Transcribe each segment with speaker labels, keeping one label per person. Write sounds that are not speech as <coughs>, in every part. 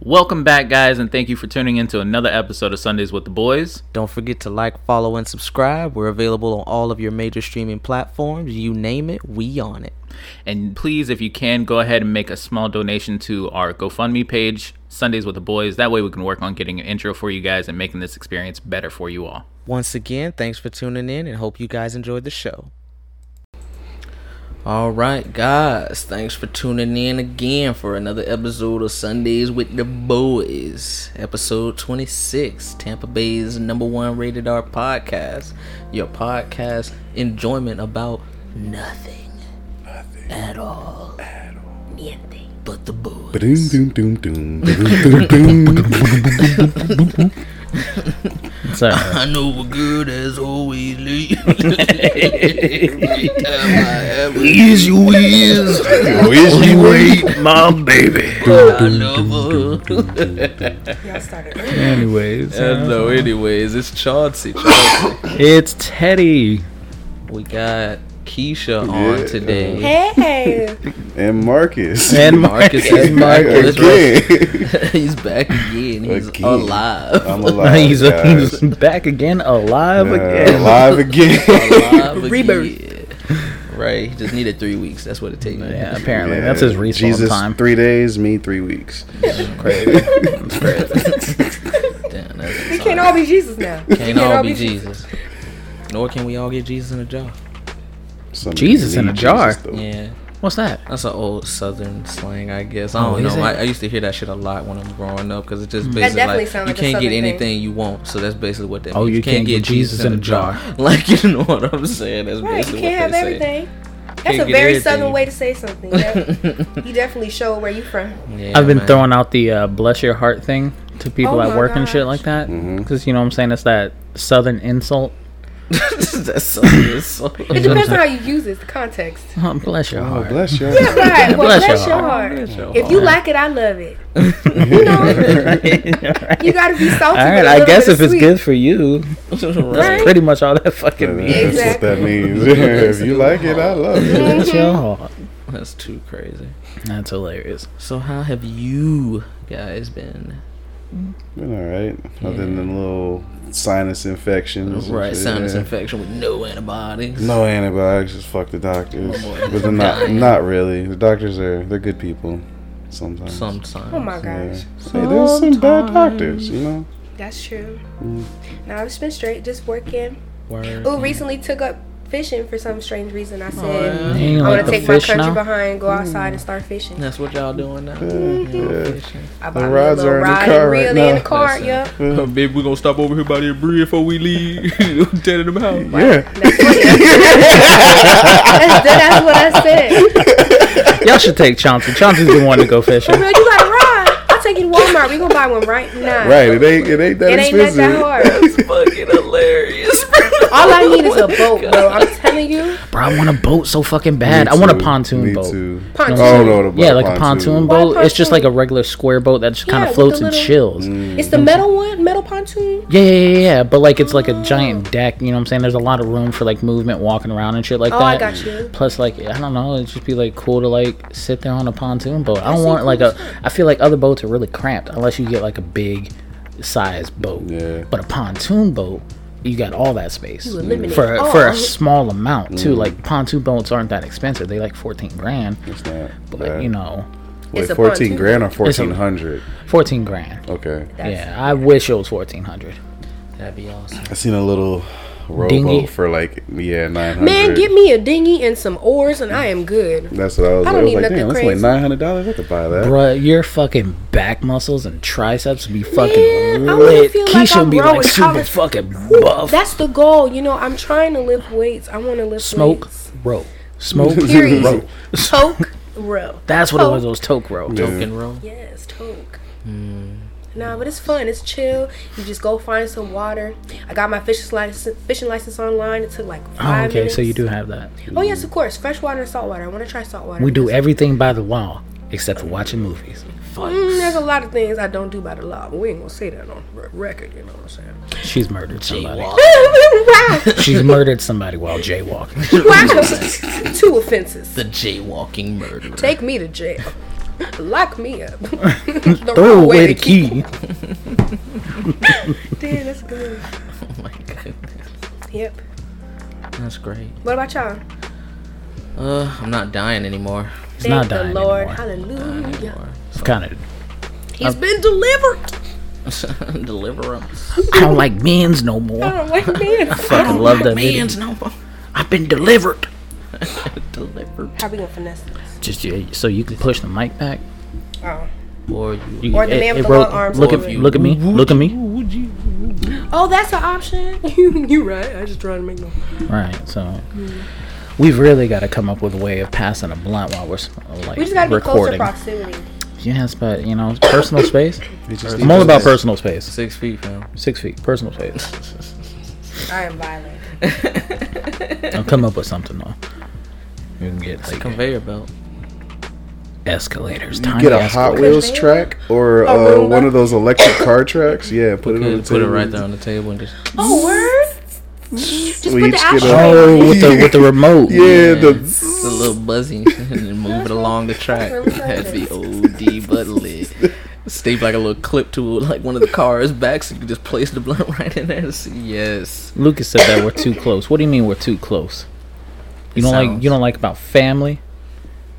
Speaker 1: Welcome back, guys, and thank you for tuning in to another episode of Sundays with the Boys.
Speaker 2: Don't forget to like, follow, and subscribe. We're available on all of your major streaming platforms. You name it, we on it.
Speaker 1: And please, if you can, go ahead and make a small donation to our GoFundMe page, Sundays with the Boys. That way we can work on getting an intro for you guys and making this experience better for you all.
Speaker 2: Once again, thanks for tuning in and hope you guys enjoyed the show. All right, guys, thanks for tuning in again for another episode of Sundays with the Boys, episode 26, Tampa Bay's number one rated R podcast. Your podcast enjoyment about nothing,
Speaker 3: Nothing
Speaker 2: at all,
Speaker 3: at all.
Speaker 2: niente, but the boys.
Speaker 3: Ba-doom, doom, doom, doom, <laughs> <laughs> ba-doom, doom, doom.
Speaker 1: So, <laughs>
Speaker 2: I know a girl that's always late. <laughs> Every time I ever is you is.
Speaker 3: Wish you wait.
Speaker 1: my baby.
Speaker 2: I love her. <laughs>
Speaker 4: Y'all. Anyways, uh,
Speaker 1: uh,
Speaker 2: Hello, anyways, it's Chauncey. Chauncey.
Speaker 1: it's Teddy.
Speaker 2: We got Keisha on
Speaker 3: Yeah.
Speaker 2: today.
Speaker 4: Hey, <laughs> <laughs>
Speaker 3: And Marcus.
Speaker 1: And
Speaker 2: Marcus is
Speaker 1: and Marcus.
Speaker 2: That's.
Speaker 3: Again. <laughs>
Speaker 2: He's back again. He's
Speaker 3: Again.
Speaker 2: alive.
Speaker 3: I'm alive.
Speaker 1: he's,
Speaker 3: guys.
Speaker 1: he's back again, alive
Speaker 3: Yeah,
Speaker 1: again.
Speaker 3: Alive again.
Speaker 2: alive
Speaker 4: Rebirth.
Speaker 2: Right. He just needed three weeks. That's what it takes.
Speaker 1: Yeah, apparently
Speaker 3: Yeah.
Speaker 1: that's his respawn
Speaker 3: Jesus,
Speaker 1: time.
Speaker 3: three days, me, three weeks.
Speaker 2: Crazy. It's crazy. Damn, that's
Speaker 4: we can't all be Jesus now. We
Speaker 2: Can't all be Jesus. Nor can we all get Jesus in a jar.
Speaker 3: Some
Speaker 1: Jesus in a jar?
Speaker 3: though.
Speaker 2: Yeah.
Speaker 1: What's that?
Speaker 2: That's an old Southern slang, I guess. I
Speaker 1: Oh,
Speaker 2: don't
Speaker 1: is
Speaker 2: know. I, I used to hear that shit a lot when I'm growing up because it just
Speaker 4: That
Speaker 2: basically
Speaker 4: definitely
Speaker 2: like
Speaker 4: sound
Speaker 2: you
Speaker 4: like
Speaker 2: can't get
Speaker 4: Southern thing.
Speaker 2: anything you want. So that's basically what that
Speaker 1: Oh,
Speaker 2: means.
Speaker 1: you can't get Jesus in a jar. <laughs>
Speaker 2: Like you know what I'm saying? That's
Speaker 4: Right, you
Speaker 2: basically
Speaker 4: can't have
Speaker 2: what they say.
Speaker 4: everything. That's
Speaker 2: Can't
Speaker 4: a very
Speaker 2: everything.
Speaker 4: southern way to say something. That- <laughs> you definitely show where you're from.
Speaker 2: Yeah,
Speaker 1: I've been
Speaker 2: man.
Speaker 1: throwing out the uh, bless your heart thing to people
Speaker 4: Oh
Speaker 1: at
Speaker 4: my
Speaker 1: work and shit like that. Because, you know what I'm saying? It's that southern insult.
Speaker 2: That's so, that's so
Speaker 4: It depends on how you use it, the context. <laughs>
Speaker 1: Oh, bless your
Speaker 3: Oh,
Speaker 1: heart.
Speaker 3: bless you.
Speaker 4: Yeah, right. Well,
Speaker 1: Bless
Speaker 4: bless,
Speaker 1: your
Speaker 4: your
Speaker 1: heart.
Speaker 4: heart.
Speaker 1: Bless your
Speaker 4: If you like it, I love it. <laughs> You know, you gotta be salty.
Speaker 1: All
Speaker 4: with
Speaker 1: right,
Speaker 4: a
Speaker 1: I
Speaker 4: little
Speaker 1: guess if it's
Speaker 4: sweet.
Speaker 1: good for you,
Speaker 4: Right.
Speaker 1: that's pretty much all that fucking
Speaker 3: That's
Speaker 1: means.
Speaker 3: what that means. <laughs> if you like it, I love it.
Speaker 1: Bless your mm-hmm. heart.
Speaker 2: That's too crazy.
Speaker 1: That's hilarious.
Speaker 2: So how have you guys been?
Speaker 3: Been all right. Other than a little sinus infections.
Speaker 2: Right,
Speaker 3: shit,
Speaker 2: sinus
Speaker 3: yeah.
Speaker 2: infection with no antibiotics.
Speaker 3: No antibiotics. Just fuck the doctors.
Speaker 2: Oh,
Speaker 3: but they're not. Not really. The doctors are. They're good people. Sometimes.
Speaker 2: Sometimes.
Speaker 4: Oh my gosh.
Speaker 3: Yeah.
Speaker 4: gosh,
Speaker 3: Hey, there's some bad doctors. You know.
Speaker 4: that's true.
Speaker 3: Mm.
Speaker 4: Now I've just been straight, just working.
Speaker 2: Word.
Speaker 4: Oh, recently took up fishing for some strange reason. I
Speaker 2: oh,
Speaker 4: said
Speaker 1: You ain't
Speaker 4: I
Speaker 1: like
Speaker 4: want to take my country
Speaker 1: now?
Speaker 4: behind, go outside mm. and start fishing.
Speaker 2: That's what y'all doing now. Mm-hmm.
Speaker 3: Yeah, yeah.
Speaker 2: Fishing.
Speaker 4: I
Speaker 3: The
Speaker 4: bought me a
Speaker 3: rods
Speaker 4: little
Speaker 3: are in the car right
Speaker 4: reel
Speaker 3: now.
Speaker 4: in the car. Yep.
Speaker 3: Yeah.
Speaker 2: baby, we're gonna stop over here by the bridge before we leave. <laughs> Tell them how.
Speaker 3: Yeah. <laughs>
Speaker 4: That's, that's what I said.
Speaker 1: Y'all should take Chauncey. Chauncey's the one to go fishing.
Speaker 4: Bro, you got a rod. I'll take you to <laughs> Walmart. We gonna buy one right now.
Speaker 3: Right. It ain't. It ain't that
Speaker 4: It ain't that,
Speaker 3: expensive.
Speaker 4: that hard. <laughs>
Speaker 2: fucking hilarious.
Speaker 4: All I need is a boat, bro. I'm telling you.
Speaker 1: Bro, I want a boat so fucking
Speaker 3: Me
Speaker 1: bad. I want a
Speaker 3: too.
Speaker 1: pontoon
Speaker 3: Me
Speaker 1: boat.
Speaker 3: too.
Speaker 4: Pontoon.
Speaker 3: Oh no. The boat.
Speaker 1: Yeah, like a pontoon
Speaker 4: Why
Speaker 1: boat. It's just like a regular square boat that just kind of floats
Speaker 4: the
Speaker 1: and chills.
Speaker 3: Mm.
Speaker 4: It's the metal one, metal pontoon.
Speaker 1: Yeah, yeah, yeah, yeah. But like it's like a giant deck. You know what I'm saying? There's a lot of room for like movement, walking around and shit like
Speaker 4: Oh,
Speaker 1: that.
Speaker 4: I got you.
Speaker 1: Plus, like I don't know, it'd just be like cool to like sit there on a pontoon boat. I don't
Speaker 4: That's
Speaker 1: want like a. I feel like other boats are really cramped unless you get like a big size boat.
Speaker 3: Yeah.
Speaker 1: But a pontoon boat, you got all that space
Speaker 4: You
Speaker 1: for
Speaker 4: all.
Speaker 1: for a small amount
Speaker 3: Mm.
Speaker 1: too. Like pontoon boats aren't that expensive. They like fourteen grand.
Speaker 3: It's not.
Speaker 1: But
Speaker 3: bad.
Speaker 1: you know,
Speaker 3: Wait,
Speaker 4: It's
Speaker 3: fourteen grand or fourteen hundred?
Speaker 1: fourteen grand.
Speaker 3: Okay.
Speaker 4: That's-
Speaker 1: yeah, I wish it was fourteen hundred.
Speaker 2: That'd be awesome.
Speaker 3: I seen a little
Speaker 1: Dinghy?
Speaker 3: for like yeah nine hundred.
Speaker 4: Man, get me a dinghy and some oars, and I am good.
Speaker 3: That's what I was.
Speaker 4: I
Speaker 3: I,
Speaker 4: don't
Speaker 3: was
Speaker 4: need
Speaker 3: like,
Speaker 4: nothing
Speaker 3: damn, that's like nine hundred dollars. I could buy that.
Speaker 1: Bruh, your fucking back muscles and triceps would be fucking
Speaker 4: Man, I
Speaker 1: lit.
Speaker 4: feel like
Speaker 1: Keisha
Speaker 4: I'm
Speaker 1: be like super
Speaker 4: college-
Speaker 1: fucking buff.
Speaker 4: That's the goal. You know, I'm trying to lift weights. I want to lift
Speaker 1: Smoke,
Speaker 4: weights.
Speaker 1: row. Smoke, <laughs> row.
Speaker 4: Toke, row.
Speaker 1: That's what it
Speaker 4: Toke.
Speaker 1: was, those toke row.
Speaker 3: Yeah.
Speaker 2: Token roll.
Speaker 4: Yes, toke.
Speaker 1: Hmm.
Speaker 4: Nah, but it's fun. It's chill. You just go find some water. I got my fishing license, fishing license online. It took like
Speaker 1: Oh,
Speaker 4: five
Speaker 1: okay,
Speaker 4: minutes.
Speaker 1: so you do have that.
Speaker 4: Oh yes, of course. Freshwater and saltwater. I want to try saltwater.
Speaker 1: We do everything by the law except for watching movies.
Speaker 4: Mm, there's a lot of things I don't do by the law, but we ain't gonna say that on record. You know what I'm saying?
Speaker 1: She's murdered somebody. <laughs>
Speaker 4: wow.
Speaker 1: She's murdered somebody while jaywalking. <laughs>
Speaker 4: wow. Two offenses.
Speaker 2: The jaywalking murder.
Speaker 4: Take me to jail. Lock me up. <laughs> the
Speaker 1: Throw
Speaker 4: wrong
Speaker 1: away the
Speaker 4: to
Speaker 1: key. <laughs>
Speaker 4: Damn, that's good. <laughs>
Speaker 2: Oh my goodness.
Speaker 4: Yep.
Speaker 2: That's great.
Speaker 4: What about y'all?
Speaker 2: Uh, I'm not dying anymore.
Speaker 1: It's
Speaker 4: Thank
Speaker 1: not
Speaker 4: the
Speaker 1: dying
Speaker 4: Lord.
Speaker 1: anymore.
Speaker 4: Hallelujah.
Speaker 2: anymore.
Speaker 1: It's kind of.
Speaker 4: He's been delivered.
Speaker 2: Deliver him.
Speaker 1: I don't like men's no more.
Speaker 4: I don't like men.
Speaker 1: I fucking love that video.
Speaker 2: Man's no more.
Speaker 1: I've been delivered. <laughs>
Speaker 2: Delivered.
Speaker 4: How we gonna finesse this?
Speaker 1: Just yeah, so you can push the mic back.
Speaker 4: Oh.
Speaker 2: Or you.
Speaker 1: You-
Speaker 4: Or the man with the long arms
Speaker 1: Look
Speaker 4: over
Speaker 1: at
Speaker 4: you.
Speaker 1: look at me. Look at me.
Speaker 4: Oh, that's an option. you <laughs> <laughs> you right. I just trying to make no.
Speaker 1: Right. So mm. we've really got to come up with a way of passing a blunt while we're like
Speaker 4: We just gotta be closer
Speaker 1: recording.
Speaker 4: proximity.
Speaker 1: Yes, but you know, personal space.
Speaker 3: You just
Speaker 1: I'm all about
Speaker 3: to-
Speaker 1: personal space.
Speaker 2: Six feet, fam.
Speaker 1: Six feet, personal space.
Speaker 4: I am violent.
Speaker 1: I'll come up with something though. You can get like
Speaker 2: Conveyor belt.
Speaker 1: escalators.
Speaker 3: You get a Hot. Wheels track or uh,
Speaker 4: Roomba?
Speaker 3: one of those electric car tracks. Yeah, put it on the
Speaker 2: Put, put it right there on the table and just.
Speaker 4: Oh, word. Just
Speaker 3: We
Speaker 4: put the
Speaker 3: each get
Speaker 4: ashtray.
Speaker 3: a-
Speaker 1: Oh, with the with the remote.
Speaker 3: Yeah, the
Speaker 2: It's a little buzzy <laughs> and then move it along the track. <laughs> That'd be OD but lit. Staple like a little clip to like one of the cars back so you can just place the blunt <laughs> right in there to see. Yes.
Speaker 1: Lucas said that we're too close. What do you mean we're too close? You don't like you don't like about family.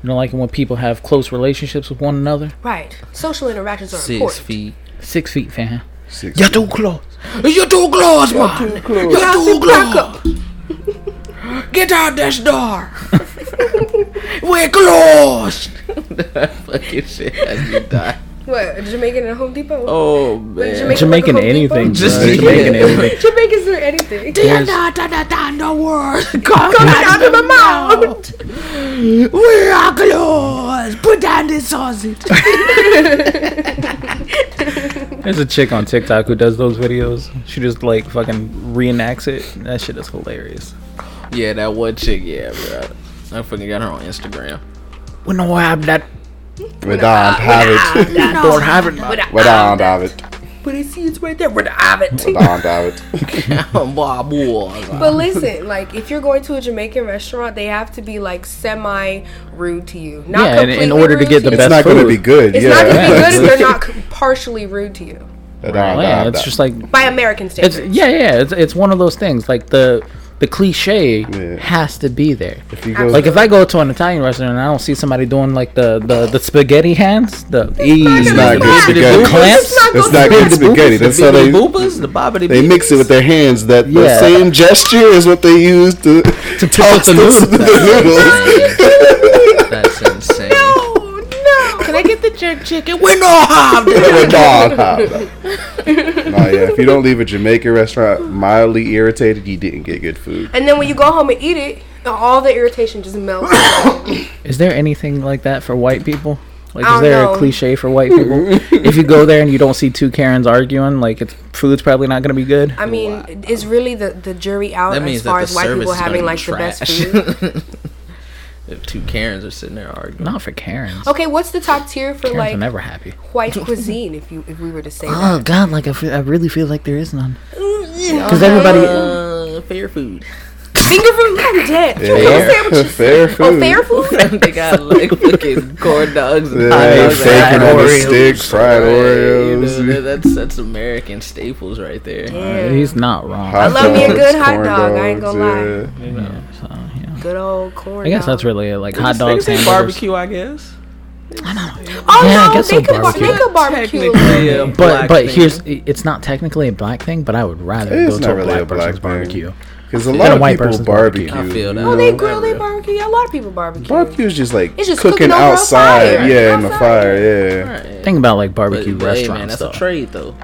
Speaker 1: You don't like it when people have close relationships with one another.
Speaker 4: Right. Social interactions are
Speaker 2: Six
Speaker 4: important.
Speaker 2: feet.
Speaker 1: Six feet, fam.
Speaker 3: six.
Speaker 1: You're too close. You're too close, man. You're too close. Get out this door. <laughs> We're close. <laughs>
Speaker 2: Fucking shit as you die.
Speaker 4: What? Jamaican at Home Depot?
Speaker 2: Oh man.
Speaker 1: Jamaican
Speaker 4: like a
Speaker 1: anything,
Speaker 4: Depot?
Speaker 2: Just-
Speaker 1: bro. Jamaican
Speaker 2: yeah.
Speaker 1: anything.
Speaker 4: Jamaicans are anything.
Speaker 1: There's-
Speaker 4: Come out of my mouth.
Speaker 1: We are close. Put down the sausage. There's a chick on TikTok who does those videos. She just like fucking reenacts it. That shit is hilarious.
Speaker 2: Yeah, that one chick. Yeah, bro. I fucking got her on Instagram.
Speaker 1: We don't have that.
Speaker 3: We don't have it.
Speaker 1: Don't have it.
Speaker 3: We don't have it.
Speaker 4: But I see it's right there. Where the have it.
Speaker 3: We don't have it.
Speaker 2: Boy, boy.
Speaker 4: But listen, like if you're going to a Jamaican restaurant, they have to be like semi rude to you. Not
Speaker 1: Yeah, in- in order to get the
Speaker 4: you.
Speaker 3: It's not going to be good.
Speaker 4: It's not gonna be good if they're <laughs> not partially rude to you
Speaker 3: We don't
Speaker 1: Yeah, it's just like
Speaker 4: by American
Speaker 1: it's
Speaker 4: standards.
Speaker 1: yeah, yeah. It's it's one of those things. Like the the cliche
Speaker 3: Yeah.
Speaker 1: has to be there.
Speaker 3: If you go,
Speaker 1: Like if I go to an Italian restaurant and I don't see somebody doing like the the, the spaghetti hands, the
Speaker 3: it's not good spaghetti.
Speaker 1: clamps.
Speaker 3: It's not good spaghetti. That's how
Speaker 2: the
Speaker 3: they
Speaker 2: boobas, the bobbity
Speaker 3: they mix it with their hands. That the same gesture is what they use to to toss <laughs>
Speaker 1: the
Speaker 3: the,
Speaker 1: noodles.
Speaker 3: the noodles.
Speaker 2: That's insane.
Speaker 4: Oh no!
Speaker 1: Can the jerk chicken? We don't have
Speaker 3: We don't have that. No, yeah. If you don't leave a Jamaican restaurant mildly irritated, you didn't get good food.
Speaker 4: And then when you go home and eat it, all the irritation just melts. <coughs>
Speaker 1: Is there anything like that for white people? Like,
Speaker 4: I
Speaker 1: is
Speaker 4: don't
Speaker 1: there
Speaker 4: know.
Speaker 1: a cliche for white people? <laughs> if you go there and you don't see two Karens arguing, like it's food's probably not gonna be good.
Speaker 4: I mean, is really the, the jury out
Speaker 2: That
Speaker 4: as far as white people having
Speaker 2: be
Speaker 4: like the best food? <laughs>
Speaker 2: if two Karens are sitting there arguing.
Speaker 1: Not for Karens.
Speaker 4: Okay, what's the top tier for
Speaker 1: Karens are
Speaker 4: like
Speaker 1: never happy.
Speaker 4: white <laughs> cuisine? If you if we were to say
Speaker 1: Oh
Speaker 4: that,
Speaker 1: God, like I, feel, I really feel like there is none.
Speaker 4: because
Speaker 1: Because everybody,
Speaker 2: Uh, fair food.
Speaker 4: finger food, I'm dead. You
Speaker 3: Yeah.
Speaker 4: know sandwiches.
Speaker 3: Fair food.
Speaker 4: Oh, fair food.
Speaker 2: they got like fucking corn dogs and hot
Speaker 3: Yeah,
Speaker 2: dogs and
Speaker 3: bacon on a
Speaker 2: Oreos.
Speaker 3: stick, fried
Speaker 2: Right, you
Speaker 3: Oreos.
Speaker 2: know, that's that's American staples right there.
Speaker 1: uh, he's not wrong.
Speaker 3: Hot
Speaker 4: love me a good hot
Speaker 3: corn
Speaker 4: dog, I ain't gonna lie.
Speaker 3: yeah.
Speaker 2: You know.
Speaker 1: Yeah, so, yeah.
Speaker 4: Good old corn.
Speaker 1: I guess
Speaker 4: dog.
Speaker 1: that's really it. Like hot dogs,
Speaker 2: say
Speaker 1: hamburgers.
Speaker 2: barbecue, I guess.
Speaker 4: Oh
Speaker 1: Yeah, I oh,
Speaker 4: no,
Speaker 1: guess
Speaker 4: they
Speaker 1: so,
Speaker 4: could
Speaker 1: barbecue.
Speaker 4: they could barbecue.
Speaker 2: Technically,
Speaker 1: But but
Speaker 2: thing.
Speaker 1: here's it's not technically a black thing, but I would rather
Speaker 3: It's
Speaker 1: go to a
Speaker 3: really
Speaker 1: black,
Speaker 3: a black
Speaker 1: person's
Speaker 3: thing.
Speaker 1: barbecue.
Speaker 3: Because a lot of
Speaker 1: white
Speaker 3: people barbecue.
Speaker 1: barbecue.
Speaker 2: I feel that.
Speaker 3: you
Speaker 4: Oh, they grill, they barbecue. A lot of people barbecue.
Speaker 3: Barbecue is just like
Speaker 4: It's just
Speaker 3: cooking,
Speaker 4: cooking over a
Speaker 3: outside.
Speaker 4: fire.
Speaker 3: Yeah, in the fire. Yeah.
Speaker 2: Right.
Speaker 1: Think about like
Speaker 2: But-
Speaker 1: barbecue
Speaker 2: but, hey, man, that's
Speaker 1: though.
Speaker 2: a trade though.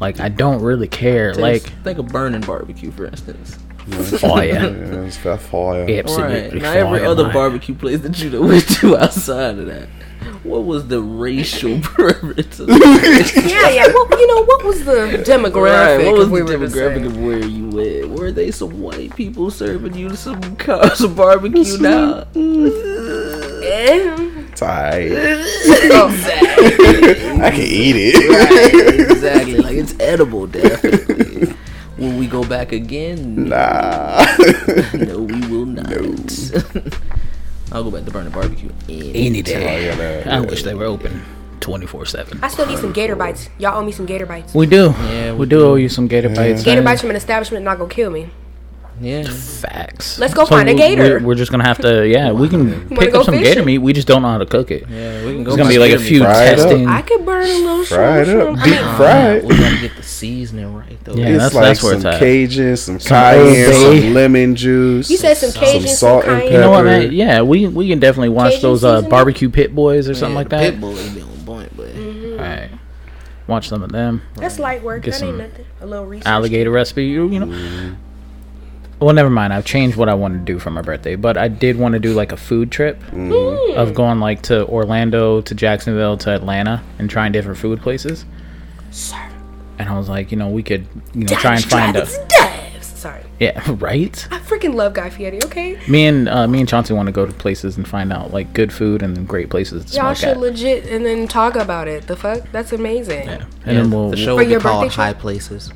Speaker 1: Like I don't really care.
Speaker 2: Take-
Speaker 1: Like
Speaker 2: think of burning barbecue, for instance.
Speaker 1: Oh yeah,
Speaker 3: Yeah, it's got fire.
Speaker 1: absolutely.
Speaker 2: Right. Now every
Speaker 1: fine,
Speaker 2: other
Speaker 1: like-
Speaker 2: barbecue place that you done went to outside of that, what was the racial <laughs> preference? <laughs>
Speaker 4: Yeah, yeah. Well, you know what was the demographic?
Speaker 2: Right, what was
Speaker 4: if we
Speaker 2: the demographic of where you went? Were they some white people serving you some car, some barbecue now?
Speaker 3: It's alright.
Speaker 4: Oh,
Speaker 3: I can eat it.
Speaker 2: right, exactly. Like it's <laughs> edible, definitely. Will we go back again?
Speaker 3: Nah.
Speaker 2: No, we will not. <laughs> I'll go back to Burning Barbecue.
Speaker 1: Any
Speaker 3: Oh,
Speaker 1: day.
Speaker 3: yeah, that-
Speaker 1: I
Speaker 3: yeah,
Speaker 1: wish they were open twenty four seven.
Speaker 4: I still need some gator bites. Y'all owe me some gator bites.
Speaker 1: We do.
Speaker 2: Yeah,
Speaker 1: we,
Speaker 2: we
Speaker 1: do
Speaker 2: do.
Speaker 1: owe you some gator bites.
Speaker 4: Gator bites from an establishment not gonna kill me.
Speaker 2: Yeah.
Speaker 1: Facts.
Speaker 4: Let's go find a gator.
Speaker 1: We're, we're just gonna have to. Yeah, we can <laughs> pick up some gator meat. We just don't know how to cook it.
Speaker 2: Yeah, we can go.
Speaker 1: It's gonna be like a few
Speaker 3: Fry up.
Speaker 1: testing.
Speaker 4: I could burn a little
Speaker 3: Fry it
Speaker 4: shrimp.
Speaker 3: up.
Speaker 4: I
Speaker 3: Deep
Speaker 4: mean,
Speaker 3: fry it.
Speaker 2: We gotta get the <laughs> seasoning right though.
Speaker 1: Yeah,
Speaker 3: it's
Speaker 1: that's-
Speaker 3: like
Speaker 1: that's where
Speaker 3: some
Speaker 1: it's at.
Speaker 3: Cajun, some
Speaker 1: Some
Speaker 3: cayenne,
Speaker 1: Old
Speaker 3: some lemon juice.
Speaker 4: you said some Cajun, some,
Speaker 3: salt and
Speaker 4: cayenne.
Speaker 1: You know what,
Speaker 3: pepper.
Speaker 1: man? Yeah, we we can definitely watch
Speaker 4: Cajun
Speaker 1: those uh, barbecue pit boys or something like that.
Speaker 2: Pitbull is be on point, but
Speaker 4: Mm-hmm.
Speaker 1: All right, watch some of them.
Speaker 4: That's light work.
Speaker 1: Get
Speaker 4: that ain't nothing. A little research.
Speaker 1: Alligator recipe. You, you know. Well, never mind. I've changed what I want to do for my birthday, but I did want to do like a food trip
Speaker 3: Mm-hmm.
Speaker 1: of going like to Orlando, to Jacksonville, to Atlanta, and trying different food places.
Speaker 4: Sir.
Speaker 1: And I was like, you know, we could, you know, try and find a
Speaker 4: Dragons Devs. Sorry.
Speaker 1: yeah, <laughs> right.
Speaker 4: I freaking love Guy Fieri, okay?
Speaker 1: Me and uh, me and Chauncey want to go to places and find out like good food and then great places to
Speaker 4: Y'all should
Speaker 1: at.
Speaker 4: legit and then talk about it. The fuck? That's amazing.
Speaker 1: yeah. And
Speaker 2: yeah,
Speaker 1: then we'll,
Speaker 2: the show
Speaker 4: For
Speaker 2: will be
Speaker 4: your
Speaker 2: called
Speaker 4: birthday show?
Speaker 2: High Places.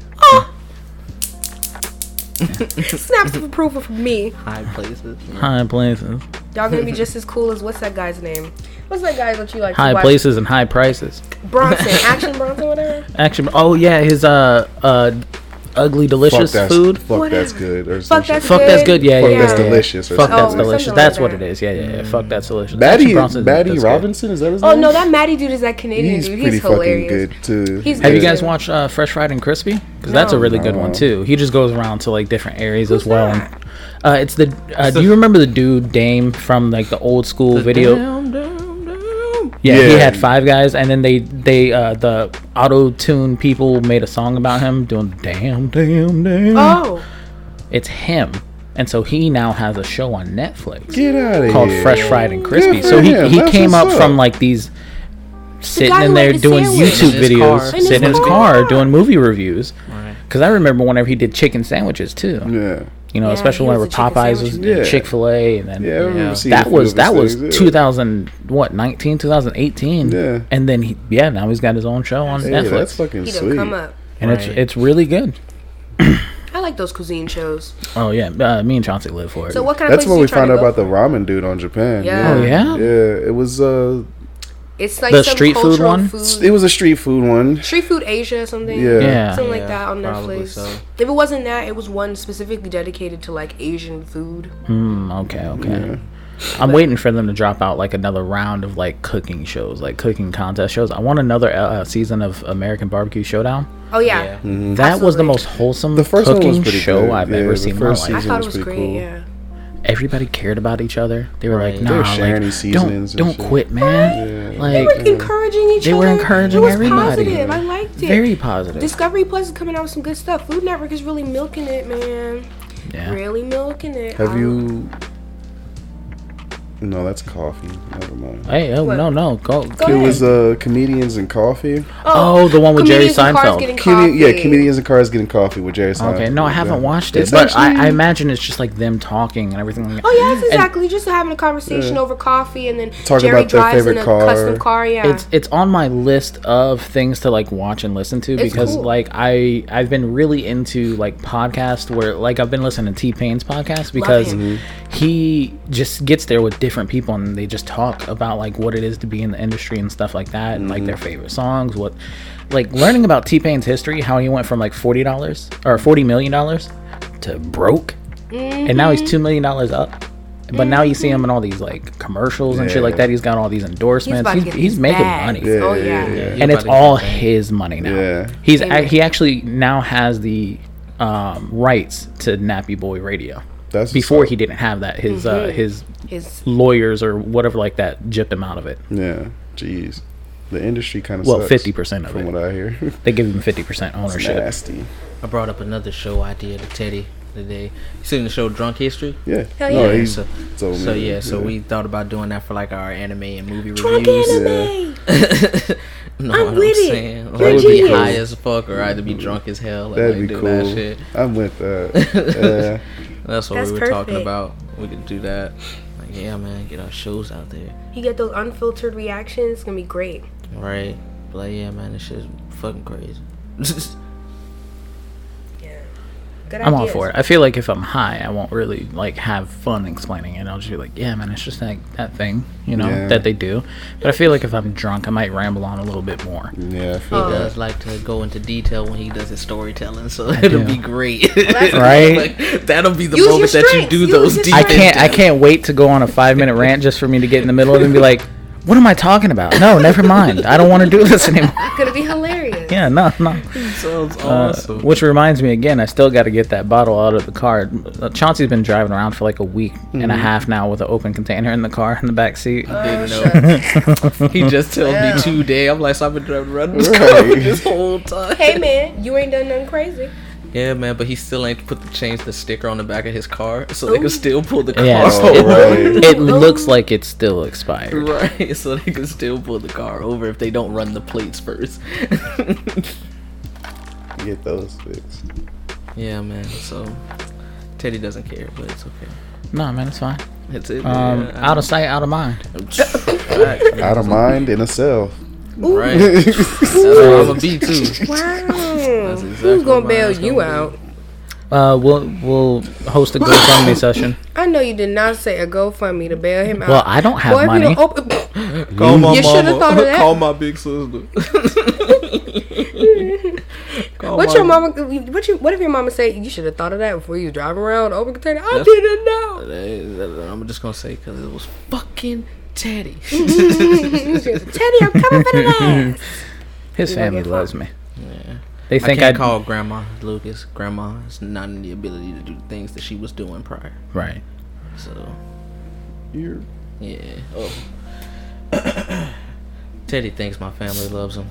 Speaker 2: <laughs>
Speaker 4: Snaps of approval from me.
Speaker 2: High Places.
Speaker 1: high places,
Speaker 4: Y'all gonna be just as cool as what's that guy's name? What's that guy that you like? to
Speaker 1: high
Speaker 4: watch?
Speaker 1: places and high prices.
Speaker 4: Bronson, <laughs> Action Bronson, whatever.
Speaker 1: Actually, oh yeah, his uh uh ugly delicious
Speaker 3: that's,
Speaker 1: food.
Speaker 3: Fuck that's good. Or some
Speaker 4: Fuck that's
Speaker 3: shit.
Speaker 1: Fuck that's good. Yeah,
Speaker 3: Fuck
Speaker 1: yeah,
Speaker 3: that's
Speaker 1: yeah, yeah.
Speaker 3: delicious.
Speaker 1: Fuck that's
Speaker 4: Oh,
Speaker 1: delicious. That's
Speaker 4: like
Speaker 1: what it is. Yeah, yeah, yeah. Fuck that's delicious.
Speaker 3: Maddie,
Speaker 1: Action Bronson,
Speaker 3: Maddie
Speaker 1: that's good.
Speaker 3: Robinson is that his
Speaker 4: Oh
Speaker 3: name?
Speaker 4: no, that Maddie dude is that Canadian
Speaker 3: he's
Speaker 4: dude.
Speaker 3: pretty
Speaker 4: He's
Speaker 3: fucking
Speaker 4: hilarious.
Speaker 3: good too.
Speaker 4: He's
Speaker 1: Have you guys watched uh, Fresh Fried and Crispy? Because that's a
Speaker 4: No.
Speaker 1: really good one too. He just goes around to like different areas
Speaker 4: Who's
Speaker 1: as well.
Speaker 4: that?
Speaker 1: Uh, it's the. Uh, do you remember the dude Daym from like the old school video?
Speaker 2: Damn, damn, damn.
Speaker 1: Yeah, he had five guys, and then they they uh, the auto tune people made a song about him doing damn damn damn.
Speaker 4: Oh,
Speaker 1: It's him, and so he now has a show on Netflix
Speaker 3: Get out of
Speaker 1: called
Speaker 3: here.
Speaker 1: Fresh Fried and Crispy. So he
Speaker 3: him.
Speaker 1: he
Speaker 3: That's
Speaker 1: came up
Speaker 3: what's
Speaker 1: from like these sitting
Speaker 4: guy
Speaker 1: in there doing
Speaker 4: sandwich.
Speaker 1: YouTube
Speaker 2: In
Speaker 1: videos.
Speaker 2: In
Speaker 1: sitting in his
Speaker 4: car.
Speaker 1: car doing movie reviews.
Speaker 2: Right.
Speaker 1: Because I remember whenever he did chicken sandwiches too.
Speaker 3: Yeah.
Speaker 1: You know,
Speaker 4: Yeah,
Speaker 1: especially
Speaker 4: he was
Speaker 1: whenever Popeyes
Speaker 4: sandwich
Speaker 1: was.
Speaker 3: Yeah.
Speaker 1: Chick Fil A, and then
Speaker 3: Yeah, I remember
Speaker 2: Yeah.
Speaker 3: seeing a
Speaker 1: that was
Speaker 3: of
Speaker 1: that
Speaker 3: his
Speaker 1: was
Speaker 3: things, yeah.
Speaker 1: 2000 what 19 2018
Speaker 3: Yeah.
Speaker 1: and then he, yeah now he's got his own show on
Speaker 3: Hey,
Speaker 1: Netflix
Speaker 3: that's fucking
Speaker 4: he done
Speaker 3: sweet.
Speaker 4: come up.
Speaker 1: and it's
Speaker 2: Right.
Speaker 1: it's really good <clears throat>
Speaker 4: I like those cuisine shows.
Speaker 1: oh yeah uh, me and Chauncey live for it
Speaker 4: So what kind of
Speaker 3: That's
Speaker 4: places
Speaker 3: when we found out
Speaker 4: go
Speaker 3: about the ramen dude on Japan.
Speaker 4: Yeah.
Speaker 1: oh yeah
Speaker 3: Yeah, it was uh,
Speaker 4: It's like
Speaker 1: The
Speaker 4: some
Speaker 1: street food one?
Speaker 4: Food.
Speaker 3: it was a street food one.
Speaker 4: Street Food Asia or something.
Speaker 3: Yeah.
Speaker 1: Yeah.
Speaker 4: Something like
Speaker 2: Yeah,
Speaker 4: that on
Speaker 2: probably
Speaker 4: Netflix.
Speaker 2: so.
Speaker 4: If it wasn't that, it was one specifically dedicated to like Asian food.
Speaker 1: Hmm, okay okay
Speaker 3: Yeah.
Speaker 1: I'm waiting for them to drop out like another round of like cooking shows like cooking contest shows I want another uh, season of American Barbecue Showdown
Speaker 4: Oh yeah.
Speaker 2: Yeah.
Speaker 1: that was the most wholesome
Speaker 3: The first one was
Speaker 1: cooking
Speaker 3: pretty
Speaker 1: show
Speaker 3: good.
Speaker 1: I've
Speaker 3: Yeah,
Speaker 1: ever seen in my
Speaker 3: first
Speaker 1: life
Speaker 4: I
Speaker 3: season
Speaker 4: thought it
Speaker 3: was
Speaker 4: was great.
Speaker 3: cool.
Speaker 4: Yeah.
Speaker 1: Everybody cared about each other they were like
Speaker 2: Right.
Speaker 1: nah
Speaker 2: They were
Speaker 1: like, don't don't
Speaker 3: shit.
Speaker 1: quit man
Speaker 3: Yeah.
Speaker 1: like
Speaker 4: They were encouraging each
Speaker 1: They
Speaker 4: other.
Speaker 1: They were encouraging
Speaker 4: it was
Speaker 1: everybody.
Speaker 4: Positive. I liked it.
Speaker 1: very positive
Speaker 4: Discovery Plus is coming out with some good stuff. Food Network is really milking it, man.
Speaker 1: yeah
Speaker 4: Really milking it.
Speaker 3: Have
Speaker 4: I-
Speaker 3: you? Um, No, that's coffee. Never mind.
Speaker 1: Hey, oh
Speaker 4: What?
Speaker 1: no, no, go.
Speaker 4: Go
Speaker 3: It
Speaker 4: ahead.
Speaker 3: was uh, comedians and coffee.
Speaker 1: Oh, the one with Jerry
Speaker 4: comedians in cars
Speaker 1: Seinfeld.
Speaker 4: getting
Speaker 3: Comedi- yeah, comedians and cars getting coffee with Jerry Seinfeld.
Speaker 1: Okay, no, I haven't
Speaker 3: Yeah.
Speaker 1: watched it,
Speaker 3: It's
Speaker 1: but I, I imagine it's just like them talking and everything. Like
Speaker 4: Oh yeah, it's
Speaker 1: And
Speaker 4: exactly. Just having a conversation
Speaker 3: Yeah.
Speaker 4: over coffee, and then
Speaker 3: Talking
Speaker 4: Jerry
Speaker 3: about their
Speaker 4: drives in a
Speaker 3: car.
Speaker 4: custom car. Yeah,
Speaker 1: It's it's on my list of things to like watch and listen to
Speaker 4: It's
Speaker 1: because
Speaker 4: cool.
Speaker 1: like I I've been really into like podcasts where like I've been listening to T Pain's podcast because he just gets there with different people and they just talk about like what it is to be in the industry and stuff like that and like their favorite songs what like learning about T Pain's history how he went from like forty dollars or forty million dollars to broke and now he's two million dollars up. But now you see him in all these like commercials and shit like that. He's got all these endorsements.
Speaker 4: about
Speaker 1: He's, he's, making
Speaker 4: bags.
Speaker 1: money
Speaker 3: Yeah,
Speaker 4: oh
Speaker 3: yeah,
Speaker 4: yeah.
Speaker 3: yeah.
Speaker 2: Yeah.
Speaker 1: and it's all
Speaker 2: can
Speaker 1: his money now.
Speaker 3: Yeah.
Speaker 1: He's
Speaker 4: Amen.
Speaker 1: he actually now has the um, rights to Nappy Boy Radio.
Speaker 3: That's
Speaker 1: Before he didn't have that, his uh, his
Speaker 4: His
Speaker 1: lawyers or whatever like that gypped him out of it.
Speaker 3: Yeah. Jeez. The industry kind of
Speaker 1: Well, 50% of it.
Speaker 3: from
Speaker 1: it.
Speaker 3: what I hear. <laughs>
Speaker 1: They give him fifty percent
Speaker 3: it's
Speaker 1: ownership.
Speaker 3: nasty.
Speaker 2: I brought up another show idea to Teddy today. You seen the show Drunk History?
Speaker 3: Yeah.
Speaker 4: Hell yeah.
Speaker 3: he's
Speaker 2: So,
Speaker 3: told
Speaker 2: so
Speaker 3: me.
Speaker 2: yeah, so we thought about doing that for like our anime and movie
Speaker 4: drunk
Speaker 2: reviews.
Speaker 4: anime. <laughs>
Speaker 2: no,
Speaker 4: I'm
Speaker 2: what
Speaker 4: with it.
Speaker 2: saying.
Speaker 4: You're
Speaker 2: Like,
Speaker 4: a
Speaker 2: be
Speaker 4: genius.
Speaker 2: high as fuck or either be drunk as hell. And,
Speaker 3: That'd
Speaker 2: like,
Speaker 3: be
Speaker 2: do
Speaker 3: cool.
Speaker 2: That shit.
Speaker 3: I'm with that. <laughs>
Speaker 2: That's what
Speaker 4: That's
Speaker 2: we were talking about. We could do that. Like, yeah, man, get our shows out there,
Speaker 4: You get those unfiltered reactions. It's gonna be great.
Speaker 2: right? But like, yeah, man, this shit's fucking crazy. <laughs>
Speaker 4: Yeah. Good
Speaker 1: I'm all for it. I feel like if I'm high, I won't really like have fun explaining it. I'll just be like, yeah, man, it's just like that thing, you know,
Speaker 3: Yeah.
Speaker 1: that they do. But I feel like if I'm drunk, I might ramble on a little bit more.
Speaker 3: Yeah, I feel
Speaker 4: Oh.
Speaker 2: He
Speaker 3: that.
Speaker 2: does like to go into detail when he does his storytelling, so <laughs> it'll
Speaker 1: do.
Speaker 2: be great.
Speaker 4: that's <laughs>
Speaker 1: Right?
Speaker 2: Like, that'll be the
Speaker 4: Use
Speaker 2: moment that you do
Speaker 4: Use
Speaker 2: those
Speaker 4: your.
Speaker 1: I can't. I can't wait to go on a five minute rant just for me to get in the middle of it and be like, "What am I talking about? No, never mind. I don't want to do this <laughs> anymore."
Speaker 4: It's Gonna be hilarious.
Speaker 1: Yeah, no, no.
Speaker 2: Sounds
Speaker 1: Uh,
Speaker 2: awesome.
Speaker 1: which reminds me again, I still got to get that bottle out of the car. Uh, Chauncey's been driving around for like a week and a half now with an open container in the car in the back seat.
Speaker 2: didn't
Speaker 4: Oh,
Speaker 2: know. <laughs> he just told
Speaker 4: Yeah.
Speaker 2: me today. I'm like, so I've been driving around this
Speaker 3: Right. <laughs>
Speaker 2: car this whole time.
Speaker 4: Hey man, you ain't done nothing crazy.
Speaker 2: Yeah, man, but he still ain't put the change the sticker on the back of his car, so they can still pull the <laughs> car.
Speaker 1: Yeah, it's-
Speaker 3: Oh,
Speaker 1: it,
Speaker 3: right.
Speaker 1: it <laughs> looks like it's still expired.
Speaker 2: Right, so they can still pull the car over if they don't run the plates first. <laughs>
Speaker 3: Get those fixed.
Speaker 2: yeah, man. So Teddy doesn't care, but it's okay.
Speaker 1: No, man, it's fine.
Speaker 2: It's it.
Speaker 1: Um,
Speaker 2: yeah,
Speaker 1: out of sight, out of mind.
Speaker 3: Out of mind, in a cell.
Speaker 2: Right. <laughs> That's where I'm gonna be too.
Speaker 4: Wow.
Speaker 2: exactly
Speaker 4: Who's gonna bail you
Speaker 2: gonna
Speaker 4: out?
Speaker 1: Uh, we'll we'll host a GoFundMe session.
Speaker 4: I know you did not say a GoFundMe to bail him out.
Speaker 1: Well, I don't have
Speaker 4: Boy, if you
Speaker 1: money.
Speaker 4: don't open, <laughs> <laughs>
Speaker 2: Call my
Speaker 4: You shoulda
Speaker 2: mama.
Speaker 4: thought of that.
Speaker 2: Call my big sister. Call
Speaker 4: What's your mama? What you? What if your mama say you should have thought of that before you was driving around over the open container? I
Speaker 2: That's-
Speaker 4: didn't know.
Speaker 2: I'm just gonna say because it was fucking Teddy. <laughs>
Speaker 4: Teddy, I'm coming for the last.
Speaker 1: His
Speaker 4: You
Speaker 1: family loves me.
Speaker 2: yeah.
Speaker 1: They
Speaker 2: I
Speaker 1: think
Speaker 2: can't
Speaker 1: I
Speaker 2: call grandma Lucas. Grandma is not in the ability to do the things that she was doing prior.
Speaker 1: right.
Speaker 2: So
Speaker 3: You're
Speaker 2: yeah. Oh. <coughs> Teddy thinks my family loves him.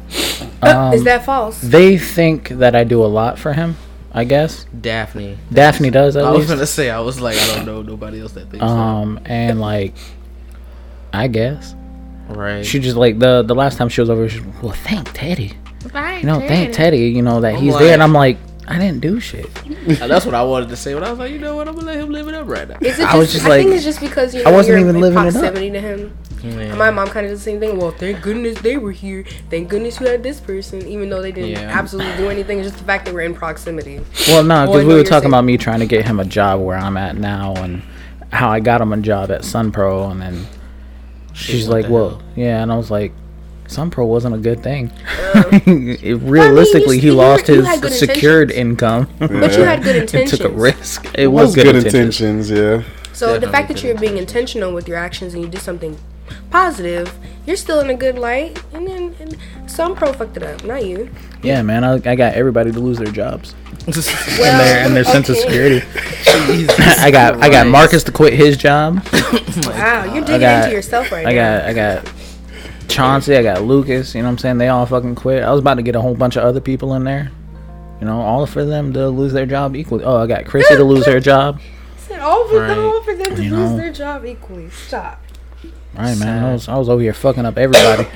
Speaker 1: Um,
Speaker 4: Is that false?
Speaker 1: They think that I do a lot for him. I guess
Speaker 2: Daphne.
Speaker 1: Daphne does at
Speaker 2: I was gonna say I was like I don't know nobody else that thinks
Speaker 1: Um, and like, I guess.
Speaker 2: Right.
Speaker 1: she just like the the last time she was over. She was, well, thank Teddy.
Speaker 4: Right.
Speaker 1: You know, thank Teddy. You know that
Speaker 2: I'm
Speaker 1: he's
Speaker 2: like-
Speaker 1: there, and I'm like, I didn't do shit. <laughs>
Speaker 2: That's what I wanted to say. But I was like, you know what? I'm gonna let him live it up right now.
Speaker 4: Is it
Speaker 1: I was just
Speaker 4: I think it's just because you
Speaker 1: I wasn't
Speaker 4: you're
Speaker 1: even
Speaker 4: in
Speaker 1: living it up.
Speaker 4: proximity to him.
Speaker 2: Yeah.
Speaker 4: My mom kind of did the same thing. Well, thank goodness they were here. Thank goodness you had this person, even though they didn't
Speaker 2: Yeah.
Speaker 4: absolutely do anything. It's just the fact that we're in proximity.
Speaker 1: Well, no, because we were talking
Speaker 4: saying-
Speaker 1: about me trying to get him a job where I'm at now, and how I got him a job at Sunpro, and then she's
Speaker 2: what
Speaker 1: like,
Speaker 2: the
Speaker 1: "Well,
Speaker 2: hell?
Speaker 1: yeah," and I was like, "Sunpro wasn't a good thing. It- uh, <laughs> realistically, he
Speaker 4: you-
Speaker 1: lost
Speaker 4: you
Speaker 1: his
Speaker 4: had good
Speaker 1: secured income.
Speaker 4: But you had good <laughs>
Speaker 1: and
Speaker 4: intentions.
Speaker 1: took a risk. It
Speaker 3: was
Speaker 1: was,
Speaker 3: good,
Speaker 1: good,
Speaker 3: intentions.
Speaker 1: intentions.
Speaker 3: Yeah.
Speaker 4: So the fact that you're being intentional with your actions and you did something positive, you're still in a good light. And then and Sunpro fucked it up, not you.
Speaker 1: Yeah, man, I, I got everybody to lose their jobs
Speaker 4: Well, <laughs>
Speaker 1: and their and their sense of security. <laughs> I got I got Marcus to quit his job. <laughs>
Speaker 4: Wow, you're digging
Speaker 1: got-
Speaker 4: into yourself right
Speaker 1: I
Speaker 4: now.
Speaker 1: got I got Chauncey, I got Lucas, you know what I'm saying? They all fucking quit. I was about to get a whole bunch of other people in there. You know, all for them to lose their job equally. Oh, I got Chrissy to lose her job.
Speaker 4: said all for
Speaker 2: Right.
Speaker 4: them, all for them to
Speaker 1: You
Speaker 4: lose
Speaker 1: know.
Speaker 4: their job equally. Stop.
Speaker 1: Right, man. I was I was over here fucking up everybody.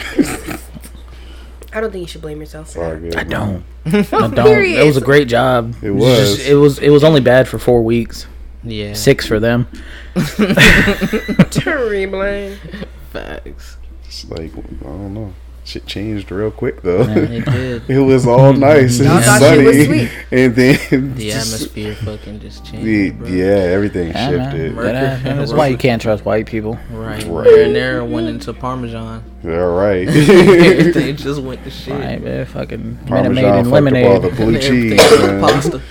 Speaker 4: I don't think you should blame yourself for
Speaker 3: All
Speaker 4: that.
Speaker 3: good.
Speaker 1: I don't. <laughs> I don't.
Speaker 4: Period.
Speaker 1: It was a great job.
Speaker 3: It
Speaker 1: was.
Speaker 3: was.
Speaker 1: just- it was. It was only bad for four weeks.
Speaker 2: Yeah.
Speaker 1: Six for them. <laughs>
Speaker 4: Terrible.
Speaker 2: Facts.
Speaker 3: It's like I don't know. Shit changed real quick though.
Speaker 2: It did. <laughs>
Speaker 3: it was all <laughs> nice and sunny,
Speaker 4: was sweet. <laughs>
Speaker 3: and then
Speaker 2: The atmosphere fucking just changed.
Speaker 3: the- yeah, everything
Speaker 1: Yeah, man.
Speaker 3: shifted.
Speaker 2: Mercury
Speaker 1: That- That's why you can't trust white people.
Speaker 2: Right.
Speaker 3: Right.
Speaker 2: There and there went into Parmesan.
Speaker 3: All right.
Speaker 2: Everything just went to shit.
Speaker 1: Right, man. Fucking Minute
Speaker 3: Parmesan
Speaker 1: Maid and
Speaker 3: fucked up all
Speaker 1: lemonade.
Speaker 3: the blue
Speaker 2: And everything
Speaker 3: cheese. Man.
Speaker 2: pasta.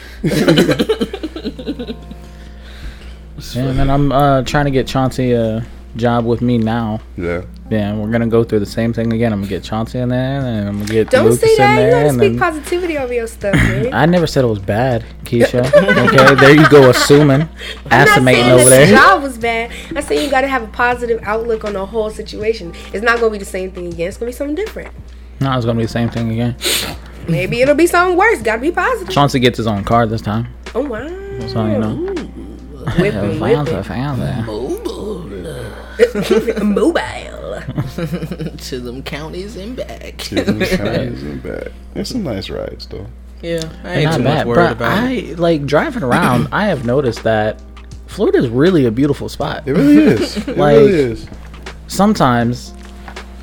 Speaker 1: Yeah, man. I'm uh, trying to get Chauncey a job with me now.
Speaker 3: Yeah.
Speaker 1: Yeah, we're gonna go through the same thing again. I'm gonna get Chauncey in there, and I'm gonna get
Speaker 4: Don't
Speaker 1: Lucas
Speaker 4: say that.
Speaker 1: in
Speaker 4: You gotta speak
Speaker 1: then
Speaker 4: positivity over your stuff, man.
Speaker 1: I never said it was bad, Keisha. <laughs> okay, there you go, assuming,
Speaker 4: I'm not saying
Speaker 1: estimating
Speaker 4: that
Speaker 1: over
Speaker 4: the
Speaker 1: there.
Speaker 4: job was bad. I'm saying you gotta have a positive outlook on the whole situation. It's not gonna be the same thing again. It's gonna be something different.
Speaker 1: No, it's gonna be the same thing again.
Speaker 4: Maybe it'll be something worse. Gotta be positive.
Speaker 1: Chauncey gets his own car this time,
Speaker 4: Oh wow.
Speaker 1: so you know.
Speaker 4: Whipping,
Speaker 1: Fancy,
Speaker 4: whipping.
Speaker 1: fancy. <laughs>
Speaker 4: Mobile. <laughs>
Speaker 2: to them counties and back.
Speaker 3: Chicken <laughs> cows and back. There's some nice rides though.
Speaker 2: yeah, I ain't
Speaker 1: not
Speaker 2: too much
Speaker 1: bad,
Speaker 2: worried
Speaker 1: but
Speaker 2: about
Speaker 1: I
Speaker 2: it.
Speaker 1: like driving around. I have noticed that Florida is really a beautiful spot.
Speaker 3: It really is. It
Speaker 1: Like-
Speaker 3: really is.
Speaker 1: Sometimes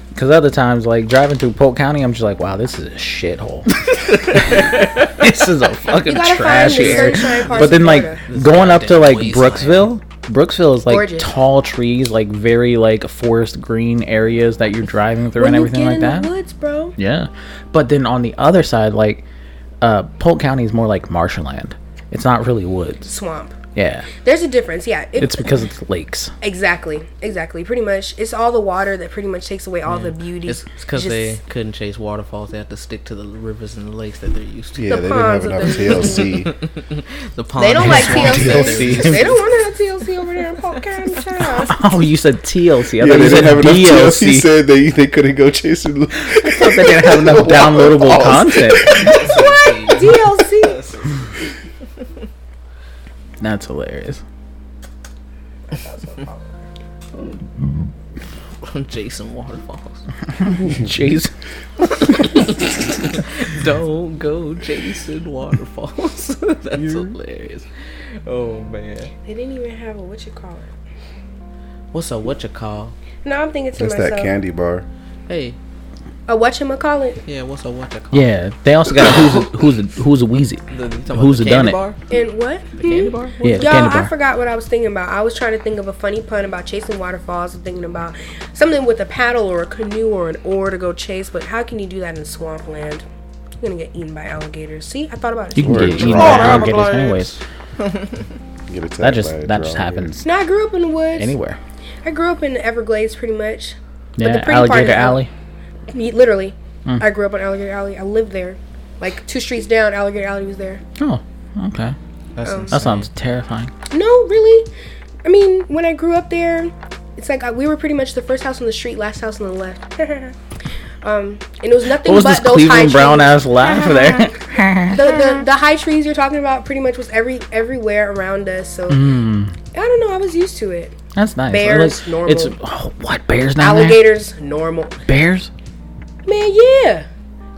Speaker 1: Because other times, like driving through Polk County, I'm just like, wow, this is a shithole. this is a fucking
Speaker 4: You gotta
Speaker 1: trash
Speaker 4: find
Speaker 1: area. But then, like
Speaker 4: Florida.
Speaker 1: going up to like
Speaker 2: wasteland.
Speaker 1: Brooksville, Brooksville is like
Speaker 4: Gorgeous.
Speaker 1: tall trees, like very like forest green areas that you're driving through
Speaker 4: when
Speaker 1: and everything like
Speaker 4: in
Speaker 1: that.
Speaker 4: the woods, bro.
Speaker 1: Yeah, but then on the other side, like uh, Polk County is more like marshland. It's not really woods.
Speaker 4: Swamp.
Speaker 1: Yeah,
Speaker 4: There's a difference, yeah. It-
Speaker 1: it's because it's lakes.
Speaker 4: exactly, exactly. Pretty much, it's all the water that pretty much takes away all the beauty.
Speaker 2: It's because they couldn't chase waterfalls. They have to stick to the rivers and the lakes that they're used to.
Speaker 3: Yeah,
Speaker 4: The
Speaker 3: they didn't have enough TLC.
Speaker 2: The <laughs> pond <laughs>
Speaker 4: They don't like
Speaker 2: swamps
Speaker 4: TLC. they don't want to have TLC over there in Polk County. <laughs>
Speaker 1: Oh, you said TLC. I
Speaker 3: yeah,
Speaker 1: thought
Speaker 3: they
Speaker 1: you
Speaker 3: didn't have
Speaker 1: said
Speaker 3: enough TLC.
Speaker 1: DLC.
Speaker 3: Said they they couldn't go chasing.
Speaker 1: I thought they didn't have enough downloadable
Speaker 3: Waterfalls.
Speaker 1: content.
Speaker 4: what? DLC?
Speaker 1: That's hilarious. <laughs>
Speaker 2: Jason Waterfalls. <laughs>
Speaker 1: Jason. <laughs>
Speaker 2: Don't go Jason waterfalls. That's hilarious. Oh man.
Speaker 4: They didn't even have a what you call it.
Speaker 2: What's a what you call?
Speaker 4: No, I'm thinking to
Speaker 3: That's
Speaker 4: myself.
Speaker 3: that candy bar.
Speaker 2: Hey,
Speaker 4: A what you call it?
Speaker 2: yeah, what's a what you?
Speaker 1: Yeah, they also got a who's a, who's a, who's a Wheezy.
Speaker 2: The, you
Speaker 1: Who's
Speaker 2: a the
Speaker 1: done
Speaker 2: candy
Speaker 1: it?
Speaker 2: bar?
Speaker 4: And what?
Speaker 2: The candy hmm? bar?
Speaker 1: Yeah, the
Speaker 4: Y'all,
Speaker 1: candy
Speaker 4: I forgot what I was thinking about. I was trying to think of a funny pun about chasing waterfalls. I'm thinking about something with a paddle or a canoe or an oar to go chase. But how can you do that in swampland? You're gonna get eaten by alligators. See, I thought about it.
Speaker 1: You can
Speaker 3: Or
Speaker 1: get eaten by alligators anyways. <laughs>
Speaker 3: Get attacked
Speaker 1: That just
Speaker 3: by
Speaker 1: that just happens
Speaker 4: No, I grew up in the woods.
Speaker 1: anywhere.
Speaker 4: I grew up in the Everglades, pretty much.
Speaker 1: Yeah,
Speaker 4: the pretty part
Speaker 1: alligator
Speaker 4: is-
Speaker 1: alley.
Speaker 4: Me- Literally,
Speaker 1: Hmm.
Speaker 4: I grew up on Alligator Alley. I lived there, like two streets down. Alligator Alley was there.
Speaker 1: Oh, okay.
Speaker 2: That's
Speaker 4: Um,
Speaker 1: That sounds terrifying.
Speaker 4: No, really. I mean, when I grew up there, it's like I, we were pretty much the first house on the street, last house on the left. <laughs> um, and it was nothing
Speaker 1: What was
Speaker 4: but
Speaker 1: this
Speaker 4: those
Speaker 1: Cleveland
Speaker 4: high
Speaker 1: Brown
Speaker 4: trees.
Speaker 1: ass laugh <laughs> there?
Speaker 4: The, the the high trees you're talking about pretty much was every everywhere around us. So
Speaker 1: Hmm.
Speaker 4: I don't know. I was used to it.
Speaker 1: That's nice.
Speaker 4: Bears,
Speaker 1: Like,
Speaker 4: normal.
Speaker 1: It's oh, what bears down
Speaker 4: Alligators, normal.
Speaker 1: Bears?
Speaker 4: Man, yeah,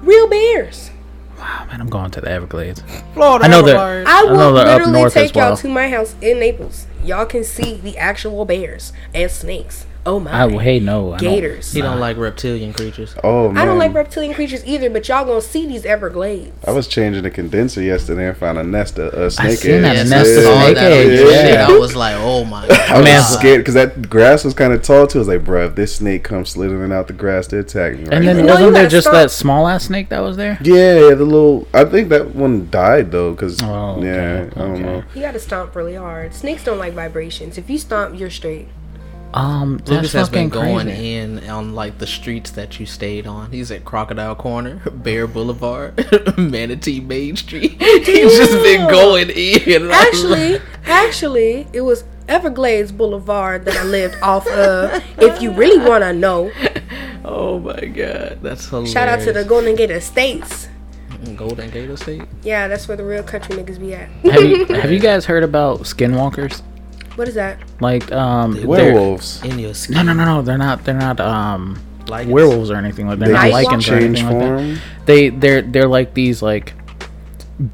Speaker 4: real bears.
Speaker 1: Wow, man, I'm going to the Everglades.
Speaker 2: Florida
Speaker 1: I know that-
Speaker 2: Everglades.
Speaker 4: I
Speaker 1: know
Speaker 4: will
Speaker 1: they're up
Speaker 4: literally
Speaker 1: north
Speaker 4: take
Speaker 1: as
Speaker 4: y'all to my house in Naples. Y'all can see the actual bears and snakes. Oh my.
Speaker 1: I hey no. I don't-
Speaker 4: Gators.
Speaker 2: He don't like reptilian creatures.
Speaker 3: Oh man,
Speaker 4: I don't like reptilian creatures either, but y'all gonna see these Everglades.
Speaker 3: I was changing the condenser yesterday and found a nest of uh, snake
Speaker 1: seen that
Speaker 3: eggs.
Speaker 1: nest of
Speaker 2: I
Speaker 1: snake eggs,
Speaker 2: your
Speaker 1: yeah.
Speaker 2: I was like, oh my god. <laughs>
Speaker 3: I was
Speaker 1: Man.
Speaker 3: scared because that grass was kind of tall too. I was like, bro, if this snake comes slithering out the grass to attack me, right
Speaker 1: And then
Speaker 3: now."
Speaker 1: wasn't there just
Speaker 4: stop.
Speaker 1: that small ass snake that was there?
Speaker 3: yeah, yeah, the little. I think that one died though, because
Speaker 1: Oh, okay,
Speaker 3: yeah, I don't
Speaker 1: okay.
Speaker 3: know.
Speaker 4: You gotta stomp really hard. Snakes don't like vibrations. If you stomp, you're straight.
Speaker 1: Um, that's
Speaker 2: Lucas has been going
Speaker 1: crazy.
Speaker 2: in on like the streets that you stayed on. He's at Crocodile Corner, <laughs> Bear Boulevard, <laughs> Manatee Main Street. <laughs> He's just been going in.
Speaker 4: Actually, actually, it was Everglades Boulevard that I lived off of. If you really wanna know,
Speaker 2: oh my god, that's hilarious.
Speaker 4: shout out to the Golden Gate Estates.
Speaker 2: Golden Gate Estate.
Speaker 4: Yeah, that's where the real country niggas be at.
Speaker 1: have you have you guys heard about skinwalkers?
Speaker 4: What is that?
Speaker 1: Like um, they're-
Speaker 3: Werewolves.
Speaker 2: In your skin.
Speaker 1: No, no, no, no. They're not. They're not um
Speaker 2: Lycans.
Speaker 1: werewolves or anything like. They're
Speaker 3: They
Speaker 1: not
Speaker 3: just
Speaker 1: lycans or
Speaker 3: change
Speaker 1: anything like that.
Speaker 3: form.
Speaker 1: They they're they're like these like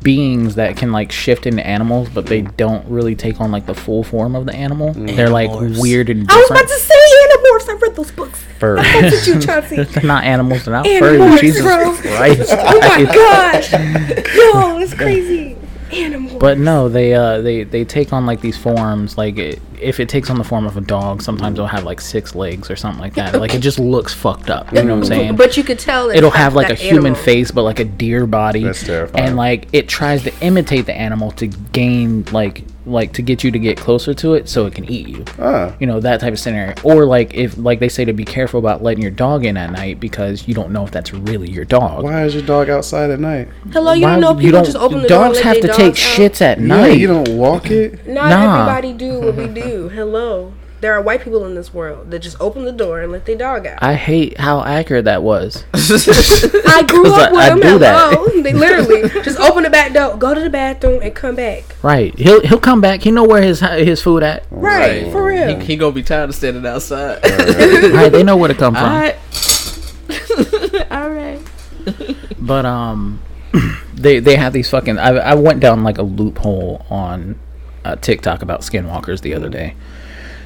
Speaker 1: beings that can like shift into animals, but they don't really take on like the full form of the animal. They're like
Speaker 2: Animorphs.
Speaker 1: weird and
Speaker 4: I was
Speaker 1: different.
Speaker 4: about to say Animorphs. I read those books.
Speaker 1: Fur.
Speaker 4: That's what you Chauncey. <laughs>
Speaker 1: they're not animals. They're not
Speaker 4: Animorphs,
Speaker 1: furry. Jesus
Speaker 4: bro.
Speaker 1: Christ.
Speaker 4: Oh my gosh. Yo, it's crazy. Animorphs.
Speaker 1: But no, they uh they they take on like these forms. Like it, if it takes on the form of a dog, sometimes it'll have like six legs or something like that. <laughs> Like it just looks fucked up. You know what I'm saying?
Speaker 4: But you could tell
Speaker 1: It'll have like a
Speaker 4: that
Speaker 1: human
Speaker 4: animal.
Speaker 1: face, but like a deer body.
Speaker 3: That's terrifying.
Speaker 1: And like it tries to imitate the animal to gain like like to get you to get closer to it, so it can eat you.
Speaker 3: Ah,
Speaker 1: You know that type of scenario. Or like if like they say to be careful about letting your dog in at night because you don't know if that's really your dog.
Speaker 3: why is your dog outside at night?
Speaker 4: Hello, you
Speaker 1: Why
Speaker 4: don't know
Speaker 1: would-
Speaker 4: people just open the door and
Speaker 1: dogs
Speaker 4: let
Speaker 1: have
Speaker 4: their
Speaker 1: to take
Speaker 4: out?
Speaker 1: shits at
Speaker 3: Yeah,
Speaker 1: night.
Speaker 3: you don't walk it.
Speaker 4: Not
Speaker 1: Nah.
Speaker 4: everybody do what we do. Hello. There are white people in this world that just open the door and let their dog out.
Speaker 1: I hate how accurate that was. <laughs>
Speaker 4: I grew <laughs> up with
Speaker 1: I
Speaker 4: them.
Speaker 1: do that.
Speaker 4: Hello. They literally just open the back door, go to the bathroom, and come back.
Speaker 1: Right. He'll he'll come back. He know where his his food at.
Speaker 4: Right, for real.
Speaker 2: He, he gonna be tired of standing outside.
Speaker 1: Right. They know where to come from. <laughs>
Speaker 2: Alright. Alright.
Speaker 1: But um, <clears throat> they they have these fucking. I I went down like a loophole on uh, TikTok about skinwalkers the other day.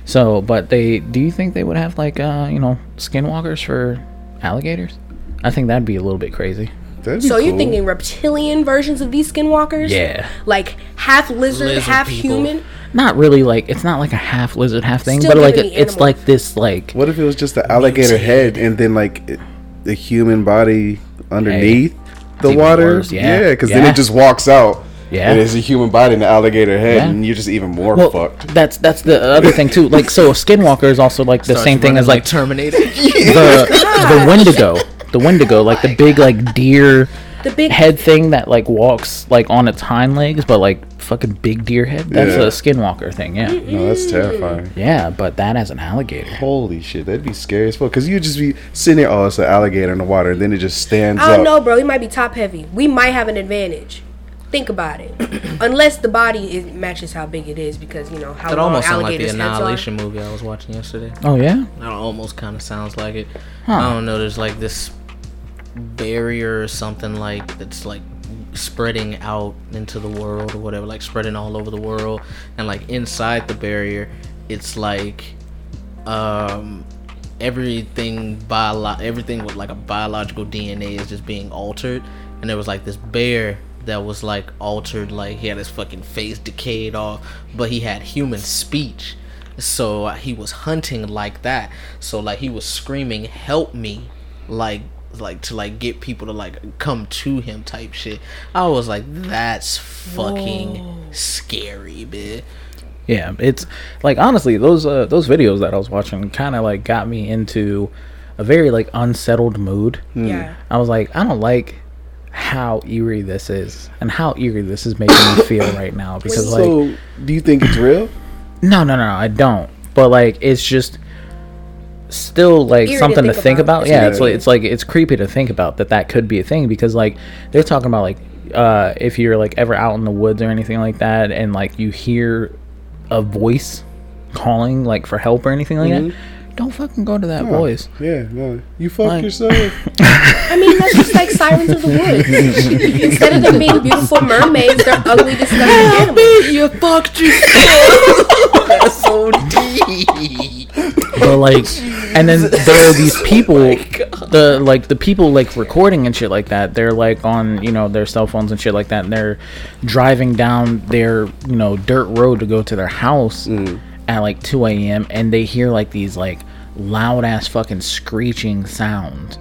Speaker 1: So, but they do you think they would have like uh you know skinwalkers for Alligators? I think that'd be a little bit crazy.
Speaker 3: That'd be
Speaker 4: So you're
Speaker 3: cool.
Speaker 4: thinking reptilian versions of these skinwalkers?
Speaker 1: Yeah.
Speaker 4: Like half lizard,
Speaker 2: Lizard
Speaker 4: half
Speaker 2: people.
Speaker 4: human.
Speaker 1: Not really like it's not like a half lizard, half thing,
Speaker 4: Still
Speaker 1: but like
Speaker 4: giving
Speaker 1: it,
Speaker 4: me
Speaker 1: it's
Speaker 4: animals.
Speaker 1: like this like
Speaker 3: What if it was just the alligator head and then like it- the human body underneath the
Speaker 1: even
Speaker 3: water?
Speaker 1: worse, yeah.
Speaker 3: Yeah, because then
Speaker 1: Yeah.
Speaker 3: it just walks out.
Speaker 1: Yeah.
Speaker 3: And it's a human body and an alligator head,
Speaker 1: Yeah.
Speaker 3: and you're just even more
Speaker 1: well,
Speaker 3: fucked.
Speaker 1: that's that's the other thing too. Like so, a skinwalker is also like the
Speaker 2: Starts
Speaker 1: same thing as like
Speaker 2: Terminator. <laughs>
Speaker 1: the <laughs> the Wendigo, the Wendigo, like the big like deer
Speaker 4: The big
Speaker 1: head thing that like walks like on its hind legs, but like fucking big deer head. That's
Speaker 3: Yeah.
Speaker 1: a skinwalker thing. Yeah,
Speaker 3: No, that's terrifying.
Speaker 1: yeah, but that as an alligator.
Speaker 3: Holy shit, that'd be scary as fuck. Because you'd just be sitting there, oh, it's an alligator in the water, and then it just stands
Speaker 4: I don't
Speaker 3: up.
Speaker 4: know, bro. He might be top heavy. We might have an advantage. Think about it. <clears throat> Unless the body is, matches how big it is, because you know how
Speaker 2: That
Speaker 4: long
Speaker 2: almost sounds like the
Speaker 4: alligators' heads are.
Speaker 2: Annihilation movie I was watching yesterday.
Speaker 1: Oh yeah,
Speaker 2: That almost kind of sounds like it.
Speaker 1: Huh.
Speaker 2: I don't know. There's like this barrier or something like that's like spreading out into the world or whatever, like spreading all over the world, and like inside the barrier, it's like um everything bio everything with like a biological DNA is just being altered, and there was like this bear that was like altered, like he had his fucking face decayed off, but he had human speech. So uh, he was hunting like that. So like he was screaming, "Help me!" Like like to like get people to like come to him type shit. I was like, that's fucking scary, bitch.
Speaker 1: yeah. It's like honestly, those uh, those videos that I was watching kind of like got me into a very like unsettled mood.
Speaker 4: Yeah.
Speaker 1: I was like, I don't like how eerie this is and how eerie this is making me feel <coughs> right now because like
Speaker 3: so, do you think it's real?
Speaker 1: No, no, no, I don't. But like, it's just still like
Speaker 4: Eerie
Speaker 1: something to
Speaker 4: think
Speaker 1: think
Speaker 4: about.
Speaker 1: about. Yeah,
Speaker 3: Yeah.
Speaker 1: it's like it's like it's creepy to think about that that could be a thing because like they're talking about like uh if you're like ever out in the woods or anything like that and like you hear a voice calling like for help or anything like that, don't fucking go to that voice.
Speaker 3: Yeah, no. You fuck
Speaker 1: Like-
Speaker 3: yourself. <laughs>
Speaker 4: I mean, that's just like Sirens of the Woods. <laughs> Instead of them being beautiful mermaids, they're ugly, disgusting animals.
Speaker 2: Me, You fucked yourself. <laughs> That's so deep.
Speaker 1: But like, and then there are these oh people, the like the people like recording and shit like that. They're like on you know their cell phones and shit like that. And they're driving down their you know dirt road to go to their house mm. at like 2 a.m. and they hear like these like loud ass fucking screeching sound.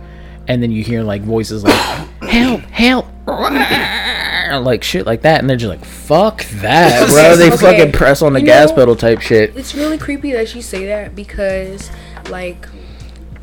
Speaker 1: And then you hear like voices like <coughs> help, help, <coughs> like shit like that, and they're just like fuck that, bro. They
Speaker 4: Okay,
Speaker 1: fucking press on the
Speaker 4: you
Speaker 1: gas
Speaker 4: know-
Speaker 1: pedal type shit.
Speaker 4: It's really creepy that you say that because, like,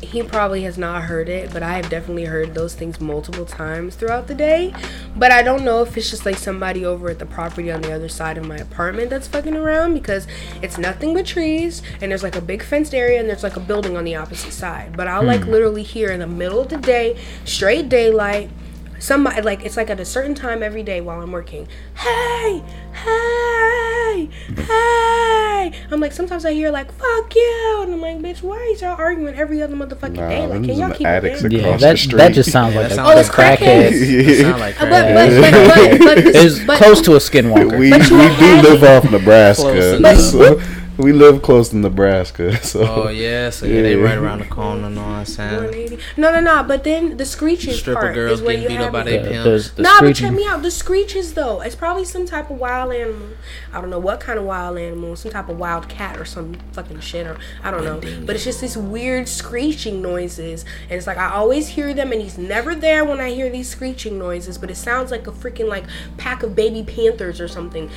Speaker 4: he probably has not heard it, but I have definitely heard those things multiple times throughout the day. But I don't know if it's just like somebody over at the property on the other side of my apartment that's fucking around because it's nothing but trees and there's like a big fenced area and there's like a building on the opposite side. But I'll like hmm. literally hear in the middle of the day, straight daylight, somebody like it's like at a certain time every day while I'm working. Hey, hey, hey! I'm like sometimes I hear like "fuck you," and I'm like, "Bitch, why is y'all arguing every other motherfucking
Speaker 3: Nah,
Speaker 4: day? Like, can y'all keep
Speaker 3: addicts
Speaker 4: it?"
Speaker 3: that?
Speaker 1: Yeah, that that just sounds like
Speaker 2: that
Speaker 1: a,
Speaker 2: sounds
Speaker 1: a
Speaker 4: like
Speaker 1: crackhead.
Speaker 2: Sound like
Speaker 4: But
Speaker 2: crap.
Speaker 4: but but but, but, but,
Speaker 1: It's
Speaker 4: but
Speaker 1: close to a skinwalker.
Speaker 3: we, we do live off <laughs> Nebraska.
Speaker 2: Close
Speaker 4: enough.
Speaker 3: so we live close to Nebraska. <laughs> So
Speaker 2: Oh yeah, so yeah, they
Speaker 3: Yeah.
Speaker 2: right around the corner. Know what I'm saying?
Speaker 4: No, no, no. But then the screeches
Speaker 2: Stripper
Speaker 4: part
Speaker 2: girls
Speaker 4: is where
Speaker 2: getting
Speaker 4: you
Speaker 2: beat up
Speaker 4: have
Speaker 2: by
Speaker 4: it.
Speaker 2: they
Speaker 1: The-
Speaker 2: pimps.
Speaker 1: the- the
Speaker 4: Nah, but check me out. The screeches though, it's probably some type of wild animal. I don't know what kind of wild animal, some type of wild cat or some fucking shit or I don't know. But it's just this weird screeching noises, and it's like I always hear them, and he's never there when I hear these screeching noises. But it sounds like a freaking like pack of baby panthers or something.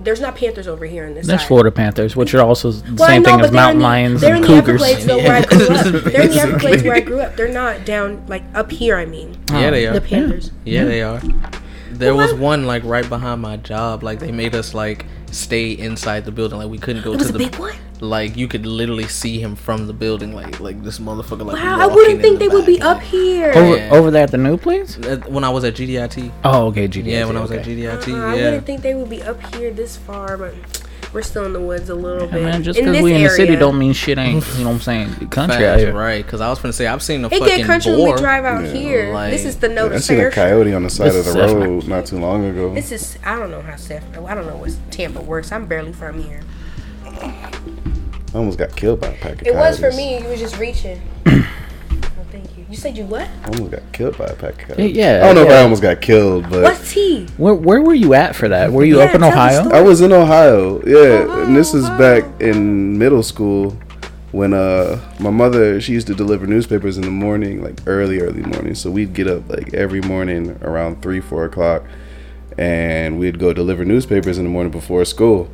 Speaker 4: There's not panthers over here in this.
Speaker 1: There's
Speaker 4: side.
Speaker 1: Florida Panthers, which are also the
Speaker 4: Well,
Speaker 1: same
Speaker 4: know,
Speaker 1: thing as mountain
Speaker 4: the-
Speaker 1: lions
Speaker 4: They're
Speaker 1: and
Speaker 4: in the
Speaker 1: cougars.
Speaker 4: Everglades, though, where I grew up. <laughs> They're in the Everglades where I grew up. They're not down like up here. I mean,
Speaker 2: Yeah, they are.
Speaker 4: the Panthers.
Speaker 2: Yeah, they are. There
Speaker 4: Well,
Speaker 2: was one like right behind my job. Like they made us like stay inside the building. Like we couldn't go
Speaker 4: It was
Speaker 2: to
Speaker 4: a
Speaker 2: the.
Speaker 4: big one.
Speaker 2: Like you could literally see him from the building. Like like this motherfucker. Like
Speaker 4: Wow, I wouldn't think
Speaker 2: the
Speaker 4: they would be up here.
Speaker 1: Over,
Speaker 2: Yeah.
Speaker 1: over there at the new place?
Speaker 2: Uh, When I was at GDIT.
Speaker 1: Oh, okay, GDIT.
Speaker 2: Yeah, when I was
Speaker 1: okay.
Speaker 2: at GDIT.
Speaker 4: Uh, I wouldn't think they would be up here this far, but we're still in the woods a little
Speaker 1: Yeah,
Speaker 4: bit.
Speaker 1: man, just because we in the city don't mean shit ain't, you know what I'm saying? The <laughs> country out here.
Speaker 2: right? Because I was gonna say I've seen a
Speaker 4: It
Speaker 2: fucking
Speaker 4: get country when we drive out
Speaker 3: Yeah,
Speaker 4: here.
Speaker 2: like-
Speaker 4: this is the
Speaker 3: I
Speaker 4: notice
Speaker 3: seen a coyote on the side
Speaker 1: This
Speaker 3: of the road
Speaker 1: definitely-
Speaker 3: not too long ago.
Speaker 4: This is I don't know how Steph. I don't know what Tampa works. I'm barely from here.
Speaker 3: I almost got killed by a pack of
Speaker 4: It was for me. You was just reaching. <clears throat> thank you. You said you what?
Speaker 3: I almost got killed by a pack of cows.
Speaker 1: Yeah, yeah,
Speaker 3: I don't know if. I almost got killed, but
Speaker 4: What's tea?
Speaker 1: Where where were you at for that? Were you
Speaker 4: Yeah,
Speaker 1: up in Ohio?
Speaker 3: I was in Ohio. Yeah, and this is
Speaker 4: Ohio.
Speaker 3: back in middle school when uh my mother she used to deliver newspapers in the morning, like early early morning. So we'd get up like every morning around three four o'clock, and we'd go deliver newspapers in the morning before school.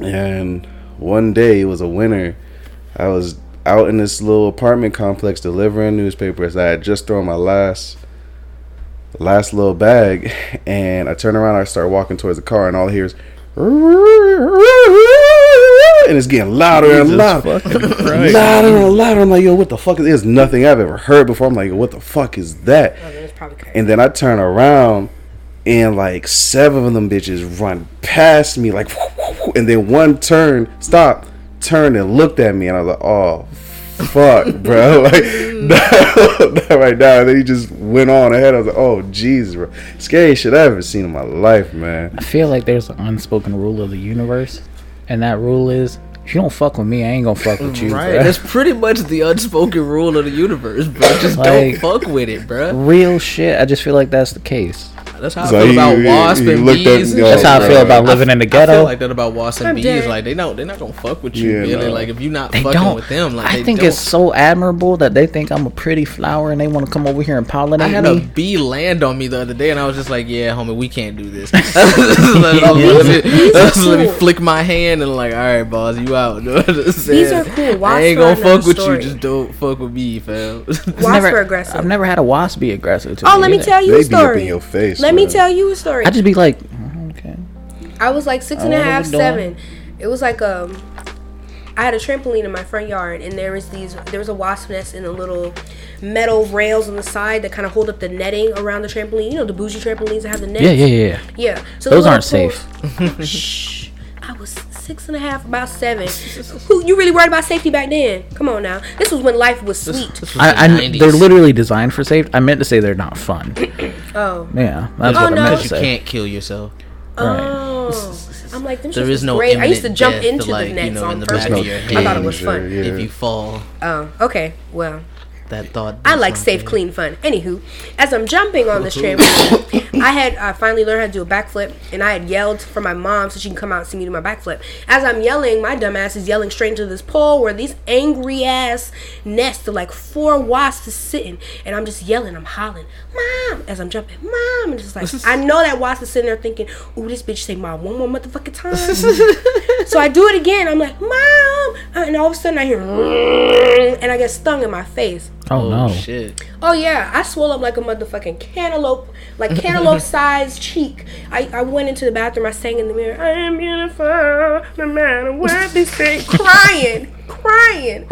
Speaker 3: And one day it was a winter. I was out in this little apartment complex delivering newspapers. I had just thrown my last last little bag <laughs> and I turn around I start walking towards the car and all I hear is and it's getting louder and louder. <laughs> Louder and louder. I'm like, yo, what the fuck is There's nothing I've ever heard before. I'm like, yo, what the fuck is that?
Speaker 4: Oh, that's probably crazy.
Speaker 3: And then I turn around and like seven of them bitches run past me like <laughs> and then one turn stop turned and looked at me and I was like oh fuck bro. <laughs> Like mm. <laughs> that, that right now. And then he just went on ahead. I was like oh Jesus bro. Scary shit I ever seen in my life man.
Speaker 1: I feel like there's an unspoken rule of the universe, and that rule is if you don't fuck with me, I ain't gonna fuck with you.
Speaker 2: Right,
Speaker 1: bruh.
Speaker 2: that's pretty much the unspoken rule of the universe, bro. Just
Speaker 1: Like-
Speaker 2: don't fuck with it, bro.
Speaker 1: Real shit. I just feel like that's the case.
Speaker 2: That's how I feel
Speaker 3: you-
Speaker 2: about
Speaker 3: you-
Speaker 2: wasp
Speaker 3: you
Speaker 2: and
Speaker 3: looked at-
Speaker 2: bees.
Speaker 3: yo,
Speaker 1: That's how I feel about living in the
Speaker 2: I feel
Speaker 1: ghetto.
Speaker 2: like that about wasp and
Speaker 4: I'm
Speaker 2: bees.
Speaker 4: dead.
Speaker 2: Like they don't, they're not gonna fuck with you.
Speaker 3: Yeah,
Speaker 2: really.
Speaker 3: no.
Speaker 2: Like if you're not
Speaker 1: They
Speaker 2: fucking
Speaker 1: don't.
Speaker 2: with them, like
Speaker 1: I
Speaker 2: they
Speaker 1: think
Speaker 2: don't.
Speaker 1: it's so admirable that they think I'm a pretty flower and they want to come over here and pollinate
Speaker 2: I had
Speaker 1: me.
Speaker 2: a bee land on me the other day, and I was just like, "Yeah, homie, we can't do this." <laughs> <laughs> let, me, let me- <laughs> let me flick my hand and like, "All right, boss, you out." <laughs>
Speaker 4: These are cool.
Speaker 2: I ain't gonna
Speaker 4: another
Speaker 2: fuck with
Speaker 4: story.
Speaker 2: you. Just don't fuck with me, fam. <laughs>
Speaker 4: Wasps
Speaker 1: never,
Speaker 4: are aggressive.
Speaker 1: I've never had a wasp be aggressive to
Speaker 4: oh,
Speaker 1: me.
Speaker 4: Oh, let me
Speaker 1: either.
Speaker 4: tell you
Speaker 3: they
Speaker 4: a
Speaker 3: be up in
Speaker 4: story.
Speaker 3: your face
Speaker 4: Let me tell you a story.
Speaker 1: I just be like, "Oh, okay.
Speaker 4: I was like six
Speaker 1: I
Speaker 4: and a
Speaker 1: wonder
Speaker 4: half,
Speaker 1: what doing.
Speaker 4: It was like um, I had a trampoline in my front yard, and there was these. There was a wasp nest in the little metal rails on the side that kind of hold up the netting around the trampoline. You know the bougie trampolines that have the net.
Speaker 1: Yeah, yeah, yeah. yeah.
Speaker 4: Yeah. So
Speaker 1: Those aren't safe. <laughs>
Speaker 4: Shh. I was six and a half, about seven. Who you really worried about safety back then? Come on now. This was when life was sweet.
Speaker 1: I, I, they're literally designed for safety. I meant to say they're not fun. <clears throat>
Speaker 4: Oh.
Speaker 1: Yeah, that's
Speaker 4: Oh,
Speaker 1: what I
Speaker 4: no.
Speaker 1: meant
Speaker 2: Because
Speaker 1: to
Speaker 2: you can't kill yourself.
Speaker 4: Oh. I'm like, them
Speaker 2: There
Speaker 4: shits
Speaker 2: no
Speaker 4: great. I used to jump into
Speaker 2: like,
Speaker 4: the
Speaker 2: you
Speaker 4: nets
Speaker 2: know,
Speaker 4: on
Speaker 2: in the
Speaker 4: purpose.
Speaker 2: back of your
Speaker 4: I thought it was fun.
Speaker 3: yeah.
Speaker 2: If you fall,
Speaker 4: Oh, okay. Well,
Speaker 2: that thought.
Speaker 4: I
Speaker 2: does
Speaker 4: like safe,
Speaker 2: something.
Speaker 4: clean fun. Anywho, as I'm jumping on this trampoline, I had uh, finally learned how to do a backflip, and I had yelled for my mom so she can come out and see me do my backflip. As I'm yelling, my dumb ass is yelling straight into this pole where these angry ass nests of like four wasps is sitting, and I'm just yelling, I'm hollering, "Mom!" as I'm jumping, "Mom!" and just like I know that wasp is sitting there thinking, "Ooh, this bitch say mom one more motherfucking time." <laughs> so I do it again. I'm like, "Mom!" and all of a sudden I hear, and I get stung in my face.
Speaker 1: Oh,
Speaker 2: Oh
Speaker 1: no.
Speaker 2: shit!
Speaker 4: Oh yeah, I swelled up like a motherfucking cantaloupe, like <laughs> cantaloupe sized cheek. I, I went into the bathroom, I sang in the mirror, I am beautiful, no matter what they say, <laughs> crying, crying.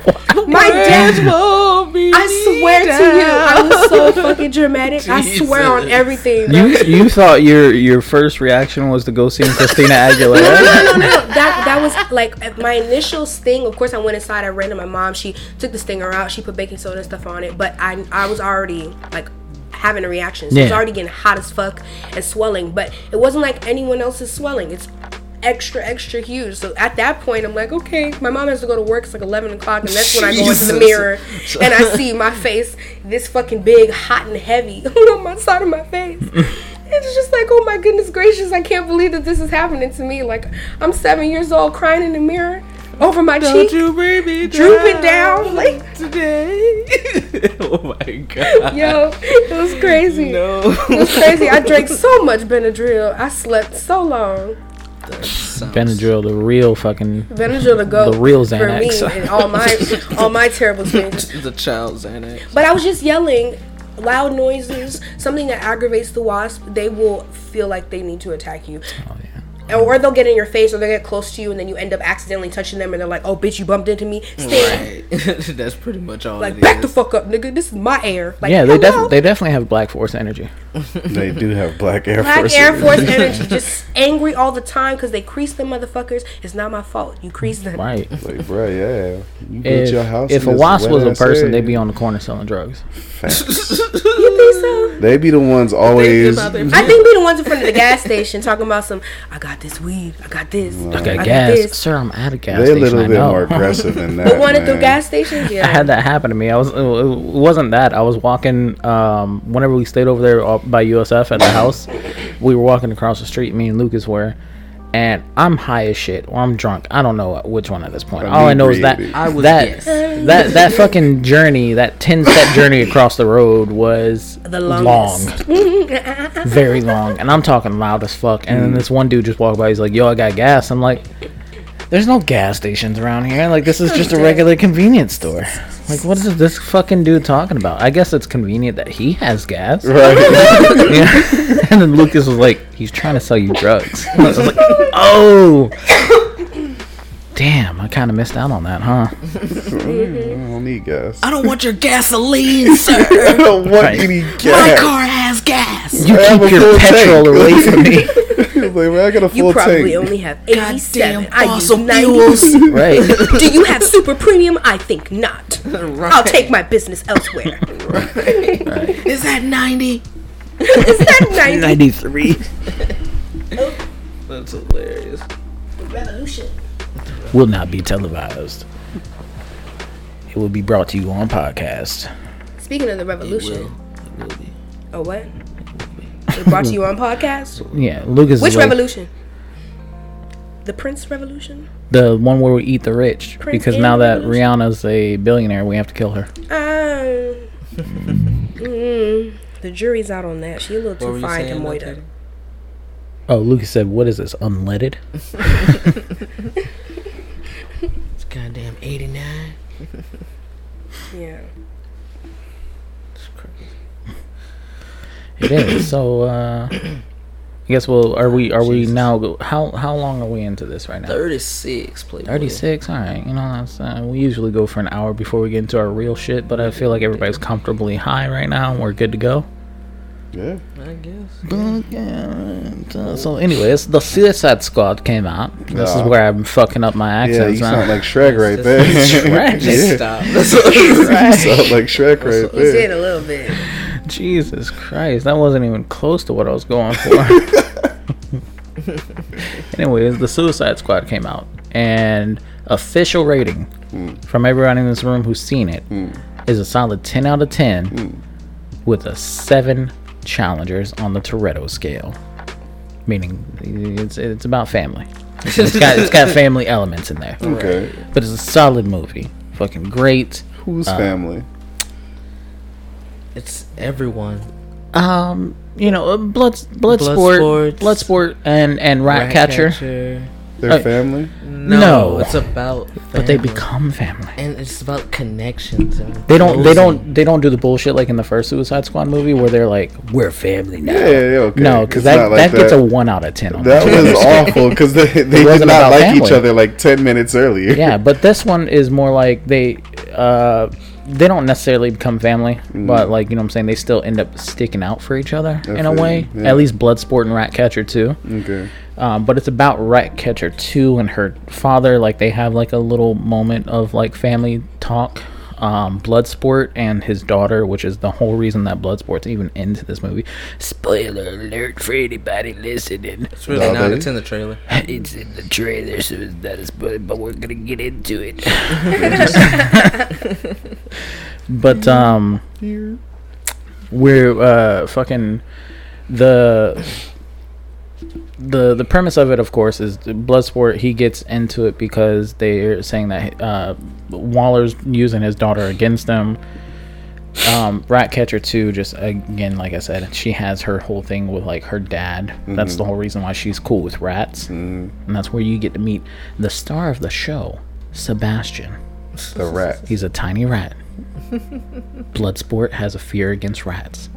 Speaker 4: My dad, I swear to you, I was so fucking dramatic. I swear on everything. bro.
Speaker 1: You you thought your your first reaction was to go see <laughs> Christina
Speaker 4: no,
Speaker 1: Aguilera?
Speaker 4: no, no, no. That that was like my initial sting. Of course, I went inside. I ran to my mom. She took the stinger out. She put baking soda and stuff on it. But I I was already like having a reaction. So it was
Speaker 1: Yeah.
Speaker 4: already getting hot as fuck and swelling. But it wasn't like anyone else's swelling. It's extra extra huge. So at that point, I'm like, okay. My mom has to go to work. It's like 11 o'clock, and that's when I go into the mirror <laughs> and I see my face, this fucking big, hot and heavy <laughs> on my side of my face. <laughs> It's just like, oh my goodness gracious, I can't believe that this is happening to me. Like, I'm seven years old crying in the mirror over my cheek.
Speaker 2: bring me
Speaker 4: drooping down, like-
Speaker 2: today. oh my god!
Speaker 4: Yo, it was crazy.
Speaker 2: No.
Speaker 4: It was crazy. I drank so much Benadryl. I slept so long.
Speaker 1: Benadryl, the real fucking.
Speaker 4: Benadryl to go
Speaker 1: The real Xanax
Speaker 4: for me and all my <laughs> all my terrible <laughs> things.
Speaker 2: the child Xanax.
Speaker 4: But I was just yelling loud noises, something that aggravates the wasp. They will feel like they need to attack you.
Speaker 1: Oh yeah.
Speaker 4: Or they'll get in your face, or they will get close to you, and then you end up accidentally touching them, and they're like, "Oh, bitch, you bumped into me." Stay,
Speaker 2: Right. <laughs> That's pretty much all.
Speaker 4: like,
Speaker 2: it
Speaker 4: back the fuck up, nigga. This is my air. Like,
Speaker 1: yeah, they
Speaker 4: hello?
Speaker 1: definitely they definitely have Black Force energy. <laughs>
Speaker 3: They do have black Air
Speaker 4: Black
Speaker 3: Force.
Speaker 4: Air Force
Speaker 3: it. <laughs>
Speaker 4: energy, just angry all the time because they crease them motherfuckers. It's not my fault. You crease them.
Speaker 1: Right.
Speaker 3: Like, bro, yeah. You built
Speaker 1: If,
Speaker 3: your house.
Speaker 1: if a wasp was a person,
Speaker 3: area.
Speaker 1: they'd be on the corner selling drugs.
Speaker 3: Facts.
Speaker 4: You think so?
Speaker 3: They be the ones always.
Speaker 2: about their-
Speaker 4: I think be the ones in front of the gas station talking about some. I got got this weed. I got this.
Speaker 1: I got gas,
Speaker 4: this.
Speaker 1: sir. I'm at a gas
Speaker 3: They're a
Speaker 1: station.
Speaker 3: little
Speaker 1: I
Speaker 3: bit more aggressive than <laughs> that.
Speaker 4: But one at the gas stations, yeah.
Speaker 1: I had that happen to me. I was it wasn't that. I was walking um whenever we stayed over there by USF at the house. We were walking across the street. Me and Lucas were, and I'm high as shit or I'm drunk. I don't know which one at this point. All I know is that
Speaker 2: I was
Speaker 1: that
Speaker 2: yes.
Speaker 1: that that fucking journey, that ten step <laughs> journey across the road was
Speaker 4: The
Speaker 1: long, <laughs> very long, and I'm talking loud as fuck. And then this one dude just walked by. He's like, "Yo, I got gas." I'm like. There's no gas stations around here. Like this is just a <laughs> regular convenience store. Like what is this fucking dude talking about? I guess it's convenient that he has gas.
Speaker 3: Right. <laughs>
Speaker 1: Yeah. <laughs> and then Lucas was like, he's trying to sell you drugs. I was like, oh. <coughs> Damn, I kind of missed out on that, huh?
Speaker 3: Mm, I don't need gas.
Speaker 2: I don't want your gasoline, sir.
Speaker 3: I don't want
Speaker 1: Right.
Speaker 3: any gas.
Speaker 2: My car has gas.
Speaker 1: You
Speaker 3: I have
Speaker 1: keep your
Speaker 3: full
Speaker 1: petrol
Speaker 3: tank.
Speaker 1: away from me. <laughs>
Speaker 3: like, man, I got a full
Speaker 4: You probably
Speaker 3: tank.
Speaker 4: only have 87.
Speaker 2: Goddamn
Speaker 4: I use
Speaker 2: fossil
Speaker 4: 90.
Speaker 2: fuels. <laughs>
Speaker 1: right.
Speaker 4: Do you have super premium? I think not. <laughs> I'll take my business elsewhere.
Speaker 2: Is that 90?
Speaker 4: Is that 90?
Speaker 1: 93.
Speaker 2: That's hilarious.
Speaker 4: Revolution.
Speaker 1: Will not be televised. It will be brought to you on podcast.
Speaker 4: Speaking of the
Speaker 2: It
Speaker 4: revolution.
Speaker 2: will. It will be.
Speaker 4: Oh, what? It brought to you on podcast?
Speaker 1: Yeah, Lucas
Speaker 4: Which
Speaker 1: is like
Speaker 4: revolution? The Prince Revolution?
Speaker 1: the one where we eat the rich.
Speaker 4: Prince
Speaker 1: because now that
Speaker 4: Revolution?
Speaker 1: Rihanna's a billionaire, we have to kill her.
Speaker 4: Uh, <laughs> mm, the jury's out on that. She a little
Speaker 2: What
Speaker 4: too fine to
Speaker 2: saying,
Speaker 4: moita.
Speaker 1: Oh, Lucas said, "What is this? Unleaded?" <laughs>
Speaker 2: It's goddamn 89.
Speaker 4: Yeah.
Speaker 2: It's crazy.
Speaker 1: It is. <coughs> So, uh, I guess we'll. Are we? Are we now? How how long are we into this right now?
Speaker 2: 36, please.
Speaker 1: Thirty six. All right. You know, that's uh, we usually go for an hour before we get into our real shit. But I feel like everybody's comfortably high right now. and We're good to go.
Speaker 3: Yeah.
Speaker 2: I guess.
Speaker 1: Uh, so, anyways, the Suicide Squad came out. This is
Speaker 3: Yeah.
Speaker 1: where I'm fucking up my
Speaker 3: Yeah, you
Speaker 1: accents.
Speaker 3: sound like Shrek right there.
Speaker 1: Shrek. <laughs>
Speaker 2: Just
Speaker 3: yeah.
Speaker 2: stop. That's <laughs> what
Speaker 3: You sound like Shrek right
Speaker 4: You said
Speaker 3: there.
Speaker 4: a little bit.
Speaker 1: Jesus Christ, that wasn't even close to what I was going for. <laughs> Anyways, the Suicide Squad came out, and official rating mm. from everyone in this room who's seen it mm. is a solid 10 out of 10 mm. with a 7 challengers on the Toretto scale. Meaning, it's, it's about family. It's got, it's got <laughs> family elements in there.
Speaker 3: Okay.
Speaker 1: But it's a solid movie. Fucking great.
Speaker 3: Whose
Speaker 1: Uh,
Speaker 3: family?
Speaker 2: It's everyone.
Speaker 1: Um, you know, uh, blood, blood,
Speaker 2: Blood
Speaker 1: sport,
Speaker 2: sports.
Speaker 1: blood sport, and and rat, catcher.
Speaker 3: Their
Speaker 1: uh,
Speaker 3: family?
Speaker 2: No,
Speaker 1: No.
Speaker 2: it's about.
Speaker 1: But they become family.
Speaker 2: And it's about connections. And
Speaker 1: They don't. They don't. They don't do the bullshit like in the first Suicide Squad movie where they're like, "We're family now."
Speaker 3: Yeah, yeah, okay.
Speaker 1: No, because that
Speaker 3: like
Speaker 1: that gets a one out of ten on
Speaker 3: That
Speaker 1: that.
Speaker 3: was awful because they, <laughs> they did
Speaker 1: wasn't
Speaker 3: not
Speaker 1: about
Speaker 3: like each other like 10 minutes earlier.
Speaker 1: yeah, but this one is more like they. uh they don't necessarily become family, but like you know what I'm saying, they still end up sticking out for each other in a way.
Speaker 3: yeah.
Speaker 1: At least Bloodsport and Ratcatcher too.
Speaker 3: Okay.
Speaker 1: um, but it's about Ratcatcher 2 and her father. Like they have like a little moment of like family talk. Um, Bloodsport and his daughter, which is the whole reason that Bloodsport's even into this movie. Spoiler alert for anybody listening.
Speaker 2: It's really
Speaker 3: No,
Speaker 2: not.
Speaker 3: they-
Speaker 2: It's in the trailer. <laughs>
Speaker 1: It's in the trailer, so it's not a spoiler, but we're gonna get into it. <laughs> but um, we're uh fucking the the the premise of it of course is the bloodsport he gets into it because they're saying that uh waller's using his daughter against them um ratcatcher 2 just again like i said she has her whole thing with like her dad. That's the whole reason why she's cool with rats. And that's where you get to meet the star of the show sebastian.
Speaker 3: The rat.
Speaker 1: he's a tiny rat. <laughs> Bloodsport has a fear against rats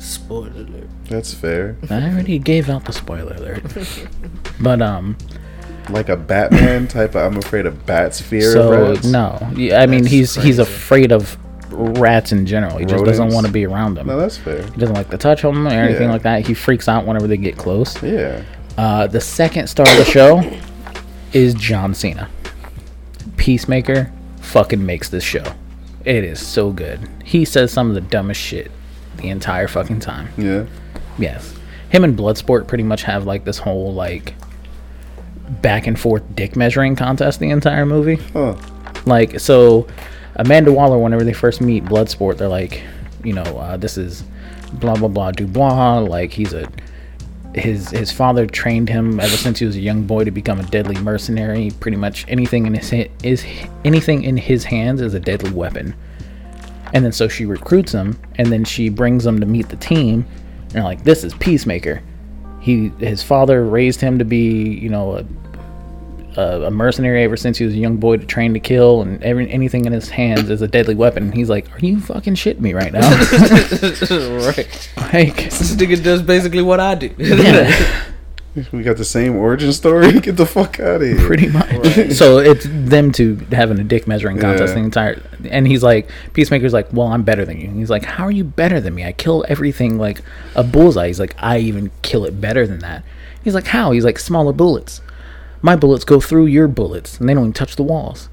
Speaker 2: Spoiler alert.
Speaker 3: That's fair.
Speaker 1: I already gave out the spoiler alert. <laughs> but um
Speaker 3: Like a Batman type of I'm afraid of bats fear of
Speaker 1: so
Speaker 3: rats.
Speaker 1: no. Yeah, I mean
Speaker 2: That's
Speaker 1: he's he's
Speaker 2: crazy.
Speaker 1: afraid of rats in general. He just doesn't want to be around them.
Speaker 3: No, that's fair.
Speaker 1: he doesn't like to touch them or anything
Speaker 3: Yeah.
Speaker 1: like that. He freaks out whenever they get close.
Speaker 3: Yeah.
Speaker 1: Uh, the second star of the show is John Cena. Peacemaker fucking makes this show. It is so good. He says some of the dumbest shit the entire fucking time.
Speaker 3: Yeah.
Speaker 1: Yes. Him and Bloodsport pretty much have like this whole like back and forth dick measuring contest the entire movie.
Speaker 3: Huh.
Speaker 1: Like, so Amanda Waller, whenever they first meet Bloodsport, they're like, you know, uh, this is blah blah blah Dubois. Like he's a his his father trained him ever since he was a young boy to become a deadly mercenary. Pretty much anything in his is anything in his hands is a deadly weapon. And then so she recruits him, and then she brings him to meet the team. And like, this is Peacemaker. He his father raised him to be, you know, a a, a mercenary ever since he was a young boy to train to kill, and every, anything in his hands is a deadly weapon. And he's like, "Are you fucking shitting me right now?" <laughs>
Speaker 2: right. <laughs>
Speaker 1: like,
Speaker 2: This nigga does basically what I do.
Speaker 1: yeah, <laughs>
Speaker 3: We got the same origin story. <laughs> Get the fuck out of here.
Speaker 1: pretty much. <laughs> So it's them two having a dick measuring contest
Speaker 3: Yeah.
Speaker 1: the entire. And he's like, Peacemaker's like, "Well, I'm better than you." And he's like, "How are you better than me? I kill everything like a bullseye." He's like, "I even kill it better than that." He's like, "How?" He's like, "Smaller bullets. My bullets go through your bullets, and they don't even touch the walls."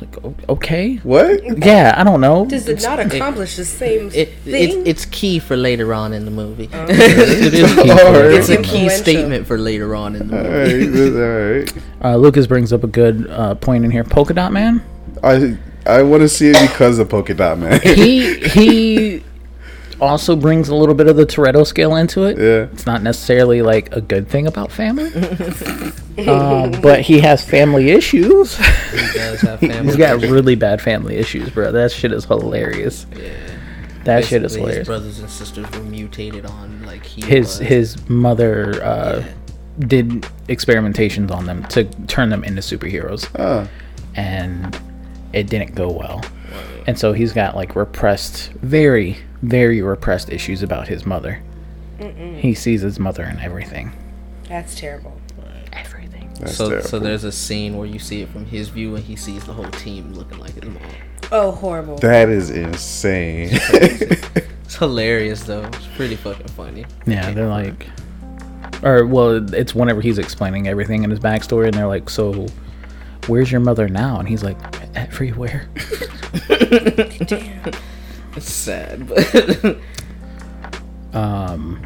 Speaker 1: Like, okay.
Speaker 3: What?
Speaker 1: Yeah, I don't know.
Speaker 4: Does it not accomplish the same
Speaker 2: It, it,
Speaker 4: thing?
Speaker 2: it's key for later on in the movie. <laughs>
Speaker 1: it is key for <laughs>
Speaker 3: Alright.
Speaker 2: it's a key statement for later on in the movie.
Speaker 3: right, all right. <laughs>
Speaker 1: Uh, Lucas brings up a good uh, point in here. Polka Dot Man.
Speaker 3: I I want to see it because of Polka Dot Man.
Speaker 1: He he also brings a little bit of the Toretto scale into it.
Speaker 3: yeah.
Speaker 1: It's not necessarily like a good thing about family, uh, <laughs> but he has family issues.
Speaker 2: He does have <laughs> family.
Speaker 1: He's got really bad family issues, bro. That shit is hilarious. Yeah. That shit is
Speaker 2: Basically,
Speaker 1: hilarious.
Speaker 2: His brothers and sisters were mutated on like he
Speaker 1: His
Speaker 2: was.
Speaker 1: his mother uh,
Speaker 2: Yeah.
Speaker 1: did experimentations on them to turn them into superheroes.
Speaker 3: Oh.
Speaker 1: and it didn't go well. And so he's got like repressed, very, very repressed issues about his mother. He sees his mother and everything.
Speaker 4: That's terrible.
Speaker 1: Everything.
Speaker 3: That's
Speaker 2: so
Speaker 3: terrible.
Speaker 2: so there's a scene where you see it from his view and he sees the whole team looking like his mom.
Speaker 4: Oh, horrible.
Speaker 3: that is insane.
Speaker 2: It's hilarious though. It's pretty fucking funny.
Speaker 1: Yeah, they're like, or well, it's whenever he's explaining everything in his backstory, and they're like, "So, where's your mother now?" And he's like, "Everywhere." <laughs> Damn.
Speaker 2: It's sad, but <laughs>
Speaker 1: Um,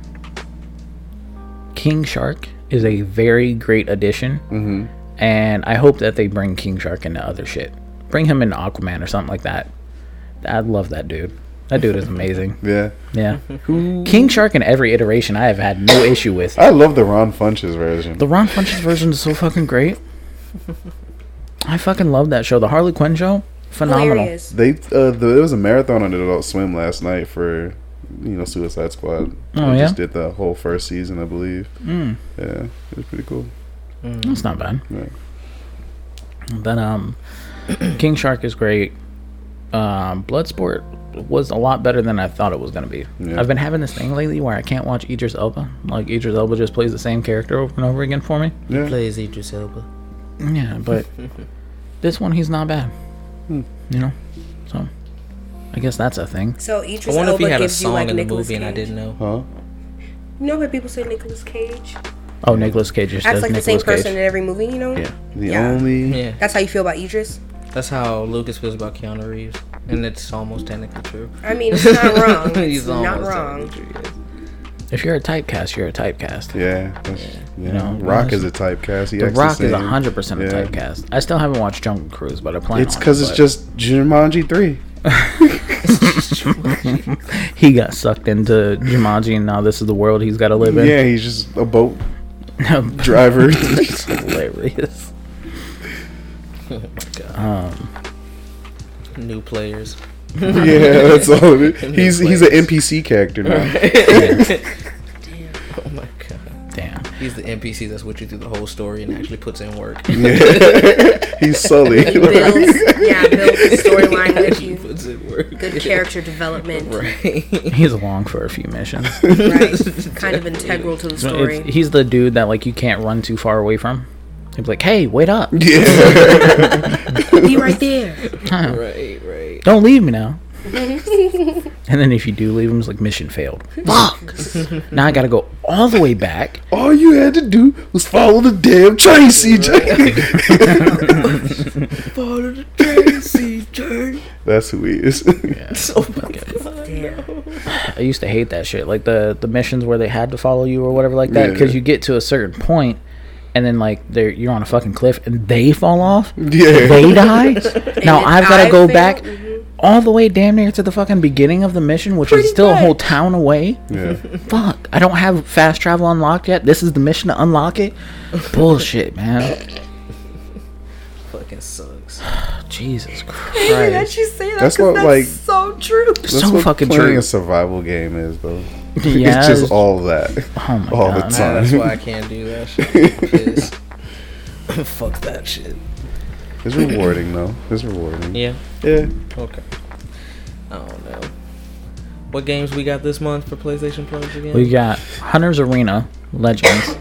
Speaker 1: King Shark is a very great addition,
Speaker 3: hmm
Speaker 1: and I hope that they bring King Shark into other shit. Bring him into Aquaman or something like that. I love that dude. That dude is amazing. <laughs>
Speaker 3: Yeah.
Speaker 1: Yeah. King Shark in every iteration I have had no issue with.
Speaker 3: I love the Ron Funches version.
Speaker 1: The Ron Funches version is so fucking great. I fucking love that show. The Harley Quinn show, phenomenal.
Speaker 4: Hilarious.
Speaker 3: They uh, the, there was a marathon on Adult Swim last night for you know Suicide Squad.
Speaker 1: Oh,
Speaker 3: They
Speaker 1: yeah?
Speaker 3: just did the whole first season, I believe.
Speaker 1: Mm,
Speaker 3: Yeah, it was pretty cool.
Speaker 1: that's not bad.
Speaker 3: Yeah.
Speaker 1: But um, <clears throat> King Shark is great. Um, Bloodsport was a lot better than I thought it was gonna be.
Speaker 3: Yeah.
Speaker 1: I've been having this thing lately where I can't watch Idris Elba. Like Idris Elba just plays the same character over and over again for me.
Speaker 3: Yeah.
Speaker 2: plays Idris Elba.
Speaker 1: Yeah, but <laughs> this one he's not bad.
Speaker 3: Hmm.
Speaker 1: You know, so I guess that's a thing.
Speaker 4: So
Speaker 2: I
Speaker 4: Idris
Speaker 2: wonder if he had a song
Speaker 4: like
Speaker 2: in the
Speaker 4: Nicolas
Speaker 2: movie and I didn't know.
Speaker 3: Huh?
Speaker 4: You know how people say Nicolas Cage?
Speaker 1: Oh, Nicolas Cage just
Speaker 4: Acts
Speaker 1: does
Speaker 4: like the
Speaker 1: Nicolas
Speaker 4: same person
Speaker 1: Cage.
Speaker 4: in every movie, you know?
Speaker 1: Yeah.
Speaker 3: The
Speaker 4: Yeah.
Speaker 3: only
Speaker 2: Yeah,
Speaker 4: That's how you feel about Idris?
Speaker 2: that's how Lucas feels about Keanu Reeves, and it's almost technically true.
Speaker 4: I mean, it's not wrong. <laughs> It's
Speaker 2: He's
Speaker 4: not
Speaker 2: almost
Speaker 4: wrong.
Speaker 2: technically true,
Speaker 1: If you're a typecast, you're a typecast.
Speaker 3: yeah, that's- yeah.
Speaker 1: know,
Speaker 3: Rock is a typecast. He
Speaker 1: The
Speaker 3: acts
Speaker 1: Rock
Speaker 3: the
Speaker 1: is hundred percent a
Speaker 3: Yeah.
Speaker 1: typecast. I still haven't watched Jungle Cruise, but I plan.
Speaker 3: It's because
Speaker 1: it,
Speaker 3: it's
Speaker 1: but
Speaker 3: just Jumanji three. <laughs>
Speaker 1: he got sucked into Jumanji, and now this is the world he's got to live in.
Speaker 3: Yeah, he's just a boat
Speaker 1: Yeah, <laughs>
Speaker 3: driver. <laughs>
Speaker 1: it's hilarious.
Speaker 2: Oh my god.
Speaker 1: Um,
Speaker 2: New players. <laughs>
Speaker 3: yeah, that's all. It is.
Speaker 2: New <laughs>
Speaker 3: He's he's an. NPC character now. <laughs>
Speaker 2: Oh my god.
Speaker 1: damn.
Speaker 2: He's the NPC that's with you through the whole story and actually puts in work. Yeah.
Speaker 3: he's Sully.
Speaker 4: He builds, yeah, builds the storyline with
Speaker 2: He
Speaker 4: you.
Speaker 2: puts in work.
Speaker 4: Good character development.
Speaker 2: Right.
Speaker 1: He's along for a few missions.
Speaker 4: Right. kind of integral to the story.
Speaker 1: it's- he's the dude that like you can't run too far away from. He'd be like, "Hey, wait up! <laughs>
Speaker 3: yeah.
Speaker 4: Be right there.
Speaker 2: right, right.
Speaker 1: Don't leave me now." <laughs> and then if you do leave him, it's like mission failed. Fuck! now I gotta go all the way back.
Speaker 3: All you had to do was follow the damn train, CJ. <laughs>
Speaker 2: Follow the train, CJ.
Speaker 3: That's who he is.
Speaker 2: Oh my god.
Speaker 4: Damn.
Speaker 1: I used to hate that shit, like the the missions where they had to follow you or whatever like that,
Speaker 3: Yeah.
Speaker 1: because you get to a certain point and then like they're you're on a fucking cliff and they fall off,
Speaker 3: Yeah.
Speaker 1: they die. <laughs> now
Speaker 4: then
Speaker 1: I've got to go
Speaker 4: fail?
Speaker 1: back
Speaker 4: Mhm.
Speaker 1: all the way damn near to the fucking beginning of the mission, which
Speaker 4: Pretty
Speaker 1: is still a whole town away.
Speaker 3: Yeah. <laughs>
Speaker 1: Fuck, I don't have fast travel unlocked yet. This is the mission to unlock it. Bullshit, man. <laughs>
Speaker 2: Fucking sucks. <sighs>
Speaker 1: Jesus
Speaker 4: I hate that
Speaker 1: Christ.
Speaker 4: you say that
Speaker 3: That's
Speaker 4: 'cause
Speaker 3: what,
Speaker 4: that's
Speaker 3: like-
Speaker 4: so true.
Speaker 3: That's
Speaker 1: So
Speaker 3: what
Speaker 1: fucking
Speaker 3: playing
Speaker 1: true.
Speaker 3: a survival game is, though.
Speaker 1: Yeah, <laughs>
Speaker 3: it's just
Speaker 1: it's-
Speaker 3: all that.
Speaker 1: Oh my
Speaker 3: all
Speaker 1: God.
Speaker 3: the
Speaker 1: Man,
Speaker 3: time.
Speaker 2: That's why I can't do that shit. Piss. <laughs> Fuck that shit.
Speaker 3: It's rewarding though. It's rewarding.
Speaker 2: Yeah.
Speaker 3: Yeah.
Speaker 2: Okay. I don't know. What games we got this month for PlayStation Plus again?
Speaker 1: We got Hunter's Arena Legends.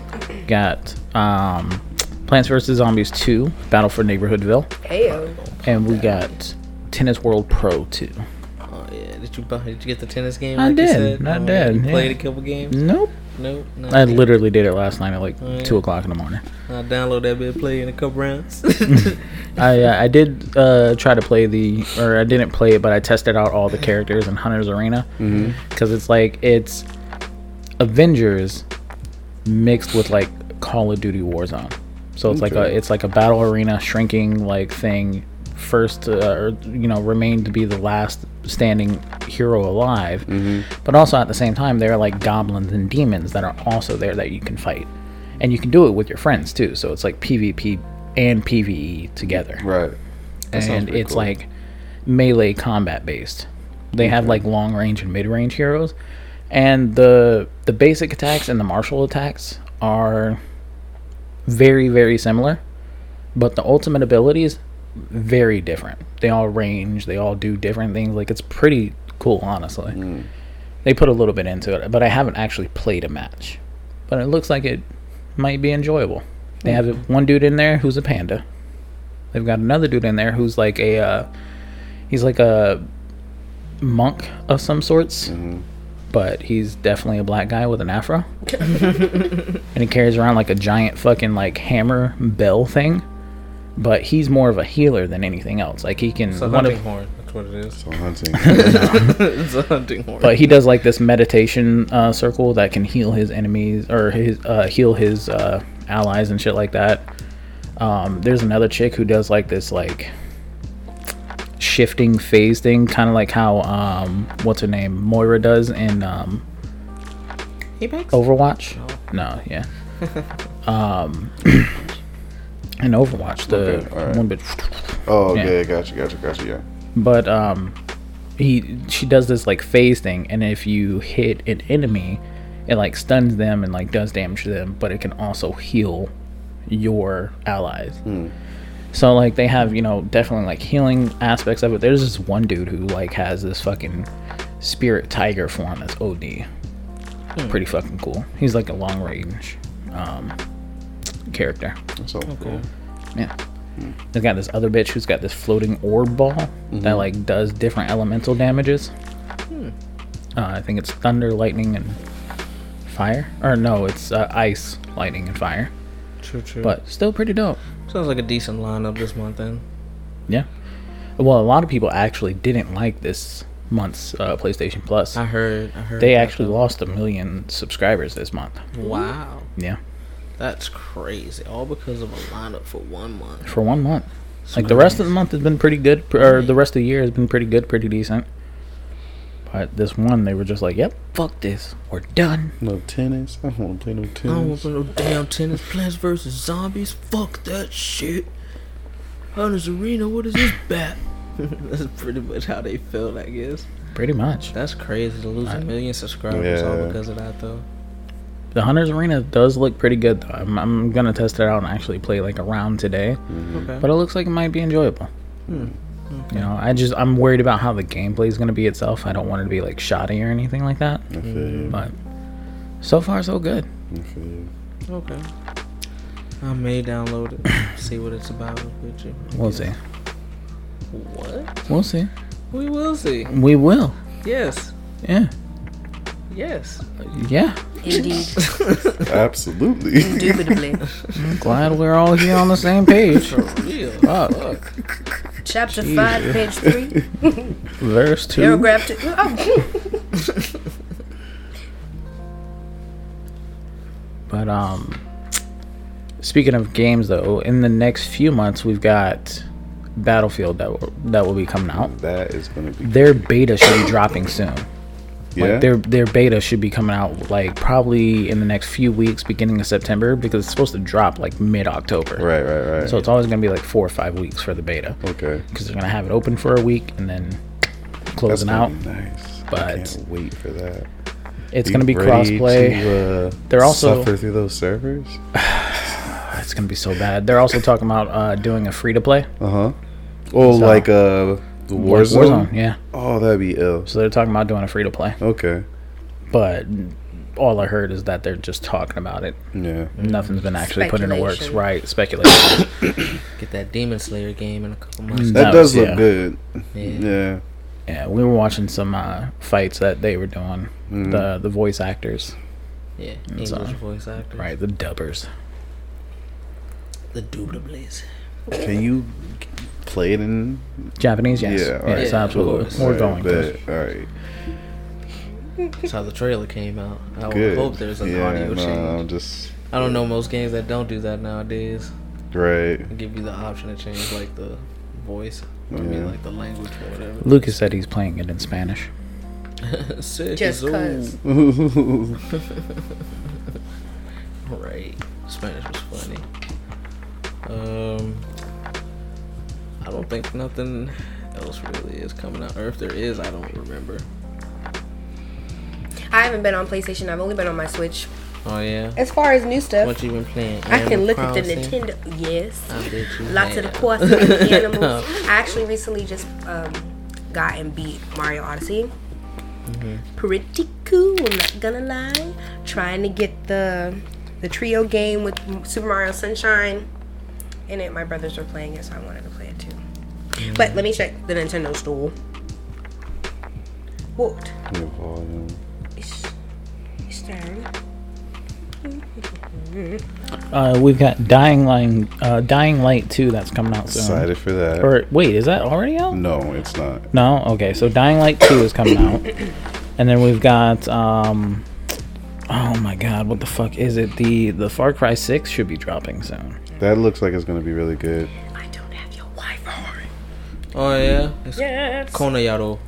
Speaker 1: got um, Plants vs Zombies 2 Battle for Neighborhoodville,
Speaker 4: Ayo.
Speaker 1: and we got Tennis World Pro 2.
Speaker 2: Yeah. Did you buy? Did you get the tennis game?
Speaker 1: I
Speaker 2: like you
Speaker 1: did,
Speaker 2: said?
Speaker 1: I
Speaker 2: Oh,
Speaker 1: did,
Speaker 2: You played
Speaker 1: yeah.
Speaker 2: a couple games.
Speaker 1: Nope.
Speaker 2: Nope. No.
Speaker 1: I literally did it last night at like
Speaker 2: Oh, yeah.
Speaker 1: two o'clock in the morning.
Speaker 2: I'll download that bit, play in a couple rounds. <laughs>
Speaker 1: I uh, I did uh, try to play the or I didn't play it, but I tested out all the characters in Hunter's Arena because it's like it's Avengers mixed with like Call of Duty Warzone. So it's like a it's like a battle arena shrinking like thing. First, uh, or you know, remain to be the last standing hero alive. But also at the same time, there are like goblins and demons that are also there that you can fight, and you can do it with your friends too. So it's like PvP and PVE together
Speaker 3: Right. That
Speaker 1: and it's
Speaker 3: cool.
Speaker 1: like melee combat based. They have like long range and mid range heroes, and the the basic attacks and the martial attacks are very very similar, but the ultimate abilities very different. They all range. They all do different things. Like it's pretty cool, honestly. Hmm. They put a little bit into it, but I haven't actually played a match. But it looks like it might be enjoyable. They have hmm. one dude in there who's a panda. They've got another dude in there who's like a uh, he's like a monk of some sorts, mm-hmm. but he's definitely a black guy with an afro, <laughs> and he carries around like a giant fucking like hammer bell thing. But he's more of a healer than anything else. Like he can
Speaker 2: it's a hunting
Speaker 1: of,
Speaker 2: horn. That's what it is.
Speaker 3: So hunting. <laughs>
Speaker 2: it's a hunting horn.
Speaker 1: but he does like this meditation uh, circle that can heal his enemies or his uh, heal his uh, allies and shit like that. Um, there's another chick who does like this like shifting phase thing, kind of like how um, what's her name Moira does in um,
Speaker 2: Apex?
Speaker 1: Overwatch. No, yeah. <laughs> um, <clears throat> <clears throat> in Overwatch, the
Speaker 3: Okay, alright.
Speaker 1: one bit.
Speaker 3: oh,
Speaker 1: Yeah.
Speaker 3: okay. Gotcha. Gotcha. Gotcha. Yeah.
Speaker 1: but um he she does this like phase thing and if you hit an enemy it like stuns them and like does damage to them but it can also heal your allies so like they have you know definitely like healing aspects of it there's this one dude who like has this fucking spirit tiger form that's od pretty fucking cool he's like a long range um character That's
Speaker 3: So cool.
Speaker 1: yeah. They got this other bitch who's got this floating orb ball that like does different elemental damages. Uh, I think it's thunder, lightning, and fire. Or no, it's uh, ice, lightning, and fire.
Speaker 2: True, true.
Speaker 1: But still pretty dope.
Speaker 2: sounds like a decent lineup this month then.
Speaker 1: Yeah. Well, a lot of people actually didn't like this month's uh, PlayStation Plus.
Speaker 2: I heard. I heard.
Speaker 1: They actually
Speaker 2: that.
Speaker 1: lost a million subscribers this month.
Speaker 2: Wow,
Speaker 1: Yeah,
Speaker 2: that's crazy. All because of a lineup for one month.
Speaker 1: for one month. Like the rest of the month has been pretty good, or the rest of the year has been pretty good, pretty decent. But this one, they were just like, "Yep, fuck this, we're done."
Speaker 3: No tennis. I don't want to play no tennis.
Speaker 2: I don't want to play no damn tennis. Plants vs Zombies. Fuck that shit. Hunter's Arena. What is this bat? <laughs> That's pretty much how they felt, I guess.
Speaker 1: Pretty much.
Speaker 2: That's crazy to lose a million subscribers all because of that, though.
Speaker 1: The Hunter's Arena does look pretty good. Though. I'm, I'm gonna test it out and actually play like a round today. Mm-hmm.
Speaker 2: Okay.
Speaker 1: But it looks like it might be enjoyable. Hmm. You know, I just I'm worried about how the gameplay is gonna be itself. I don't want it to be like shoddy or anything like that.
Speaker 3: I feel.
Speaker 1: But so far so good.
Speaker 3: I feel.
Speaker 2: Okay. I may download it, <coughs> see what it's about with you.
Speaker 1: We'll see.
Speaker 2: What?
Speaker 1: We'll see.
Speaker 2: We will see.
Speaker 1: We will.
Speaker 2: Yes.
Speaker 1: Yeah.
Speaker 2: Yes.
Speaker 1: Yeah.
Speaker 4: Indeed. <laughs>
Speaker 3: Absolutely.
Speaker 4: Indubitably.
Speaker 1: I'm glad we're all here on the same page.
Speaker 2: For real.
Speaker 1: Fuck.
Speaker 4: Chapter 5, page 3,
Speaker 1: Verse two.
Speaker 4: paragraph 2. Oh. <laughs>
Speaker 1: But um speaking of games, though, in the next few months, we've got Battlefield that will, that will be coming out.
Speaker 3: That is gonna be
Speaker 1: Their beta should be dropping soon.
Speaker 3: Yeah.
Speaker 1: Like their their beta should be coming out like probably in the next few weeks, beginning of September, because it's supposed to drop like mid October.
Speaker 3: right, right, right.
Speaker 1: So it's always gonna be like four or five weeks for the beta,
Speaker 3: okay.
Speaker 1: because they're gonna have it open for a week and then closing out.
Speaker 3: be nice. I
Speaker 1: but-
Speaker 3: can't wait for that.
Speaker 1: It's
Speaker 3: You
Speaker 1: gonna be crossplay.
Speaker 3: To, uh, <sighs>
Speaker 1: They're also-
Speaker 3: suffer through those servers. <sighs>
Speaker 1: It's gonna be so bad. They're also talking about uh, doing a free to play.
Speaker 3: Uh huh. Oh,
Speaker 1: So-
Speaker 3: like uh, the Warzone.
Speaker 1: yeah.
Speaker 3: Oh, that'd be ill.
Speaker 1: So they're talking about doing a free to play,
Speaker 3: Okay.
Speaker 1: but all I heard is that they're just talking about it.
Speaker 3: Yeah.
Speaker 1: Nothing's been actually put into works. Right? Speculation. <coughs>
Speaker 2: Get that Demon Slayer game in a couple months.
Speaker 3: That
Speaker 1: That
Speaker 3: does
Speaker 1: was-
Speaker 3: look
Speaker 1: yeah.
Speaker 3: good.
Speaker 2: Yeah.
Speaker 3: Yeah.
Speaker 1: yeah, we were watching some uh, fights that they were doing.
Speaker 3: Mhm.
Speaker 1: The the voice actors,
Speaker 2: Yeah.
Speaker 1: It's,
Speaker 2: English
Speaker 1: uh,
Speaker 2: voice actor.
Speaker 1: right? The dubbers.
Speaker 2: The doubles.
Speaker 3: Can you play it in?
Speaker 1: Japanese, yes.
Speaker 3: Yeah,
Speaker 1: yes,
Speaker 3: alright,
Speaker 1: absolutely.
Speaker 2: cool.
Speaker 1: We're
Speaker 3: Alright,
Speaker 1: going to.
Speaker 3: All right.
Speaker 2: That's how the trailer came out. I would
Speaker 3: Good.
Speaker 2: hope there's an
Speaker 3: yeah,
Speaker 2: audio
Speaker 3: no, I'm
Speaker 2: change.
Speaker 3: just
Speaker 2: I don't know most games that don't do that nowadays.
Speaker 3: right.
Speaker 2: They give you the option to change like the voice. Or I mean like the language or whatever.
Speaker 1: Lucas said he's playing it in Spanish. <laughs>
Speaker 2: Sick
Speaker 4: Just cause. <laughs>
Speaker 2: Right. Spanish was funny. Um I don't think nothing else really is coming out. Or if there is, I don't remember.
Speaker 4: I haven't been on PlayStation. I've only been on my Switch.
Speaker 2: Oh yeah.
Speaker 4: As far as new stuff,
Speaker 2: What you been playing?
Speaker 4: I can look at the Nintendo. Yes.
Speaker 2: I bet you
Speaker 4: Lots of the
Speaker 2: have.
Speaker 4: course <laughs> the animals. I actually recently just um, got and beat Mario Odyssey.
Speaker 2: Mm-hmm.
Speaker 4: Pretty cool, I'm not gonna lie. Trying to get the the trio game with Super Mario Sunshine in it. My brothers are playing it, so I wanted to play. But let me check the Nintendo store. What?
Speaker 3: Your volume.
Speaker 4: It's, it's down. <laughs>
Speaker 1: Uh, we've got Dying Light, uh, Dying Light 2 that's coming out soon.
Speaker 3: Excited for that.
Speaker 1: Or wait, is that already out?
Speaker 3: no, it's not.
Speaker 1: No. Okay, so Dying Light 2 is coming out, <coughs> and then we've got um, oh my God, what the fuck is it? The the Far Cry 6 should be dropping soon.
Speaker 3: That looks like it's gonna be really good.
Speaker 2: Oh yeah. It's
Speaker 4: Yes.
Speaker 2: Konayaro.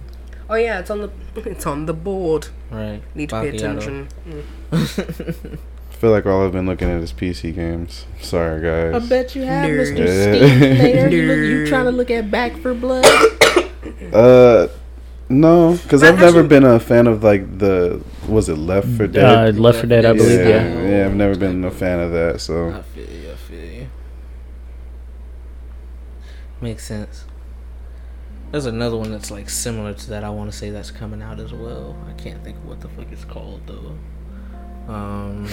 Speaker 4: Oh yeah, it's on the <laughs> it's on the board.
Speaker 2: Right.
Speaker 4: Need to pay
Speaker 2: Bakiyato.
Speaker 4: attention. <laughs>
Speaker 3: I feel like all I've been looking at is PC games. Sorry, guys.
Speaker 2: I bet you have,
Speaker 4: Nerd.
Speaker 3: Mr. Steam
Speaker 2: Player.
Speaker 4: You look- you trying to
Speaker 2: look at Back 4 Blood? <coughs>
Speaker 3: Uh, no, because
Speaker 4: I
Speaker 3: I've never
Speaker 4: actually-
Speaker 3: been a fan of like the was it Left for
Speaker 1: Uh,
Speaker 3: Dead?
Speaker 1: Left 4 Dead, I
Speaker 2: Yeah.
Speaker 1: believe.
Speaker 3: yeah,
Speaker 1: Yeah.
Speaker 3: yeah, I've never been a fan of that. So
Speaker 2: I feel you. I feel you. Makes sense. There's another one that's like similar to that. I want to say that's coming out as well. I can't think of what the fuck it's called though. Um,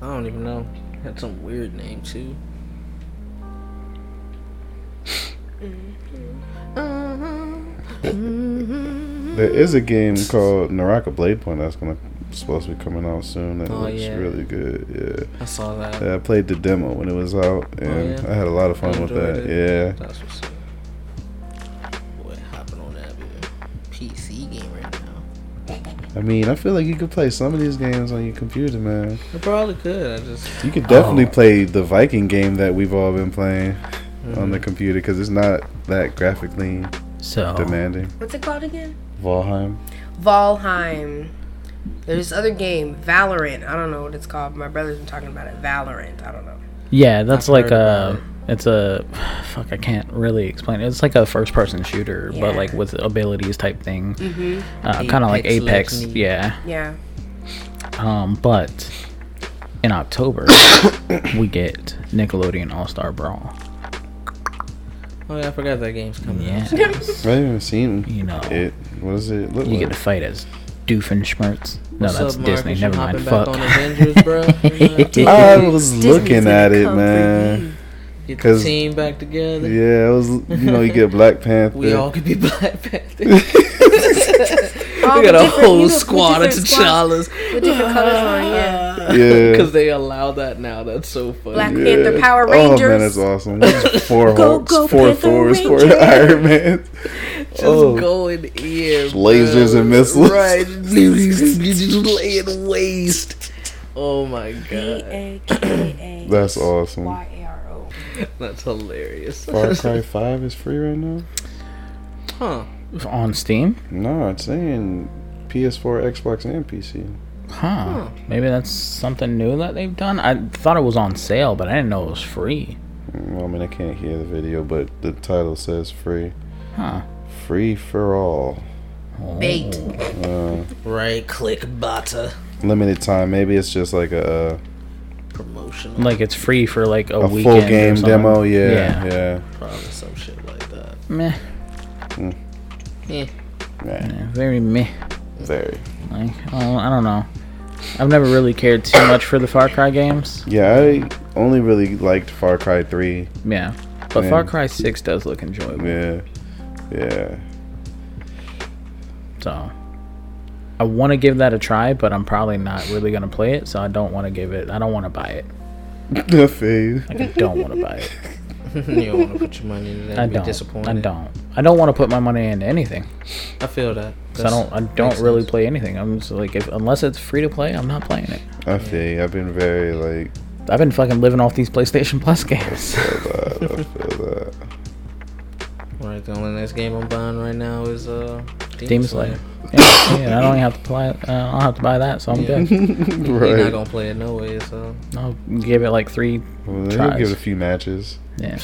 Speaker 2: I don't even know. It had some weird name too.
Speaker 3: there is a game called Naraka Blade Point that's gonna supposed to be coming out soon. That
Speaker 2: Oh,
Speaker 3: looks
Speaker 2: yeah.
Speaker 3: really good.
Speaker 2: Yeah, I saw that.
Speaker 3: Yeah, I played the demo when it was out, and
Speaker 2: yeah?
Speaker 3: I had a lot of fun
Speaker 2: You
Speaker 3: with that.
Speaker 2: it?
Speaker 3: Yeah. I mean, I feel like you could play some of these games on your computer, man.
Speaker 2: I probably could. I just
Speaker 3: You could definitely
Speaker 1: Oh.
Speaker 3: play the Viking game that we've all been playing on
Speaker 2: Mm-hmm.
Speaker 3: the computer because it's not that graphically
Speaker 1: So
Speaker 3: demanding.
Speaker 4: What's it called again?
Speaker 3: Valheim.
Speaker 4: Valheim. There's this other game, Valorant. I don't know what it's called. My brother's been talking about it. Valorant. I don't know.
Speaker 1: yeah, that's
Speaker 2: I've
Speaker 1: like
Speaker 2: heard about
Speaker 1: a. It's a fuck. I can't really explain it. It's like a first-person shooter, but like with abilities type thing.
Speaker 4: Mm-hmm.
Speaker 1: Uh, kind of like
Speaker 2: Apex
Speaker 1: Apex. Yeah.
Speaker 4: Yeah.
Speaker 1: Um, but in October <coughs> we get Nickelodeon All Star Brawl.
Speaker 2: Oh yeah, I forgot that game's coming
Speaker 1: Yeah. <laughs>
Speaker 3: I haven't even seen
Speaker 1: You know,
Speaker 3: it. What is it? Look
Speaker 1: you get to fight as Doofenshmirtz. No,
Speaker 2: What's
Speaker 1: that's
Speaker 2: up,
Speaker 1: Disney.
Speaker 2: Marcus?
Speaker 1: Never mind. Fuck.
Speaker 2: On Avengers, bro. <laughs>
Speaker 3: I was
Speaker 4: Disney's
Speaker 3: looking at it,
Speaker 4: come
Speaker 3: man.
Speaker 4: You.
Speaker 2: Get the
Speaker 3: 'Cause-
Speaker 2: team back together.
Speaker 3: Yeah, it was. You know, you get <laughs> Black Panther.
Speaker 2: We all could be Black Panther. <laughs> We got a whole
Speaker 4: you know,
Speaker 2: squad of
Speaker 4: different
Speaker 2: T'Challas.
Speaker 4: With different colors on, yeah.
Speaker 3: yeah. <laughs>
Speaker 2: Because they allow that now. That's so funny.
Speaker 4: Black
Speaker 3: Yeah.
Speaker 4: Panther Power Rangers.
Speaker 3: Oh man,
Speaker 4: Rangers.
Speaker 3: that's awesome. Four
Speaker 4: Go,
Speaker 3: Hulks,
Speaker 4: go,
Speaker 3: four Thors, four Iron Man.
Speaker 2: Just
Speaker 3: Oh.
Speaker 2: going in.
Speaker 3: Lasers
Speaker 2: bro.
Speaker 3: and missiles.
Speaker 2: Right. Just laying waste. Oh my god,
Speaker 4: A K A.
Speaker 3: That's awesome.
Speaker 4: Y A R O.
Speaker 2: that's hilarious.
Speaker 3: Far <laughs> Cry 5 is free right now?
Speaker 2: huh?
Speaker 1: On Steam?
Speaker 3: No, it's saying PS4, Xbox, and PC.
Speaker 1: Huh. Maybe that's something new that they've done. I thought it was on sale, but I didn't know it was free.
Speaker 3: Well, I mean, I can't hear the video, but the title says free.
Speaker 1: Huh.
Speaker 3: Free for all.
Speaker 4: Bait.
Speaker 3: Uh,
Speaker 2: Right click butter
Speaker 3: limited time. Maybe it's just like a,
Speaker 2: promotion.
Speaker 1: Like it's free for like a,
Speaker 3: a
Speaker 1: weekend.
Speaker 3: full game
Speaker 1: something.
Speaker 3: demo. Yeah,
Speaker 1: Yeah.
Speaker 3: yeah.
Speaker 2: Probably some shit like that.
Speaker 1: Meh.
Speaker 2: Eh.
Speaker 3: yeah.
Speaker 1: Yeah, very meh.
Speaker 3: Very.
Speaker 1: Like, oh, I don't know. I've never really cared too much for the Far Cry games.
Speaker 3: Yeah, I only really liked Far Cry 3.
Speaker 1: Yeah. But
Speaker 3: Yeah.
Speaker 1: Far Cry 6 does look enjoyable.
Speaker 3: Yeah. Yeah.
Speaker 1: So I want to give that a try, but I'm probably not really going to play it. So I don't want to give it. I don't want to buy it.
Speaker 3: The fade.
Speaker 1: Like, I don't want to buy it. <laughs>
Speaker 2: you don't want to put your money into that.
Speaker 1: I don't.
Speaker 2: disappointed.
Speaker 1: I don't. I don't want to put my money into anything.
Speaker 2: I feel that.
Speaker 1: 'Cause I don't. I don't really
Speaker 2: sense.
Speaker 1: play anything. I'm just like, if unless it's free to play, I'm not playing it.
Speaker 3: I feel you. I've been very, like,
Speaker 1: I've been fucking living off these PlayStation Plus games.
Speaker 3: I feel that. I feel that.
Speaker 2: Right, the only next game I'm buying right now is uh
Speaker 1: Demon Slayer. Yeah, yeah, I don't even have to play. it. Uh, I don't have to buy that, so I'm
Speaker 2: Yeah.
Speaker 1: good. <laughs>
Speaker 2: You're
Speaker 3: right.
Speaker 2: not gonna play it no way, so
Speaker 1: I'll give it like three.
Speaker 3: Well, then
Speaker 1: tries.
Speaker 3: you'll give it a few matches.
Speaker 1: Yeah.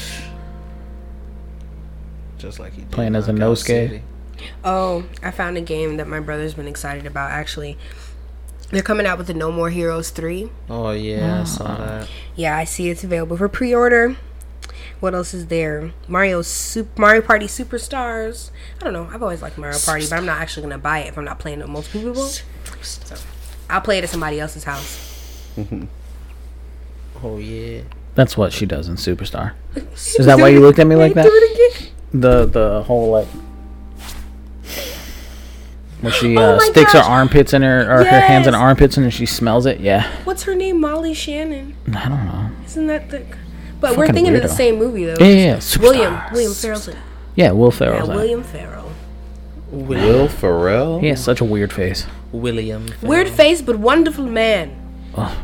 Speaker 2: just like he did
Speaker 1: Playing as a no
Speaker 2: skate.
Speaker 4: Oh, I found a game that my brother's been excited about. Actually, they're coming out with the No More Heroes three.
Speaker 2: Oh yeah, I saw that.
Speaker 4: Yeah, I see it's available for pre-order. What else is there? Mario Super Mario Party Superstars. I don't know. I've always liked Mario Party, but I'm not actually gonna buy it if I'm not playing it with multiple people. So, I'll play it at somebody else's house. <laughs>
Speaker 2: Oh yeah.
Speaker 1: That's what she does in Superstar. <laughs> Is that why you looked at me like
Speaker 4: Do
Speaker 1: that?
Speaker 4: it again.
Speaker 1: The the whole like. When she
Speaker 4: Oh
Speaker 1: uh,
Speaker 4: my
Speaker 1: sticks her armpits in her or her hands in her armpits and she smells it, yeah.
Speaker 4: What's her name? Molly Shannon.
Speaker 1: I don't know.
Speaker 4: Isn't that the? But we're
Speaker 1: Fucking
Speaker 4: thinking of the same movie though.
Speaker 1: Yeah, yeah, yeah.
Speaker 4: William William Ferrell's in.
Speaker 1: Yeah, Will Ferrell.
Speaker 4: Yeah,
Speaker 1: Ferrell's in.
Speaker 4: William Ferrell.
Speaker 3: Will Ferrell?
Speaker 1: He has such a weird face.
Speaker 2: William.
Speaker 4: Weird face, but wonderful man.
Speaker 1: Ugh.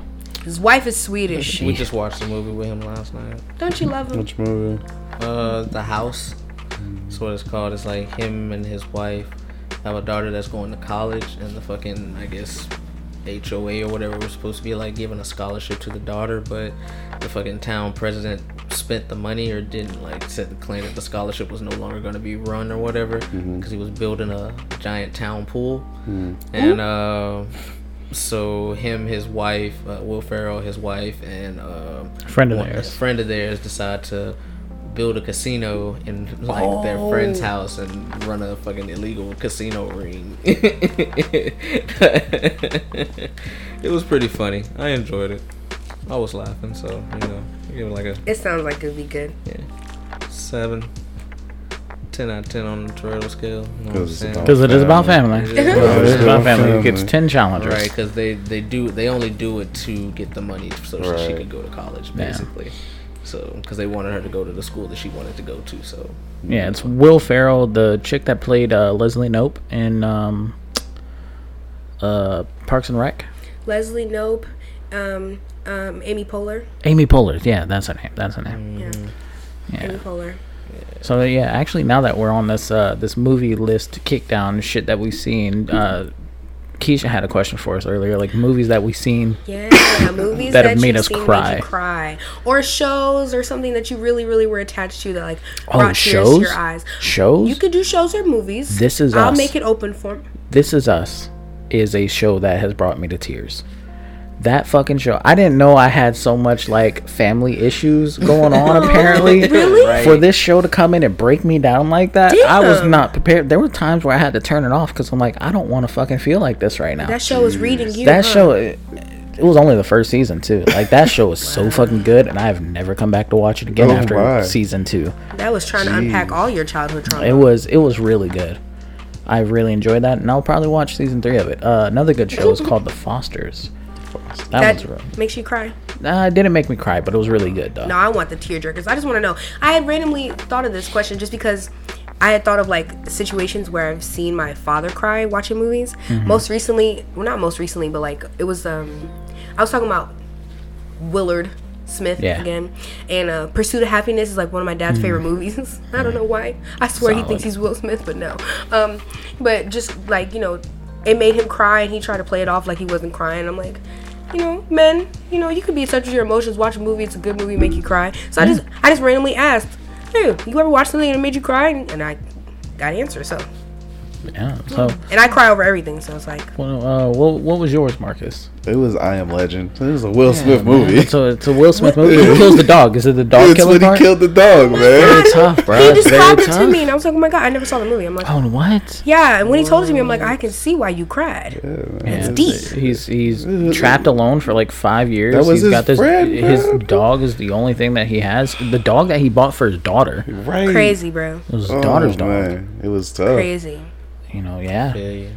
Speaker 4: His wife is Swedish.
Speaker 2: We just watched a movie with him last night.
Speaker 4: Don't you love him?
Speaker 3: Which movie?
Speaker 2: Uh, The House. That's what it's called. It's like him and his wife have a daughter that's going to college, and the fucking I guess HOA or whatever was supposed to be like giving a scholarship to the daughter, but the fucking town president spent the money or didn't like said the claim that the scholarship was no longer going to be run or whatever because he was building a giant town pool, and uh. So him, his wife, uh, Will Ferrell, his wife, and uh,
Speaker 1: Friend of
Speaker 2: one-
Speaker 1: theirs.
Speaker 2: a friend of theirs decide to build a casino in like their friend's oh. house and run a fucking illegal casino ring. <laughs> it was pretty funny. I enjoyed it. I was laughing, so you know, give it like a
Speaker 4: It sounds like it'd be good.
Speaker 2: Yeah, seven. 10 out of 10 on the Toretto scale. You know
Speaker 3: Because it's about-
Speaker 1: Because it is about family.
Speaker 2: It is about
Speaker 1: family. It gets 10 challengers.
Speaker 2: Right, because they they do they only do it to get the money so that she
Speaker 3: Right.
Speaker 2: could go to college,
Speaker 1: Yeah.
Speaker 2: Basically. So, because they wanted her to go to the school that she wanted to go to. So,
Speaker 1: Yeah, it's Will Ferrell, the chick that played uh, Leslie Knope in um, uh, Parks and Rec.
Speaker 4: Leslie Knope, um, um, Amy Poehler.
Speaker 1: Amy Poehler. Yeah, that's her name. That's her name.
Speaker 4: Yeah,
Speaker 1: Yeah.
Speaker 4: Amy Poehler.
Speaker 1: So yeah, actually, now that we're on this uh, this movie list kickdown shit that we've seen, uh, Keisha had a question for us earlier, like movies that we've seen.
Speaker 4: Yeah, movies <coughs>
Speaker 1: That
Speaker 4: that,
Speaker 1: have made us cry.
Speaker 4: made cry, or shows, or something that you really, really were attached to that like
Speaker 1: Oh,
Speaker 4: brought tears to your eyes.
Speaker 1: Shows.
Speaker 4: You could do shows or movies.
Speaker 1: This Is
Speaker 4: I'll
Speaker 1: Us.
Speaker 4: make it open for.
Speaker 1: This Is Us is a show that has brought me to tears. That fucking show. I didn't know I had so much like family issues going on <laughs> apparently.
Speaker 4: Really?
Speaker 1: For this show to come in and break me down like that, I was not prepared. There were times where I had to turn it off because I'm like, I don't want to fucking feel like this right now.
Speaker 4: That show is reading you.
Speaker 1: that
Speaker 4: huh?
Speaker 1: show it, it was only the first season too like that show was so <laughs> fucking good and i've never come back to watch it again
Speaker 3: Oh
Speaker 1: after
Speaker 3: my.
Speaker 1: season two
Speaker 4: That was trying to unpack all your childhood trauma.
Speaker 1: it was it was really good i really enjoyed that and i'll probably watch season three of it uh, another good show is called the fosters that,
Speaker 4: that
Speaker 1: was real
Speaker 4: makes you cry.
Speaker 1: nah, it didn't make me cry but it was really good though
Speaker 4: No, I want the tearjerkers. I just want to know. I had randomly thought of this question just because I had thought of like situations where I've seen my father cry watching movies. Most recently, well, not most recently, but like it was. um I was talking about Willard Smith
Speaker 1: Yeah.
Speaker 4: again, and uh, Pursuit of Happiness is like one of my dad's favorite movies. <laughs> I don't know why. I swear he thinks he's Will Smith, but no. Um, but just like you know, it made him cry, and he tried to play it off like he wasn't crying. I'm like. You know, men. You know, you could be in touch with your emotions. Watch a movie. It's a good movie. Make you cry. So I just, I just randomly asked, "Hey, you ever watch something that made you cry?" And I got an answer. So,
Speaker 1: Yeah. So,
Speaker 4: and I cry over everything. So it's like,
Speaker 1: well, uh, what what was yours, Marcus?
Speaker 3: It was I Am Legend. It was a Will Smith movie.
Speaker 1: So it's a Will Smith movie. Who <laughs> kills the dog? Is it the dog
Speaker 3: It's
Speaker 1: killing
Speaker 3: when he killed the dog, man.
Speaker 1: Very tough, bro.
Speaker 4: he just
Speaker 1: very
Speaker 4: described it to me, and I was like, "Oh my god, I never saw the movie." I'm like,
Speaker 1: Oh, what?
Speaker 4: "Yeah." And when he told it to me, I'm like, "I can see why you cried."
Speaker 1: Yeah,
Speaker 4: deep.
Speaker 1: He's he's trapped alone for like five years.
Speaker 3: That was
Speaker 1: He's
Speaker 3: his
Speaker 1: got this.
Speaker 3: friend,
Speaker 1: his
Speaker 3: bro.
Speaker 1: dog is the only thing that he has. The dog that he bought for his daughter.
Speaker 3: Right.
Speaker 4: Crazy, bro.
Speaker 1: It was his
Speaker 3: Oh,
Speaker 1: daughter's dog.
Speaker 3: It was tough.
Speaker 4: Crazy.
Speaker 1: You know, yeah.
Speaker 2: Yeah, yeah.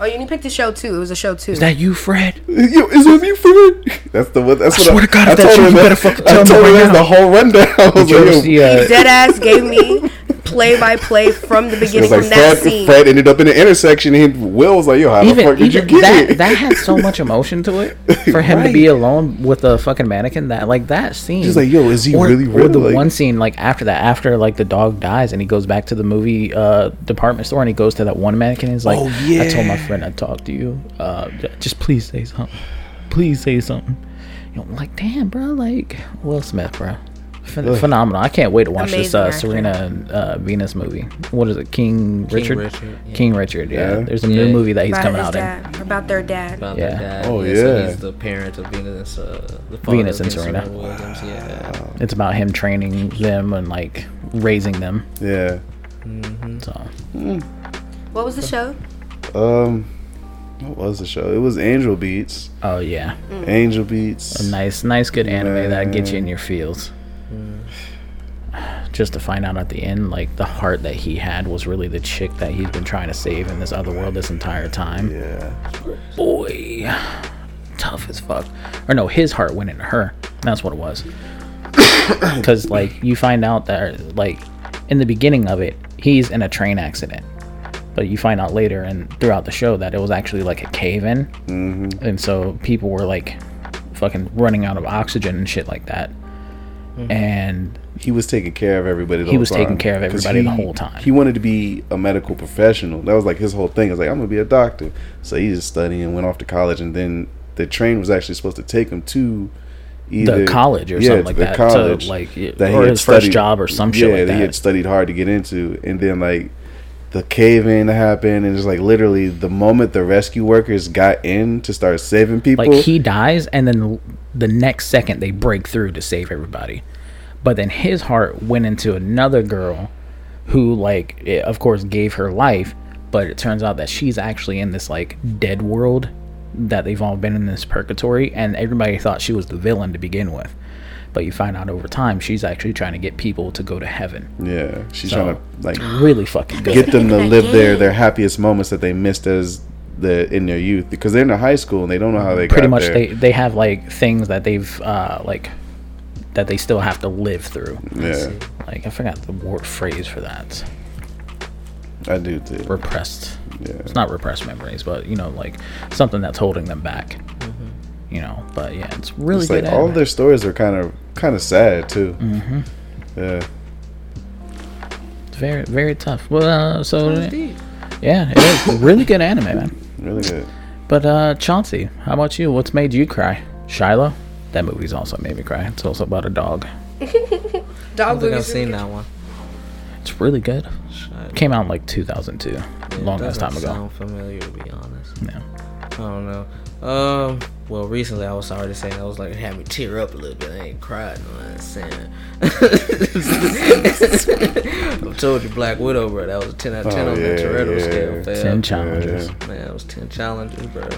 Speaker 4: Oh, and you picked a show too. It was a show too.
Speaker 1: Is that you, Fred? <laughs>
Speaker 3: Yo, is with you, Fred? That's the one. That's
Speaker 1: I
Speaker 3: what
Speaker 1: swear to God, if that's
Speaker 3: told
Speaker 1: you,
Speaker 3: him
Speaker 1: you
Speaker 3: that-
Speaker 1: better fucking
Speaker 3: I
Speaker 1: tell me
Speaker 3: told him
Speaker 1: right
Speaker 3: that's
Speaker 1: now.
Speaker 3: the whole rundown. <laughs> I was
Speaker 1: Did you
Speaker 3: like, yo,
Speaker 1: see, uh,
Speaker 4: Dead ass gave me <laughs> play by play from the <laughs> beginning
Speaker 3: like
Speaker 4: from that scene.
Speaker 3: Fred ended up in the intersection and Will was like, yo, how the fuck did you get
Speaker 1: that
Speaker 3: it?
Speaker 1: that had so much <laughs> emotion to it <laughs> for him to be alone with a fucking mannequin. That like that scene.
Speaker 3: He's like, yo, is he
Speaker 1: or,
Speaker 3: really
Speaker 1: or
Speaker 3: real?
Speaker 1: the
Speaker 3: Like-
Speaker 1: one scene like after that, after like the dog dies and he goes back to the movie uh, department store and he goes to that one mannequin and he's like,
Speaker 3: Oh, yeah.
Speaker 1: I told my friend I'd talk to you. Uh, just please say something. Please say something. You know, like damn, bro, like Will Smith, bro. Phen-
Speaker 3: Ugh.
Speaker 1: phenomenal! I can't wait to watch this uh,
Speaker 4: actor.
Speaker 1: Serena uh, Venus movie. What is it, King Richard?
Speaker 2: Richard, yeah.
Speaker 1: King Richard. Yeah,
Speaker 3: Yeah.
Speaker 1: there's a new
Speaker 2: Yeah.
Speaker 1: movie that he's
Speaker 4: about
Speaker 1: coming
Speaker 4: his
Speaker 1: out in.
Speaker 4: dad, about their dad.
Speaker 2: About
Speaker 1: Yeah.
Speaker 2: their dad.
Speaker 3: Oh,
Speaker 2: So
Speaker 3: yeah.
Speaker 2: he's the parent of Venus, uh, the father
Speaker 1: Venus
Speaker 2: of
Speaker 1: and Serena.
Speaker 2: Williams. Yeah.
Speaker 1: It's about him training them and like raising them.
Speaker 3: yeah.
Speaker 1: So
Speaker 4: What was the show?
Speaker 3: Um, what was the show? It was Angel Beats.
Speaker 1: oh yeah,
Speaker 3: Angel Beats.
Speaker 1: a nice, nice, good anime that gets you in your feels. Just to find out at the end, like the heart that he had was really the chick that he's been trying to save in this other world this entire time.
Speaker 3: Yeah.
Speaker 1: Boy, tough as fuck. Or no, his heart went into her. That's what it was. <coughs> Because like you find out that like in the beginning of it, he's in a train accident. But you find out later and throughout the show that it was actually like a cave in.
Speaker 3: Mm-hmm.
Speaker 1: and so people were like fucking running out of oxygen and shit like that Mm-hmm. and
Speaker 3: He was taking care of everybody. The
Speaker 1: He
Speaker 3: whole
Speaker 1: was taking
Speaker 3: time.
Speaker 1: care of everybody the
Speaker 3: he-
Speaker 1: whole time.
Speaker 3: He wanted to be a medical professional. That was like his whole thing. It was like I'm gonna be a doctor. So he just studied and went off to college, and then the train was actually supposed to take him to either the
Speaker 1: college or
Speaker 3: yeah,
Speaker 1: something like
Speaker 3: the
Speaker 1: that, to,
Speaker 3: college
Speaker 1: like,
Speaker 3: that he
Speaker 1: or his first job or some shit
Speaker 3: yeah,
Speaker 1: like
Speaker 3: that he had studied hard to get into, and then like the cave in happened, and it's like literally the moment the rescue workers got in to start saving people,
Speaker 1: like he dies and then the next second they break through to save everybody. But then his heart went into another girl who like it, of course gave her life but it turns out that she's actually in this like dead world that they've all been in this purgatory and everybody thought she was the villain to begin with. But you find out over time she's actually trying to get people to go to heaven.
Speaker 3: Yeah, she's
Speaker 1: So-
Speaker 3: trying to like
Speaker 1: really fucking good.
Speaker 3: get them to live their their happiest moments that they missed as the in their youth because they're in the high school and they don't know how they
Speaker 1: pretty
Speaker 3: got
Speaker 1: much
Speaker 3: there.
Speaker 1: they they have like things that they've uh like that they still have to live through
Speaker 3: yeah,
Speaker 1: like I forgot the word phrase for that.
Speaker 3: I do too.
Speaker 1: Repressed.
Speaker 3: Yeah.
Speaker 1: It's not repressed memories, but you know, like something that's holding them back. You know, but yeah, it's really
Speaker 3: It's
Speaker 1: good.
Speaker 3: like all of their stories are kind of kind of sad too. Mm-hmm. Yeah,
Speaker 1: It's very very tough. Well, uh, so
Speaker 2: Sounds deep.
Speaker 1: yeah, it is really good anime, man.
Speaker 3: Really good.
Speaker 1: But uh, Chauncey, how about you? What's made you cry? Shiloh. That movie's also made me cry. It's also about a dog. <laughs>
Speaker 2: I
Speaker 4: Dog
Speaker 2: don't I've
Speaker 4: movies.
Speaker 2: seen that one.
Speaker 1: It's really good.
Speaker 2: Shit.
Speaker 1: Came out in like 2002,
Speaker 2: Yeah,
Speaker 1: long ass time
Speaker 2: doesn't
Speaker 1: ago.
Speaker 2: Sound familiar to be honest.
Speaker 1: Yeah.
Speaker 2: I don't know. Um. Well, recently I was sorry to say I was like it had me tear up a little bit. I ain't cried. No, I'm saying. <laughs> I told you, Black Widow, bro. That was a ten out of ten
Speaker 3: Oh,
Speaker 2: on the
Speaker 3: yeah,
Speaker 2: Toretto
Speaker 3: yeah.
Speaker 2: scale. fam.
Speaker 1: Ten challenges.
Speaker 2: Man, it was ten challenges, bro.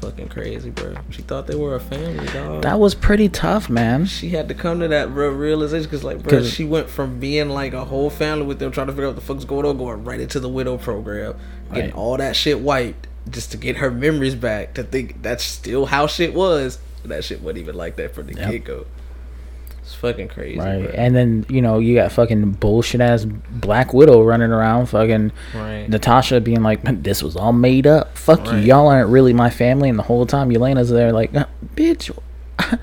Speaker 2: Fucking crazy, bro. She thought they were a family, dog.
Speaker 1: That was pretty tough, man.
Speaker 2: she had to come to that real realization because, like, bro,
Speaker 1: 'Cause-
Speaker 2: she went from being like a whole family with them trying to figure out what the fuck's going on, going right into the widow program, getting
Speaker 1: Right.
Speaker 2: all that shit wiped just to get her memories back. To think that's still how shit was. That shit wasn't even like that from the
Speaker 1: Yep.
Speaker 2: get go. It's fucking crazy.
Speaker 1: Right.
Speaker 2: bro.
Speaker 1: And then, you know, you got fucking bullshit ass Black Widow running around, fucking
Speaker 2: Right.
Speaker 1: Natasha being like, this was all made up. Fuck you.
Speaker 2: Right.
Speaker 1: Y'all aren't really my family. And the whole time, Yelena's there like, "Uh, bitch, <laughs> I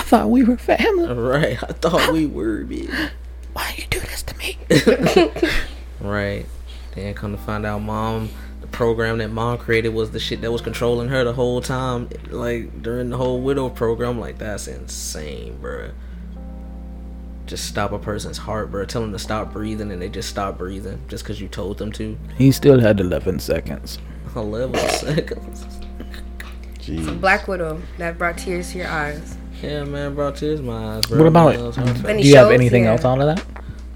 Speaker 1: thought we were family.
Speaker 2: Right. I thought we were, bitch.
Speaker 1: Why you do this to me? <laughs>
Speaker 2: Right. Then come to find out, mom, program that mom created was the shit that was controlling her the whole time. Like during the whole widow program, like that's insane, bruh. Just stop a person's heart, bro. Tell them to stop breathing, and they just stop breathing just because you told them to.
Speaker 1: He still had 11 seconds. <laughs>
Speaker 2: Eleven seconds.
Speaker 3: Jeez.
Speaker 4: Black Widow that brought tears to your eyes.
Speaker 2: Yeah, man, brought tears to my eyes, bro.
Speaker 1: What about
Speaker 2: it was
Speaker 1: it?
Speaker 2: heartfelt.
Speaker 4: Any
Speaker 1: Do you have anything
Speaker 4: Yeah.
Speaker 1: else out of that?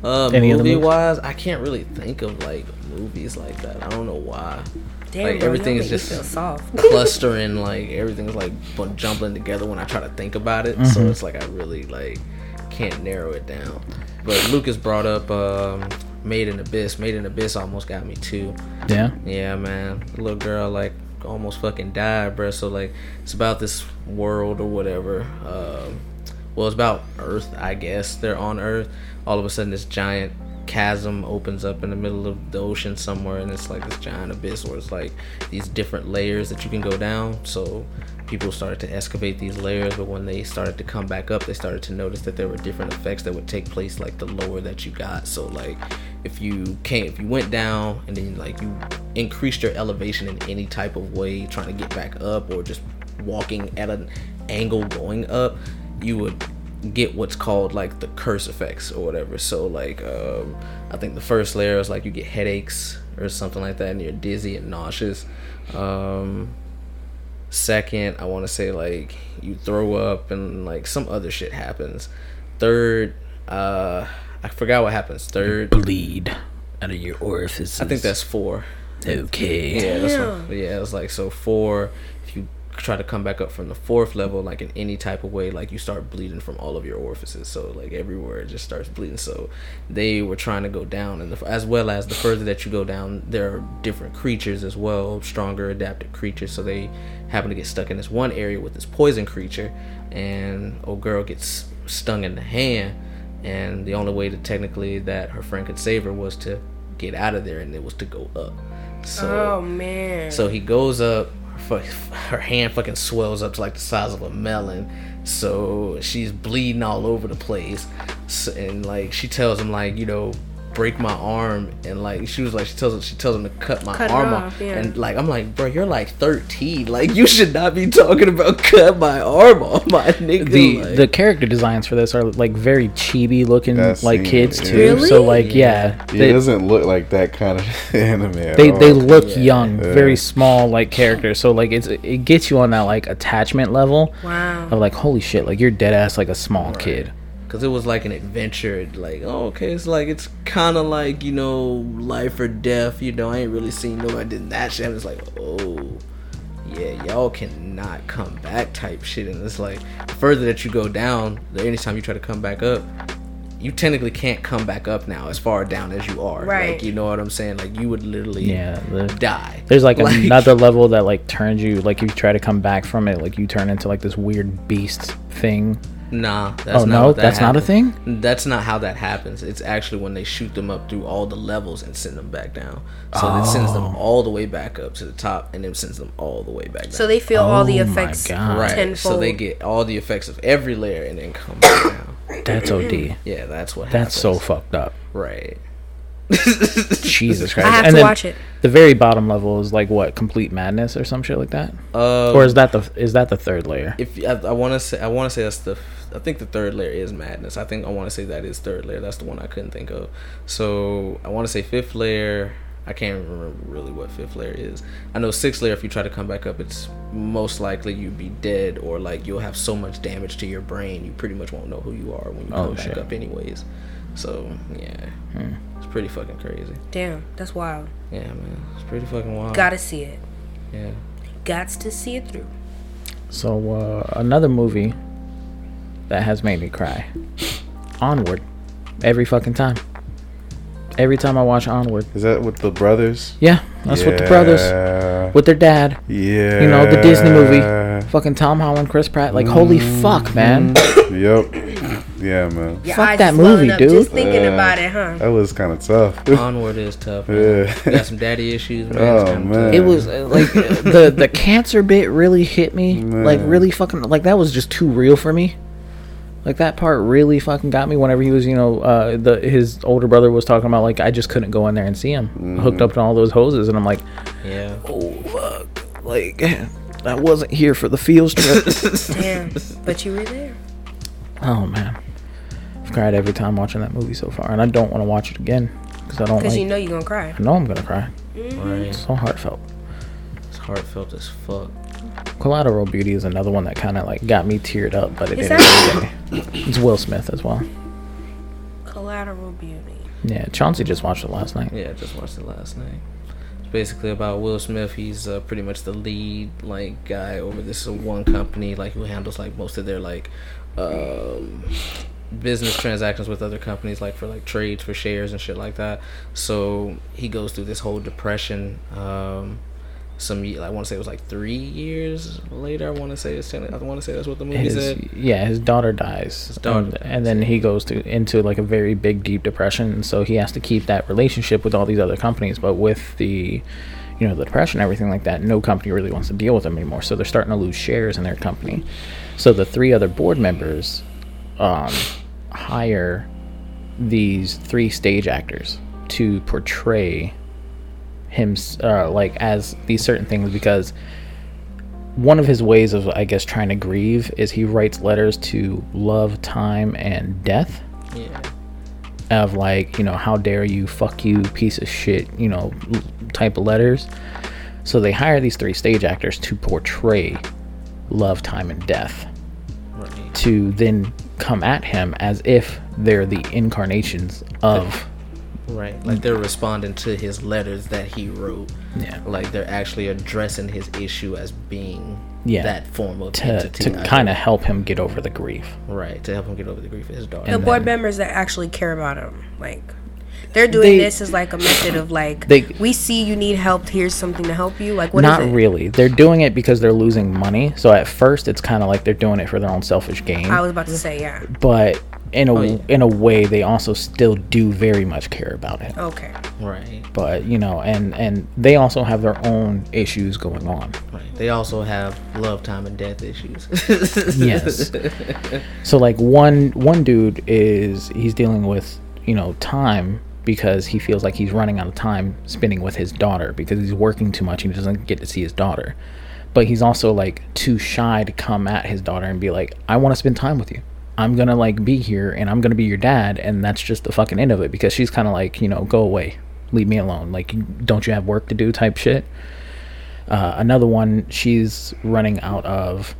Speaker 2: Uh,
Speaker 1: Any other
Speaker 2: movie
Speaker 1: movies?
Speaker 2: wise, I can't really think of like movies like that. I don't know why.
Speaker 4: Damn,
Speaker 2: Like,
Speaker 4: bro,
Speaker 2: everything is just
Speaker 4: soft. <laughs>
Speaker 2: clustering like everything's like jumbling together when I try to think about it. So
Speaker 1: Mhm.
Speaker 2: it's like I really like can't narrow it down. But Lucas brought up um, Made in Abyss. Made in Abyss almost got me too.
Speaker 1: Yeah.
Speaker 2: Yeah, man. The little girl like almost fucking died, bruh. So like it's about this world or whatever. Um, well, it's about Earth, I guess. They're on Earth. All of a sudden, this giant chasm opens up in the middle of the ocean somewhere, and it's like this giant abyss where it's like these different layers that you can go down. So people started to excavate these layers, but when they started to come back up, they started to notice that there were different effects that would take place like the lower that you got. So like if you came, if you went down and then like you increased your elevation in any type of way, trying to get back up or just walking at an angle going up, you would get what's called like the curse effects or whatever. So like um, I think the first layer is like you get headaches or something like that, and you're dizzy and nauseous. Um, second, I want to say like you throw up and like some other shit happens. Third, uh, I forgot what happens. Third,
Speaker 1: Bleed out of your orifices.
Speaker 2: I think that's four.
Speaker 1: okay.
Speaker 2: Yeah, that's what, yeah. It's like so four. Try to come back up from the fourth level, like in any type of way, like you start bleeding from all of your orifices. So like everywhere it just starts bleeding. So they were trying to go down, and the, as well as the further that you go down, there are different creatures as well, stronger adapted creatures. So they happen to get stuck in this one area with this poison creature, and old girl gets stung in the hand, and the only way to technically that her friend could save her was to get out of there, and it was to go up. So
Speaker 4: oh man.
Speaker 2: so he goes up. <laughs> Her, hand fucking swells up to like the size of a melon. So she's bleeding all over the place. And like she tells him like you know break my arm and like she was like she tells him she tells him to cut my
Speaker 4: Cut
Speaker 2: arm
Speaker 4: off,
Speaker 2: off
Speaker 4: yeah.
Speaker 2: and like I'm like bro you're like 13 like you should not be talking about <laughs> cut my arm off my nigga
Speaker 1: The
Speaker 2: like,
Speaker 1: the character designs for this are like very chibi looking like
Speaker 3: seen
Speaker 1: kids
Speaker 3: it,
Speaker 1: too.
Speaker 4: Really?
Speaker 1: So like yeah,
Speaker 3: It
Speaker 1: they,
Speaker 3: doesn't look like that kind of <laughs> anime. At
Speaker 1: they
Speaker 3: all.
Speaker 1: they look
Speaker 2: Yeah.
Speaker 1: young,
Speaker 3: Yeah.
Speaker 1: very small like characters. So like it's it gets you on that like attachment level
Speaker 4: wow.
Speaker 1: of like holy shit, like you're dead ass like a small kid.
Speaker 2: Cause it was like an adventure, like oh okay, it's like it's kind of like you know life or death. You know, I ain't really seen nobody did that shit. And it's like oh yeah, y'all cannot come back type shit. And it's like further that you go down, the anytime you try to come back up, you technically can't come back up now as far down as you are.
Speaker 4: Right.
Speaker 2: Like you know what I'm saying? Like you would literally
Speaker 1: Yeah, the-
Speaker 2: die.
Speaker 1: There's <laughs> like, another level that like turns you like if you try to come back from it, like you turn into like this weird beast thing.
Speaker 2: Nah, that's
Speaker 1: oh
Speaker 2: not
Speaker 1: no,
Speaker 2: that
Speaker 1: that's not a thing.
Speaker 2: That's not how that happens. It's actually when they shoot them up through all the levels and send them back down. So it sends them
Speaker 1: Oh.
Speaker 2: all the way back up to the top and then sends them all the way back down.
Speaker 4: So they feel all the
Speaker 1: Oh
Speaker 4: effects
Speaker 2: right.
Speaker 4: tenfold.
Speaker 2: So they get all the effects of every layer and then come back down. <clears throat>
Speaker 1: That's OD. <clears throat>
Speaker 2: Yeah, that's what
Speaker 1: That's so fucked up.
Speaker 2: right.
Speaker 1: Jesus Christ. <laughs>
Speaker 4: I have
Speaker 1: and
Speaker 4: to
Speaker 1: then
Speaker 4: watch it.
Speaker 1: The very bottom level is like what, complete madness or some shit like that?
Speaker 2: Um,
Speaker 1: or is that the is that the third layer?
Speaker 2: if I, I want to say I want to say that's the I think the third layer is madness. I think I want to say that is third layer. That's the one I couldn't think of. So I want to say fifth layer. I can't remember really what fifth layer is. I know sixth layer. If you try to come back up, it's most likely you'd be dead or like you'll have so much damage to your brain you pretty much won't know who you are when you
Speaker 1: Oh,
Speaker 2: come back up anyways. So yeah,
Speaker 1: Hmm.
Speaker 2: it's pretty fucking crazy.
Speaker 4: Damn, that's wild.
Speaker 2: Yeah, man, it's pretty fucking wild.
Speaker 4: Gotta see it.
Speaker 2: Yeah.
Speaker 4: Gots to see it through.
Speaker 1: So uh, another movie that has made me cry. Onward. Every fucking time. Every time I watch Onward.
Speaker 3: Is that with the brothers?
Speaker 1: Yeah, that's with the brothers with their dad.
Speaker 3: Yeah.
Speaker 1: You know, the Disney movie. Fucking Tom Holland, Chris Pratt. Like, holy fuck, man.
Speaker 3: Yep. Yeah, man.
Speaker 4: Your
Speaker 1: Fuck
Speaker 4: eyes
Speaker 1: that
Speaker 4: is welling
Speaker 1: movie,
Speaker 4: up
Speaker 1: dude.
Speaker 4: Just thinking
Speaker 3: Yeah.
Speaker 4: about it, huh?
Speaker 3: That was kind of tough. <laughs>
Speaker 2: Onward is tough. Man.
Speaker 3: Yeah.
Speaker 2: You got some daddy issues, man.
Speaker 3: Oh, man.
Speaker 2: tough.
Speaker 1: It was uh, like <laughs> the the cancer bit really hit me. Like really fucking like that was just too real for me. Like that part really fucking got me whenever he was, you know, uh the his older brother was talking about like I just couldn't go in there and see him. Hooked up to all those hoses and I'm like,
Speaker 2: Yeah.
Speaker 1: "Oh fuck." Like <laughs> I wasn't here for the field trip. <laughs>
Speaker 4: Damn. But you were there.
Speaker 1: oh man. I've cried every time watching that movie so far and I don't want to watch it again cuz I don't
Speaker 4: Because
Speaker 1: like
Speaker 4: you know you're going to cry.
Speaker 1: I know I'm going to cry.
Speaker 2: Right.
Speaker 1: So heartfelt.
Speaker 2: It's heartfelt as fuck.
Speaker 1: Collateral Beauty is another one that kind of like got me teared up, but it
Speaker 4: Is
Speaker 1: didn't.
Speaker 4: that-
Speaker 1: really. It's Will Smith as well.
Speaker 4: Collateral Beauty.
Speaker 1: Yeah, Chauncey just watched it last night.
Speaker 2: Yeah, just watched it last night. It's basically about Will Smith. He's uh, pretty much the lead like guy over this one company, like who handles like most of their like um, business transactions with other companies, like for like trades for shares and shit like that. So he goes through this whole depression. Um, some I want to say it was like three years later. I want to say it's ten- I want to say that's what the movie
Speaker 1: His
Speaker 2: said.
Speaker 1: yeah, his daughter dies.
Speaker 2: His daughter
Speaker 1: and,
Speaker 2: dies,
Speaker 1: and then he goes to into like a very big deep depression, and so he has to keep that relationship with all these other companies. But with the you know the depression, everything like that, no company really wants to deal with him anymore. So they're starting to lose shares in their company. So the three other board members um, hire these three stage actors to portray him uh, like as these certain things because one of his ways of i guess trying to grieve is he writes letters to love time and death.
Speaker 2: Yeah,
Speaker 1: of like you know how dare you fuck you piece of shit you know type of letters. So they hire these three stage actors to portray love time and death
Speaker 2: right.
Speaker 1: to then come at him as if they're the incarnations of
Speaker 2: Right, like they're responding to his letters that he wrote.
Speaker 1: Yeah.
Speaker 2: like they're actually addressing his issue as being
Speaker 1: Yeah.
Speaker 2: that form of
Speaker 1: to,
Speaker 2: entity.
Speaker 1: to kind of help him get over the grief
Speaker 2: right to help him get over the grief of his daughter.
Speaker 4: The
Speaker 1: And
Speaker 4: board members that actually care about him. Like, they're doing
Speaker 1: They-
Speaker 4: this as like a method of like,
Speaker 1: They-
Speaker 4: we see you need help. Here's something to help you. Like, what is
Speaker 1: not
Speaker 4: it?
Speaker 1: really they're doing it because they're losing money so at first it's kind of like they're doing it for their own selfish gain
Speaker 4: I was about to say, yeah.
Speaker 1: but in a
Speaker 2: Oh, yeah.
Speaker 1: in a way they also still do very much care about him
Speaker 4: Okay.
Speaker 2: right,
Speaker 1: but you know and and they also have their own issues going on
Speaker 2: right. They also have love, time, and death issues.
Speaker 1: yes <laughs> so like one one dude is he's dealing with you know time because he feels like he's running out of time spending with his daughter because he's working too much and he doesn't get to see his daughter but he's also like too shy to come at his daughter and be like i want to spend time with you i'm gonna like be here and i'm gonna be your dad and that's just the fucking end of it because she's kind of like you know go away. Leave me alone. Like don't you have work to do type shit. Uh, another one she's running out of.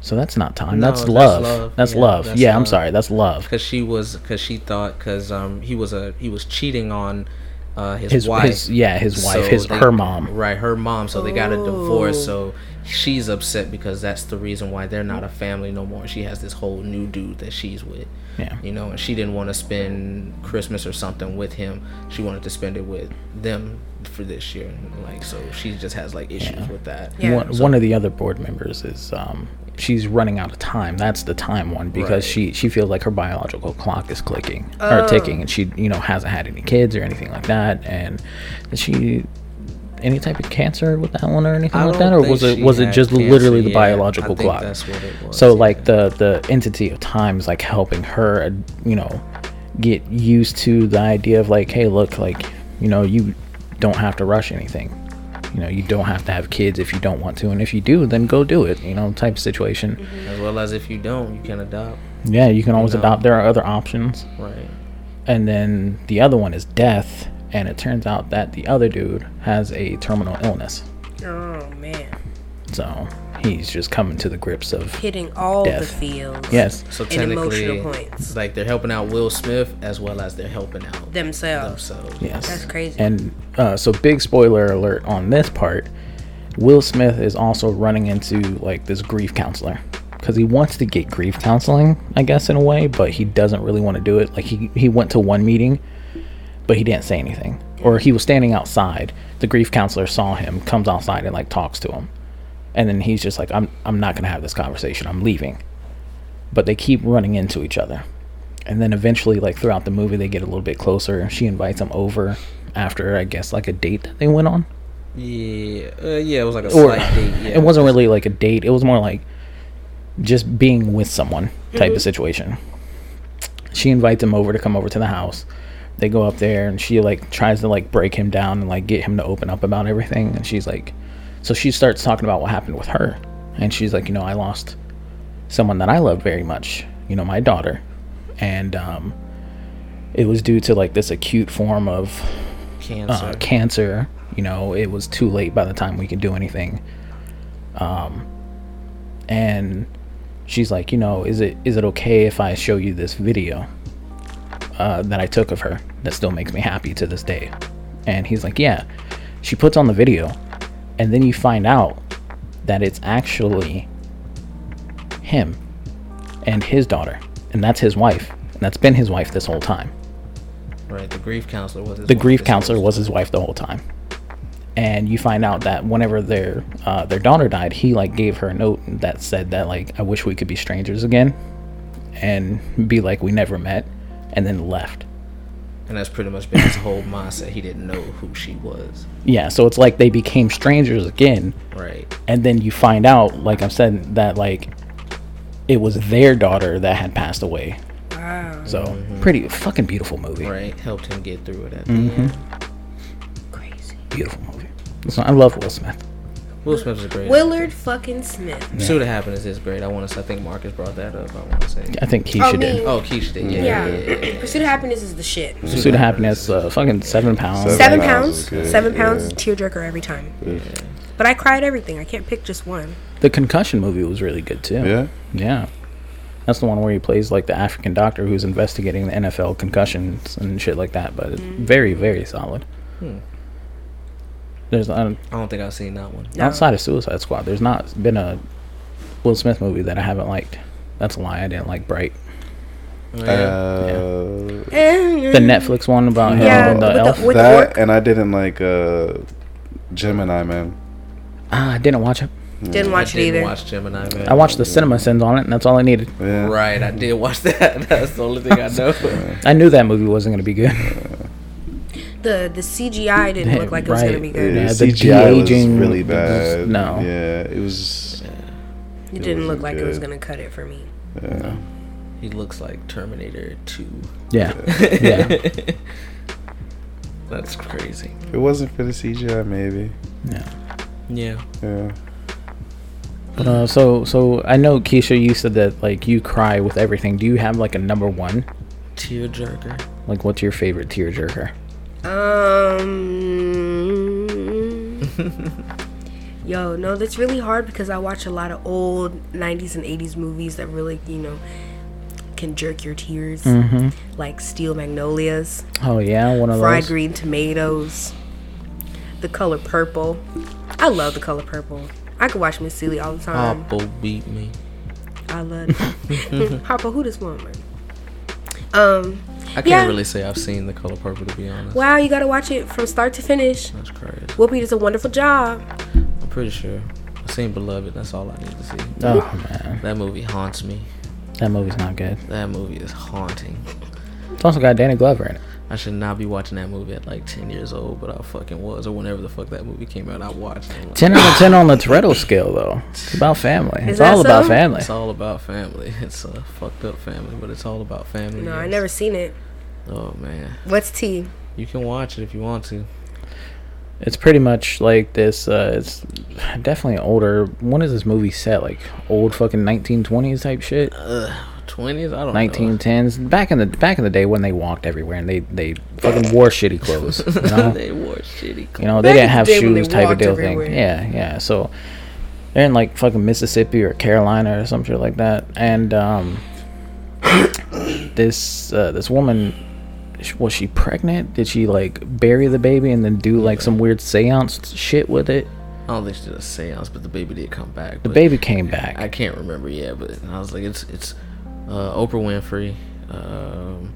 Speaker 1: So that's not time.
Speaker 2: No,
Speaker 1: that's
Speaker 2: that's
Speaker 1: love.
Speaker 2: love.
Speaker 1: that's
Speaker 2: Yeah,
Speaker 1: love.
Speaker 2: that's
Speaker 1: yeah i'm sorry. That's love.
Speaker 2: Because she was because she thought because um he was a he was cheating on uh his,
Speaker 1: his
Speaker 2: wife.
Speaker 1: his yeah his wife.
Speaker 2: So
Speaker 1: his
Speaker 2: they-
Speaker 1: her mom.
Speaker 2: Right her mom. So they got a divorce.
Speaker 4: Oh.
Speaker 2: so she's upset because that's the reason why they're not a family no more. She has this whole new dude that she's with.
Speaker 1: Yeah.
Speaker 2: You know and she didn't want to spend christmas or something with him. She wanted to spend it with them for this year. Like so she just has like issues with that.
Speaker 4: Yeah.
Speaker 1: one, one of the other board members is um she's running out of time. That's the time one because
Speaker 2: Right.
Speaker 1: she she feels like her biological clock is clicking or ticking and she you know hasn't had any kids or anything like that. And she any type of cancer with that one or anything like that or was it was it just
Speaker 2: cancer
Speaker 1: literally the
Speaker 2: yet.
Speaker 1: biological clock?
Speaker 2: that's what it was,
Speaker 1: so
Speaker 2: yeah.
Speaker 1: like the the entity of time is like helping her you know get used to the idea of like hey look like you know you don't have to rush anything. You know you don't have to have kids if you don't want to and if you do then go do it you know type of situation. Mm-hmm.
Speaker 2: As well as if you don't you can adopt.
Speaker 1: Yeah you can always
Speaker 2: know.
Speaker 1: adopt. There are other options.
Speaker 2: Right.
Speaker 1: And then the other one is death and it turns out that the other dude has a terminal illness
Speaker 4: Oh man,
Speaker 1: so he's just coming to the grips of
Speaker 4: hitting all the
Speaker 1: Death.
Speaker 4: fields.
Speaker 1: yes
Speaker 2: so technically
Speaker 4: emotional points.
Speaker 2: like they're helping out will smith as well as they're helping out
Speaker 4: Themselves.
Speaker 2: themselves
Speaker 1: yes
Speaker 4: That's crazy.
Speaker 1: and uh, so big spoiler alert on this part will smith is also running into like this grief counselor because he wants to get grief counseling i guess in a way but he doesn't really want to do it like he, he went to one meeting but he didn't say anything or he was standing outside the grief counselor saw him comes outside and like talks to him and then he's just like i'm, I'm not going to have this conversation i'm leaving but they keep running into each other. And then eventually, like throughout the movie, they get a little bit closer. She invites him over after, I guess, like a date that they went on.
Speaker 2: Yeah, uh, yeah, it was like a
Speaker 1: Or
Speaker 2: slight date. Yeah.
Speaker 1: it wasn't really like a date. It was more like just being with someone type of situation. She invites him over to come over to the house. They go up there and she like tries to like break him down and like get him to open up about everything. And she's like, so she starts talking about what happened with her. And she's like, you know, I lost someone that I loved very much, you know, my daughter. And um, it was due to like this acute form of
Speaker 2: cancer.
Speaker 1: uh, cancer. You know, it was too late by the time we could do anything. Um, and she's like, you know, is it is it okay if I show you this video uh, that I took of her that still makes me happy to this day? And he's like, yeah. She puts on the video, and then you find out that it's actually him and his daughter, and that's his wife, and that's been his wife this whole time.
Speaker 2: Right, the grief counselor was his
Speaker 1: the
Speaker 2: wife
Speaker 1: grief counselor was his wife the whole time. And you find out that whenever their uh, their daughter died he like gave her a note that said that like i wish we could be strangers again and be like we never met and then left
Speaker 2: And that's pretty much been his whole mindset. He didn't know who she was.
Speaker 1: yeah so it's like they became strangers again
Speaker 2: Right.
Speaker 1: and then you find out like i've said that like it was their daughter that had passed away
Speaker 4: Wow.
Speaker 1: so pretty fucking beautiful movie
Speaker 2: Right. Helped him get through it at
Speaker 1: Mm-hmm.
Speaker 2: end.
Speaker 4: Crazy.
Speaker 1: beautiful movie so i love will smith
Speaker 2: Will Smith is great.
Speaker 4: Willard fucking Smith.
Speaker 2: Pursuit of Happiness is great. I want to say, I think Marcus brought that up. I want to say.
Speaker 1: i think
Speaker 4: Oh,
Speaker 1: keisha did
Speaker 4: me.
Speaker 2: Oh, Keisha did. Yeah.
Speaker 4: Yeah.
Speaker 2: yeah, yeah, yeah.
Speaker 4: Pursuit of Happiness is the shit.
Speaker 1: pursuit of happiness uh, fucking seven pounds
Speaker 3: Seven
Speaker 4: Seven
Speaker 3: pounds
Speaker 4: pounds. Seven pounds.
Speaker 3: yeah.
Speaker 4: Tearjerker every time. But I cried everything. I can't pick just one.
Speaker 1: The concussion movie was really good too.
Speaker 3: Yeah.
Speaker 1: Yeah. That's the one where he plays like the African doctor who's investigating the NFL concussions and shit like that. But it's very, very solid.
Speaker 2: Hmm.
Speaker 1: There's um,
Speaker 2: I don't think I've seen that one.
Speaker 4: No.
Speaker 1: outside of Suicide Squad. There's not been a Will Smith movie that I haven't liked. That's a lie. I didn't like Bright.
Speaker 2: Oh,
Speaker 3: Uh,
Speaker 1: The Netflix one about him
Speaker 4: Yeah,
Speaker 1: and the
Speaker 4: with the-
Speaker 1: elf.
Speaker 4: with-
Speaker 3: that
Speaker 4: work?
Speaker 3: and I didn't like uh, Gemini Man.
Speaker 1: ah, I didn't watch it.
Speaker 4: Didn't watch
Speaker 2: I
Speaker 4: it
Speaker 2: didn't
Speaker 4: either.
Speaker 2: watch Gemini Man.
Speaker 1: I watched the CinemaSins on it, and that's all I needed.
Speaker 3: Yeah.
Speaker 2: Right, I did watch <laughs> that. That's the only thing I know.
Speaker 1: I knew that movie wasn't gonna be good.
Speaker 4: The the CGI didn't look like it was gonna be good.
Speaker 1: Yeah, the
Speaker 3: CGI was
Speaker 1: de-aging
Speaker 3: really
Speaker 1: was-
Speaker 3: bad.
Speaker 1: no.
Speaker 3: Yeah, it was.
Speaker 4: It didn't look
Speaker 3: wasn't
Speaker 4: like it was gonna cut it for me.
Speaker 3: Yeah.
Speaker 2: he looks like Terminator 2.
Speaker 1: Yeah, yeah, <laughs>
Speaker 2: That's crazy.
Speaker 3: If it wasn't for the CGI, maybe.
Speaker 1: yeah.
Speaker 2: Yeah.
Speaker 3: Yeah.
Speaker 1: But uh, so so I know Keisha, you said that like you cry with everything. Do you have like a number one?
Speaker 2: Tearjerker.
Speaker 1: Like, what's your favorite tearjerker?
Speaker 4: Um. <laughs> Yo, no, that's really hard because I watch a lot of old 90s and 80s movies that really, you know, can jerk your tears.
Speaker 1: Mm-hmm.
Speaker 4: Like Steel Magnolias,
Speaker 1: Oh yeah, one of those.
Speaker 4: Fried
Speaker 1: those.
Speaker 4: Green Tomatoes, The Color Purple. I love The Color Purple. I could watch Miss Celie all the time.
Speaker 2: Oppo beat me.
Speaker 4: I love it. <laughs> Harpo, who this woman? Um,
Speaker 2: I can't
Speaker 4: Yeah.
Speaker 2: really say I've seen The Color Purple to be honest.
Speaker 4: wow, you gotta watch it from start to finish.
Speaker 2: That's crazy.
Speaker 4: Whoopi does a wonderful job.
Speaker 2: I'm pretty sure. I've seen Beloved. That's all I need to see.
Speaker 1: Oh man,
Speaker 2: That movie haunts me.
Speaker 1: that movie's not good.
Speaker 2: That movie is haunting.
Speaker 1: It's also got Danny Glover in it.
Speaker 2: I should not be watching that movie at like 10 years old, but I fucking was. Or whenever the fuck that movie came out, I watched it.
Speaker 1: Ten out of ten on the Toretto scale, though. It's about family.
Speaker 4: Is
Speaker 1: It's
Speaker 4: that
Speaker 1: all about family.
Speaker 2: It's all about family. <laughs> It's a fucked up family, but it's all about family.
Speaker 4: No, I never seen it.
Speaker 2: Oh man,
Speaker 4: What's T?
Speaker 2: you can watch it if you want to.
Speaker 1: It's pretty much like this. Uh, it's definitely older. When is this movie set? Like old fucking 1920s type shit.
Speaker 2: Ugh, 20s? I don't know.
Speaker 1: 1910s. Back in the back in the day when they walked everywhere and they they fucking wore shitty clothes. You <laughs> know,
Speaker 2: they wore shitty clothes.
Speaker 1: you know
Speaker 4: Back
Speaker 1: they
Speaker 4: in
Speaker 1: didn't have
Speaker 4: day when they
Speaker 1: shoes type of deal
Speaker 4: everywhere.
Speaker 1: thing. Yeah, yeah. So they're in like fucking Mississippi or Carolina or some shit like that. And um, <coughs> this uh, this woman sh- was she pregnant? Did she like bury the baby and then do like some weird seance shit with it?
Speaker 2: I don't think she did a seance, but the baby did come back.
Speaker 1: The baby came back.
Speaker 2: I can't remember yet, but I was like, it's it's uh, Oprah Winfrey. Um,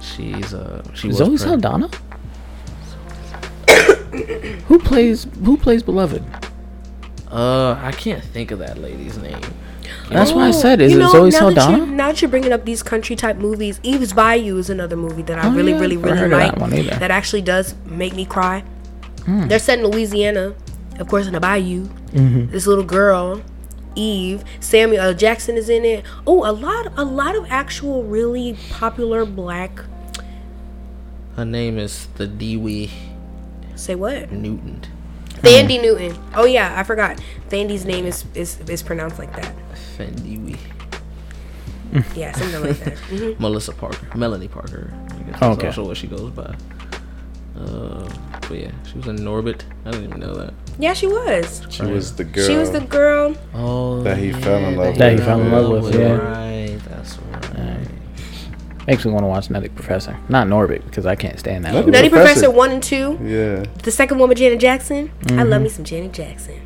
Speaker 2: she's uh, she was
Speaker 1: Zoe Saldana. who plays Who plays Beloved?
Speaker 2: Uh, I can't think of that lady's name.
Speaker 1: That's why I
Speaker 4: Oh,
Speaker 1: said, is
Speaker 4: you
Speaker 1: it
Speaker 4: know,
Speaker 1: Zoe
Speaker 4: now that you- Now that you're bringing up these country type movies, Eve's Bayou is another movie that I
Speaker 1: Oh,
Speaker 4: really,
Speaker 1: yeah,
Speaker 4: really,
Speaker 1: never
Speaker 4: really
Speaker 1: heard
Speaker 4: like.
Speaker 1: that.
Speaker 4: That actually does make me cry.
Speaker 1: Hmm.
Speaker 4: They're set in Louisiana, of course, in the Bayou.
Speaker 1: Mm-hmm.
Speaker 4: This little girl, Eve, Samuel L. Jackson is in it. Oh, a lot, a lot of actual really popular black.
Speaker 2: Her name is the Dewey
Speaker 4: Say what?
Speaker 2: Newton.
Speaker 4: Thandie Newton. Oh yeah, I forgot. Thandie's name is is, is pronounced like that.
Speaker 2: Dewey.
Speaker 4: Yeah, something like that. Mhm.
Speaker 2: Melissa Parker. Melanie Parker. I guess
Speaker 1: Okay.
Speaker 2: that's also what she goes by. Uh, but yeah, she was in Norbit. I didn't even know that.
Speaker 4: Yeah, she was.
Speaker 3: She was the girl.
Speaker 4: She was the girl.
Speaker 2: Oh,
Speaker 3: That he fell in love
Speaker 1: That he fell in love with, yeah.
Speaker 2: Right, that's right.
Speaker 1: Makes me want to watch Nutty Professor. Not Norbit because I can't stand that.
Speaker 3: Nutty.
Speaker 4: Nutty
Speaker 3: Professor.
Speaker 4: Professor one and two.
Speaker 3: Yeah.
Speaker 4: The second one with Janet Jackson. I
Speaker 1: Mm-hmm.
Speaker 4: love me some Janet Jackson.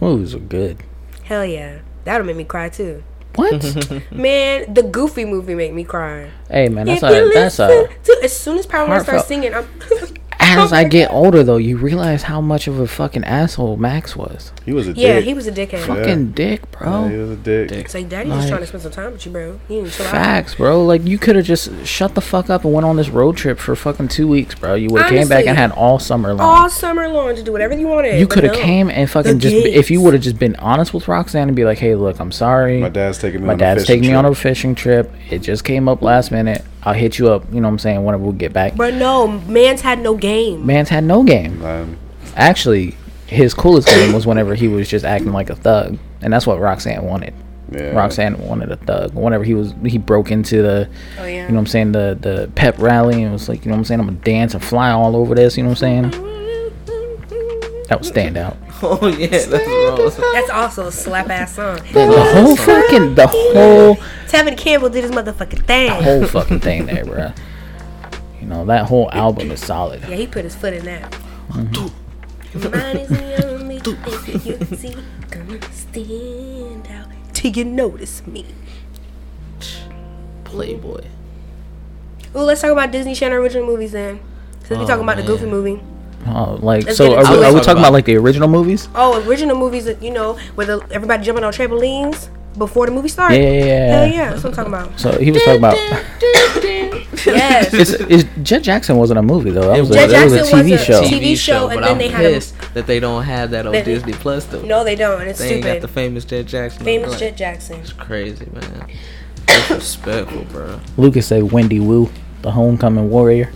Speaker 1: Movies are good.
Speaker 4: Hell yeah, that'll make me cry too.
Speaker 1: What? <laughs>
Speaker 4: Man, the Goofy movie make me cry.
Speaker 1: hey man, that's
Speaker 4: If
Speaker 1: a that's a.
Speaker 4: to- as soon as Powerline starts singing, I'm. <laughs>
Speaker 1: As I get <laughs> older though, you realize how much of a fucking asshole Max was.
Speaker 3: He was a dick.
Speaker 4: yeah,
Speaker 3: dick.
Speaker 4: he was a dickhead.
Speaker 1: Fucking dick,
Speaker 3: Yeah,
Speaker 1: bro.
Speaker 3: he was a dick.
Speaker 2: Dick.
Speaker 4: It's like Daddy just
Speaker 1: Like-
Speaker 4: trying to spend some time with you, bro. You need to chill out.
Speaker 1: Facts, bro. Like you could have just shut the fuck up and went on this road trip for fucking two weeks, bro. You would have came back and had all summer long.
Speaker 4: All summer long to do whatever you wanted.
Speaker 1: you could have
Speaker 4: no.
Speaker 1: came and fucking
Speaker 4: The
Speaker 1: just if you would have just been honest with Roxanne and be like, hey, look, I'm sorry.
Speaker 3: My dad's taking me
Speaker 1: My
Speaker 3: on
Speaker 1: dad's
Speaker 3: a fishing
Speaker 1: taking me on a fishing trip. It just came up last minute. I'll hit you up. You know what I'm saying? Whenever we get back.
Speaker 4: But no, man's had no game.
Speaker 1: Man's had no game.
Speaker 3: Um,
Speaker 1: Actually, his coolest game was whenever he was just acting like a thug, and that's what Roxanne wanted.
Speaker 3: yeah.
Speaker 1: Roxanne wanted a thug. Whenever he was, he broke into the,
Speaker 4: Oh yeah.
Speaker 1: you know what I'm saying, the the pep rally, and was like, you know what I'm saying, I'm gonna dance and fly all over this. You know what I'm saying? That would stand out. <laughs>
Speaker 2: Oh yeah, that's Rose.
Speaker 4: That's also a slap ass song.
Speaker 1: The whole fucking, the whole,
Speaker 4: Tevin Campbell did his motherfucking thing.
Speaker 1: The whole fucking thing there, bruh. You know that whole album is solid.
Speaker 4: Yeah, he put his foot in that.
Speaker 1: Mm-hmm.
Speaker 4: Mine is the only thing you see gonna stand out till you notice me.
Speaker 2: Playboy.
Speaker 4: Ooh, let's talk about Disney Channel original movies then. Since we
Speaker 2: Oh,
Speaker 4: talking about the. Goofy movie.
Speaker 1: Oh, like
Speaker 4: Let's
Speaker 1: so, are we, are we talking
Speaker 2: about-
Speaker 1: about like the original movies?
Speaker 4: Oh, original movies that you know where the, everybody jumping on trampolines before the movie started.
Speaker 1: Yeah, yeah, yeah.
Speaker 4: Hell yeah, that's what I'm talking about.
Speaker 1: So he was talking about. <laughs>
Speaker 4: Yes.
Speaker 1: It's, it's, Jet Jackson wasn't a movie though. That was a,
Speaker 4: Jet
Speaker 1: that was a TV
Speaker 4: was a
Speaker 1: show.
Speaker 4: TV show, and
Speaker 2: but
Speaker 4: then
Speaker 2: I'm
Speaker 4: they had a-
Speaker 2: that they don't have that on
Speaker 4: They-
Speaker 2: Disney Plus though.
Speaker 4: no, they don't, and it's
Speaker 2: they ain't got the famous Jet Jackson.
Speaker 4: Famous
Speaker 2: Black.
Speaker 4: Jet Jackson.
Speaker 2: It's crazy, man. Disrespectful, bro.
Speaker 1: Lucas said Wendy Wu, the homecoming warrior.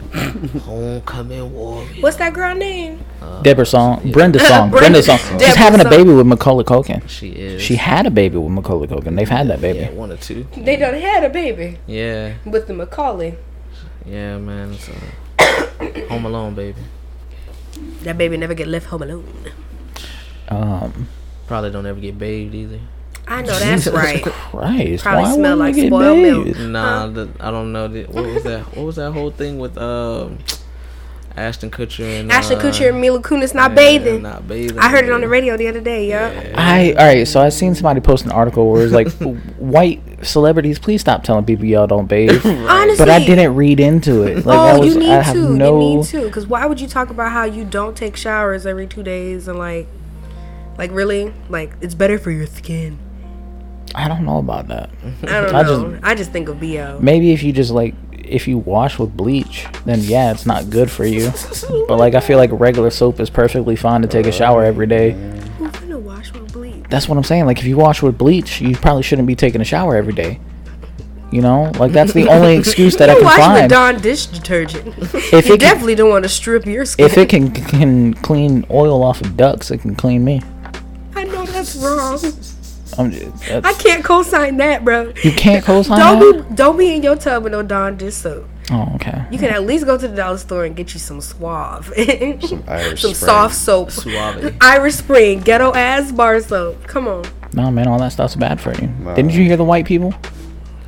Speaker 2: Homecoming warrior.
Speaker 4: What's that girl name?
Speaker 1: Deborah song, Brenda <laughs> song,
Speaker 4: Brenda-
Speaker 1: Brenda song. She's
Speaker 4: Deborah
Speaker 1: having a baby with Macaulay Culkin.
Speaker 2: She is.
Speaker 1: She had a baby with Macaulay Culkin. They've had that baby.
Speaker 2: Yeah, one or two.
Speaker 4: They done had a baby
Speaker 2: Yeah,
Speaker 4: with the Macaulay.
Speaker 2: yeah, man. It's, uh, <coughs> Home Alone, baby.
Speaker 4: That baby never get left home alone.
Speaker 1: Um,
Speaker 2: Probably don't ever get bathed either.
Speaker 4: I know that's right.
Speaker 1: Christ,
Speaker 4: Probably
Speaker 1: why
Speaker 4: smell like spoiled milk.
Speaker 1: bathed?
Speaker 2: Nah, the, I don't know. The, what was that? What was that whole thing with um, Ashton Kutcher and
Speaker 4: Ashton
Speaker 2: uh,
Speaker 4: Kutcher and Mila Kunis not
Speaker 2: yeah,
Speaker 4: bathing.
Speaker 2: Not bathing.
Speaker 4: I heard it on the radio the other day, yeah.
Speaker 1: I all right. So I seen somebody post an article where it's like, <laughs> white celebrities, please stop telling people y'all don't bathe. <laughs>
Speaker 4: Honestly,
Speaker 1: But I didn't read into it. Like, I
Speaker 4: oh,
Speaker 1: was,
Speaker 4: you need
Speaker 1: I have
Speaker 4: to.
Speaker 1: no.
Speaker 4: You need to. Because why would you talk about how you don't take showers every two days and like, like really, like it's better for your skin.
Speaker 1: I don't know about that.
Speaker 4: I don't
Speaker 1: I
Speaker 4: know.
Speaker 1: just-
Speaker 4: I just think of bo.
Speaker 1: Maybe if you just like if you wash with bleach, then yeah, it's not good for you. But like I feel like regular soap is perfectly fine to take a shower every day.
Speaker 4: Who's gonna wash with bleach?
Speaker 1: That's what I'm saying. Like if you wash with bleach, you probably shouldn't be taking a shower every day. You know, like that's the only <laughs> excuse that I can
Speaker 4: wash with
Speaker 1: find.
Speaker 4: Dawn dish detergent. <laughs>
Speaker 1: If
Speaker 4: you
Speaker 1: it can,
Speaker 4: definitely don't want to strip your skin.
Speaker 1: if it can can clean oil off of ducks, it can clean me.
Speaker 4: I know that's wrong.
Speaker 1: I'm just,
Speaker 4: I can't co-sign that, bro.
Speaker 1: you can't co-sign
Speaker 4: Don't
Speaker 1: that.
Speaker 4: be don't be in your tub with no Dawn dish soap.
Speaker 1: Oh, okay.
Speaker 4: You can at least go to the dollar store and get you some Suave, <laughs> some,
Speaker 3: Irish
Speaker 4: some soft soap,
Speaker 2: Suave.
Speaker 4: Irish Spring, ghetto ass bar soap. Come on.
Speaker 1: No, man, all that stuff's bad for you.
Speaker 3: Nah.
Speaker 1: Didn't you hear the white people?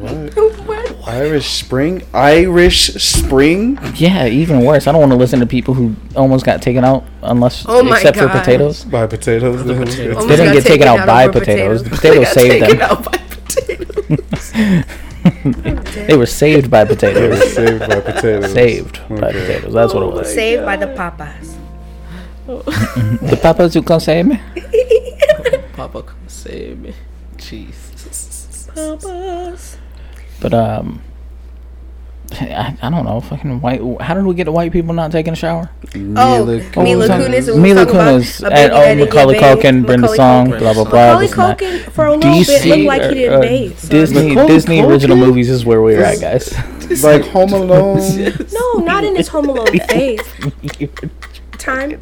Speaker 3: What? <laughs>
Speaker 4: What?
Speaker 3: Irish Spring? Irish Spring?
Speaker 1: Yeah, even worse. I don't want to listen to people who almost got taken out unless
Speaker 4: Oh my
Speaker 1: except for potatoes.
Speaker 3: By potatoes?
Speaker 2: potatoes.
Speaker 1: They didn't get taken out by
Speaker 4: over
Speaker 1: potatoes. The
Speaker 4: They
Speaker 1: potatoes <laughs>
Speaker 4: got
Speaker 1: saved
Speaker 4: taken
Speaker 1: them.
Speaker 4: out by potatoes. <laughs>
Speaker 1: They were saved by potatoes.
Speaker 3: They were
Speaker 1: potatoes.
Speaker 3: saved by potatoes.
Speaker 1: saved by
Speaker 3: Okay.
Speaker 1: potatoes. That's what it was.
Speaker 4: Saved by the papas.
Speaker 1: The papas who can save me.
Speaker 2: Papa, come save me. Jesus.
Speaker 4: Papas.
Speaker 1: But um, I, I don't know. Fucking white. How did we get to white people not taking a shower?
Speaker 4: Oh,
Speaker 3: Mila
Speaker 1: What
Speaker 4: Mila? Kunis. and
Speaker 1: Mila Kunis and oh,
Speaker 4: daddy,
Speaker 1: Macaulay
Speaker 4: yeah, babe.
Speaker 1: Culkin, Brenda
Speaker 4: Macaulay
Speaker 1: Song, blah blah blah.
Speaker 4: Macaulay
Speaker 1: this and.
Speaker 4: Culkin for a little bit looked like he didn't
Speaker 1: uh,
Speaker 4: bathe. so-
Speaker 1: Disney
Speaker 3: Macaulay
Speaker 1: Disney original movies is where we're at, guys. <laughs>
Speaker 3: like Home Alone.
Speaker 4: No, not in his Home Alone <laughs> phase. <laughs> Time.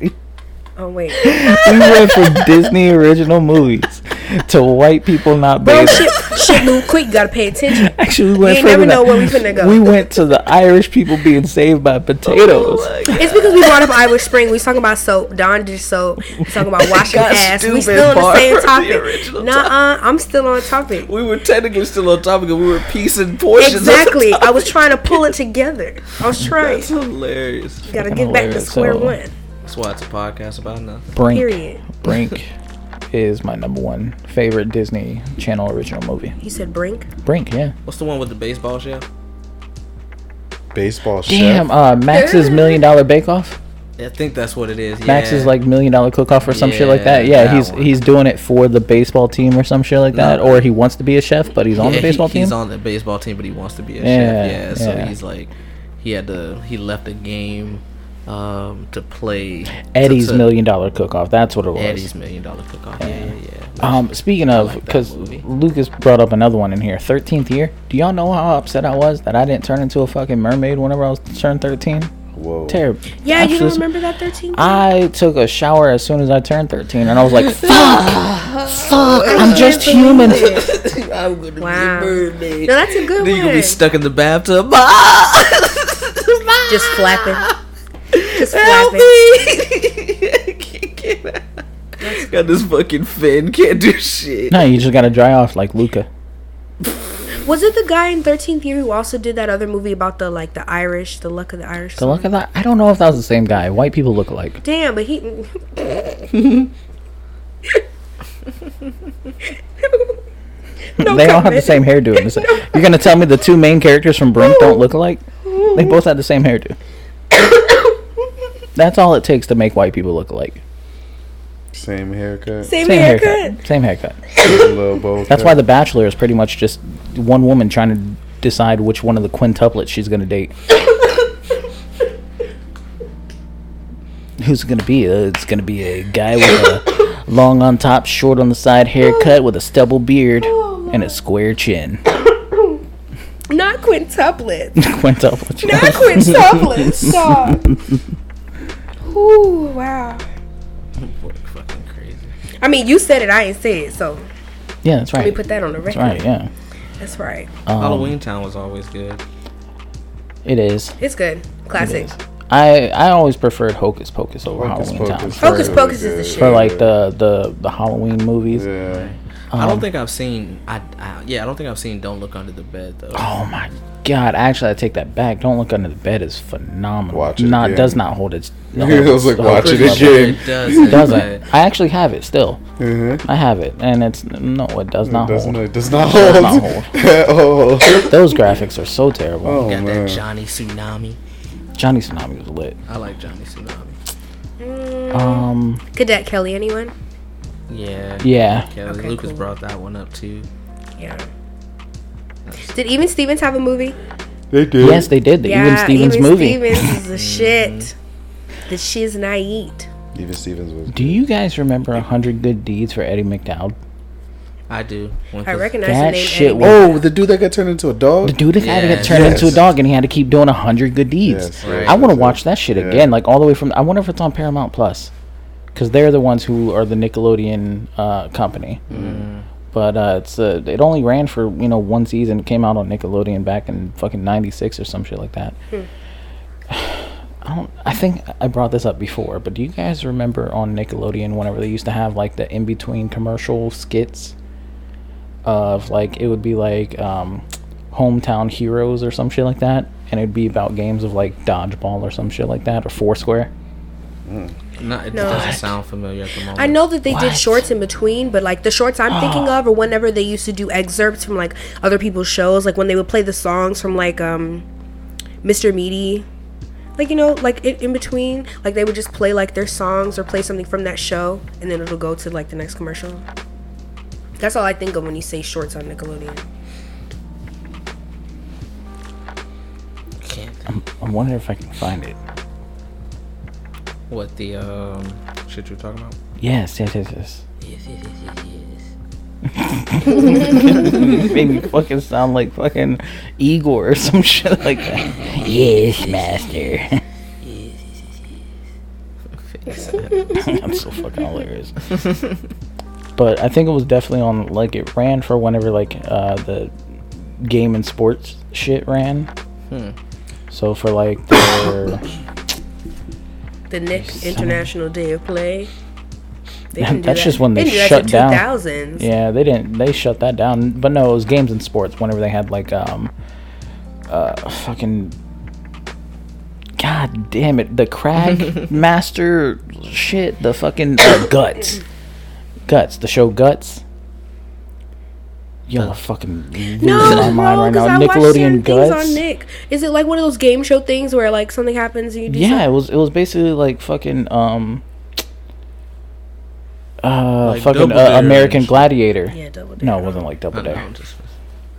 Speaker 4: Oh wait,
Speaker 1: we went from Disney original movies to white people not
Speaker 4: bro,
Speaker 1: bathing.
Speaker 4: shit, shit move quick. You gotta pay attention.
Speaker 1: Actually, we went
Speaker 4: ain't
Speaker 1: further
Speaker 4: never
Speaker 1: than
Speaker 4: know where we finna go.
Speaker 1: We went to the Irish people being saved by potatoes.
Speaker 4: Oh, it's because we brought up Irish Spring. We was talking about soap. Dawn did soap. We talking about <laughs> washing
Speaker 2: got
Speaker 4: ass. We
Speaker 2: stupid
Speaker 4: still on the same
Speaker 2: for the
Speaker 4: topic.
Speaker 2: original
Speaker 4: Nah, I'm still on topic.
Speaker 2: We were technically still on topic and we were piecing portions. of the
Speaker 4: Exactly. I was trying to pull it together. I was trying.
Speaker 2: That's hilarious.
Speaker 4: Gotta
Speaker 1: fucking
Speaker 4: get back to square
Speaker 1: So-
Speaker 4: one.
Speaker 2: That's why it's a podcast about nothing.
Speaker 1: Brink,
Speaker 4: Period.
Speaker 1: Brink <laughs> is my number one favorite Disney Channel original movie.
Speaker 4: You said Brink.
Speaker 1: Brink, yeah.
Speaker 2: What's the one with the baseball chef?
Speaker 3: Baseball
Speaker 1: Damn,
Speaker 3: chef.
Speaker 1: uh, Max's Million Dollar Bake Off.
Speaker 2: I think that's what it is. Yeah.
Speaker 1: Max's like Million Dollar Cook Off or some shit like that.
Speaker 2: Yeah,
Speaker 1: Yeah,
Speaker 2: that
Speaker 1: he's
Speaker 2: one.
Speaker 1: he's doing it for the baseball team or some shit like that,
Speaker 2: No.
Speaker 1: or he wants to be a chef, but he's on
Speaker 2: Yeah,
Speaker 1: the
Speaker 2: he-
Speaker 1: baseball team.
Speaker 2: He's on the baseball team, but he wants to be a
Speaker 1: Yeah,
Speaker 2: chef. Yeah, so he's like, he had to, he left the game um, to play
Speaker 1: Eddie's
Speaker 2: to-
Speaker 1: Million Dollar Cook Off. That's what it was.
Speaker 2: Eddie's million dollar cook off. Yeah, yeah, yeah.
Speaker 1: Um, speaking of, because
Speaker 2: movie.
Speaker 1: Lucas brought up another one in here, thirteenth year. Do y'all know how upset I was that I didn't turn into a fucking mermaid whenever I was turned thirteen?
Speaker 3: Whoa.
Speaker 1: Terrible.
Speaker 4: Yeah, you don't
Speaker 1: Absolute-
Speaker 4: remember that 13?
Speaker 1: I took a shower as soon as I turned thirteen, and I was like, <laughs> "Fuck, fuck, I'm just human." <laughs>
Speaker 2: I'm gonna
Speaker 4: Wow.
Speaker 2: be a mermaid.
Speaker 4: No, that's a good
Speaker 2: Then you gonna be stuck in the bathtub. <laughs>
Speaker 4: Just flapping. Just
Speaker 2: Help
Speaker 4: flapping.
Speaker 2: me! Can't get out. Got this fucking fin, can't do shit.
Speaker 1: No, you just gotta dry off like Luca.
Speaker 4: Was it the guy in 13th year who also did that other movie about the like the Irish, the luck of the Irish?
Speaker 1: So look of that. I don't know if that was the same guy. White people look alike.
Speaker 4: Damn, but he. <laughs> No
Speaker 1: they all have the same hairdo. in the- <laughs> You're gonna tell me the two main characters from Brink don't look alike? They both had the same hairdo. <coughs> That's all it takes to make white people look alike.
Speaker 3: Same haircut.
Speaker 4: Same,
Speaker 1: Same
Speaker 4: haircut.
Speaker 1: haircut. Same haircut.
Speaker 3: little bow
Speaker 1: That's why The Bachelor is pretty much just one woman trying to decide which one of the quintuplets she's gonna date. <laughs> Who's it gonna be? Uh, it's gonna be a guy with a long on top, short on the side haircut with a stubble beard and a square chin. <coughs>
Speaker 4: Not quintuplets. <laughs>
Speaker 1: Quintuplet.
Speaker 4: Not quintuplets. <laughs> Stop. Ooh, wow. <laughs>
Speaker 2: Boy, fucking crazy.
Speaker 4: I mean, you said it. I ain't say it. So
Speaker 1: Yeah, that's right.
Speaker 4: let me put that on the
Speaker 1: That's
Speaker 4: record.
Speaker 1: right. Yeah.
Speaker 4: That's right.
Speaker 1: Um,
Speaker 2: Halloween Town was always good.
Speaker 1: It is.
Speaker 4: It's good.
Speaker 1: It
Speaker 4: Classic.
Speaker 1: is. I I always preferred Hocus Pocus over
Speaker 3: Hocus
Speaker 1: Halloween Town
Speaker 3: Pocus.
Speaker 1: for,
Speaker 4: Hocus Pocus is the shit.
Speaker 1: for like the the the Halloween movies.
Speaker 3: Yeah.
Speaker 2: I
Speaker 1: Um,
Speaker 2: don't think I've seen. I, I yeah, I don't think I've seen Don't Look Under the Bed though.
Speaker 1: Oh my god! Actually, I take that back. Don't look under the bed is phenomenal.
Speaker 3: Watch it
Speaker 1: Not
Speaker 3: again.
Speaker 1: does not hold its.
Speaker 3: I was like, watch it
Speaker 1: level.
Speaker 3: again.
Speaker 2: It doesn't.
Speaker 1: Doesn't. I actually have it still.
Speaker 3: Mhm.
Speaker 1: I have it, and it's no, it does not
Speaker 3: doesn't
Speaker 1: hold.
Speaker 3: it does not
Speaker 1: Does
Speaker 3: hold.
Speaker 1: not hold. <laughs>
Speaker 3: at all.
Speaker 1: Those graphics are so terrible.
Speaker 3: Oh
Speaker 2: Got
Speaker 3: man.
Speaker 2: that Johnny Tsunami.
Speaker 1: Johnny Tsunami was lit.
Speaker 2: I like Johnny Tsunami.
Speaker 4: Mm,
Speaker 1: Um,
Speaker 4: Cadet Kelly, anyone?
Speaker 2: Yeah.
Speaker 1: yeah.
Speaker 2: Kelly
Speaker 4: Okay,
Speaker 2: Lucas
Speaker 4: cool.
Speaker 2: brought that one up too.
Speaker 4: Yeah. Did Even Stevens have a movie?
Speaker 3: They did.
Speaker 1: Yes, they did the Even Stevens
Speaker 4: Even
Speaker 1: movie.
Speaker 4: Stevens is the <laughs> mm-hmm. shit. The shiz and I eat.
Speaker 3: Even Stevens was.
Speaker 1: Do you guys remember a hundred good deeds for Eddie McDowd?
Speaker 2: I do.
Speaker 4: I
Speaker 2: cause-
Speaker 4: recognize the
Speaker 1: That
Speaker 4: name.
Speaker 1: shit was-
Speaker 3: Oh, the dude that got turned into a dog.
Speaker 1: The dude that had to
Speaker 2: Yeah.
Speaker 1: get turned into a dog, and he had to keep doing a hundred good deeds.
Speaker 3: Yes,
Speaker 2: Right.
Speaker 1: I want to watch
Speaker 3: it.
Speaker 1: that shit
Speaker 3: Yeah.
Speaker 1: again, like all the way from. I wonder if it's on Paramount Plus, because they're the ones who are the Nickelodeon uh, company. But uh, it's uh, it only ran for you know one season. It came out on Nickelodeon back in fucking '96 or some shit like that. <sighs> I don't. I think I brought this up before, but do you guys remember on Nickelodeon whenever they used to have like the in between commercial skits? Of like it would be like um, hometown heroes or some shit like that, and it'd be about games of like dodgeball or some shit like that or Foursquare.
Speaker 2: No, it
Speaker 4: No.
Speaker 2: doesn't sound familiar at the moment.
Speaker 4: I know that they did shorts in between, but like the shorts I'm thinking <gasps> of, or whenever they used to do excerpts from like other people's shows, like when they would play the songs from like um, Mr. Meaty, like you know, like in, in between, like they would just play like their songs or play something from that show, and then it'll go to like the next commercial. That's all I think of when you say shorts on Nickelodeon.
Speaker 2: Can't.
Speaker 1: I'm wondering if I can find it.
Speaker 2: What the um shit you're talking about?
Speaker 1: Yes, yes, yes, yes.
Speaker 2: Yes, yes, yes, yes, <laughs>
Speaker 1: Made me fucking sound like fucking Igor or some shit like that. Yes, master.
Speaker 2: yes. Yes, yes, yes. <laughs>
Speaker 1: I'm so fucking hilarious. but I think it was definitely on like it ran for whenever like uh the game and sports shit ran.
Speaker 2: Hmm.
Speaker 1: So for like their <coughs>
Speaker 4: The Nick International Day of Play. They <laughs>
Speaker 1: Yeah,
Speaker 4: didn't do
Speaker 1: that's
Speaker 4: that-
Speaker 1: just when they
Speaker 4: that
Speaker 1: shut down.
Speaker 4: 2000s.
Speaker 1: Yeah, they didn't. They shut that down. But no, it was games and sports. Whenever they had like um, uh, fucking, god damn it, the crag <laughs> master shit, the fucking uh, guts, guts, the show guts. Yo, fucking <laughs> losing
Speaker 4: No,
Speaker 1: my mind
Speaker 4: bro,
Speaker 1: right now.
Speaker 4: I watch certain
Speaker 1: Nickelodeon
Speaker 4: things
Speaker 1: guts.
Speaker 4: on Nick. Is it like one of those game show things where like something happens and you do
Speaker 1: Yeah,
Speaker 4: something?
Speaker 1: it was. It was basically like fucking um. Uh,
Speaker 2: Like
Speaker 1: fucking uh, American. Gladiator.
Speaker 4: Yeah, double dare.
Speaker 1: No, it wasn't like Double Dare.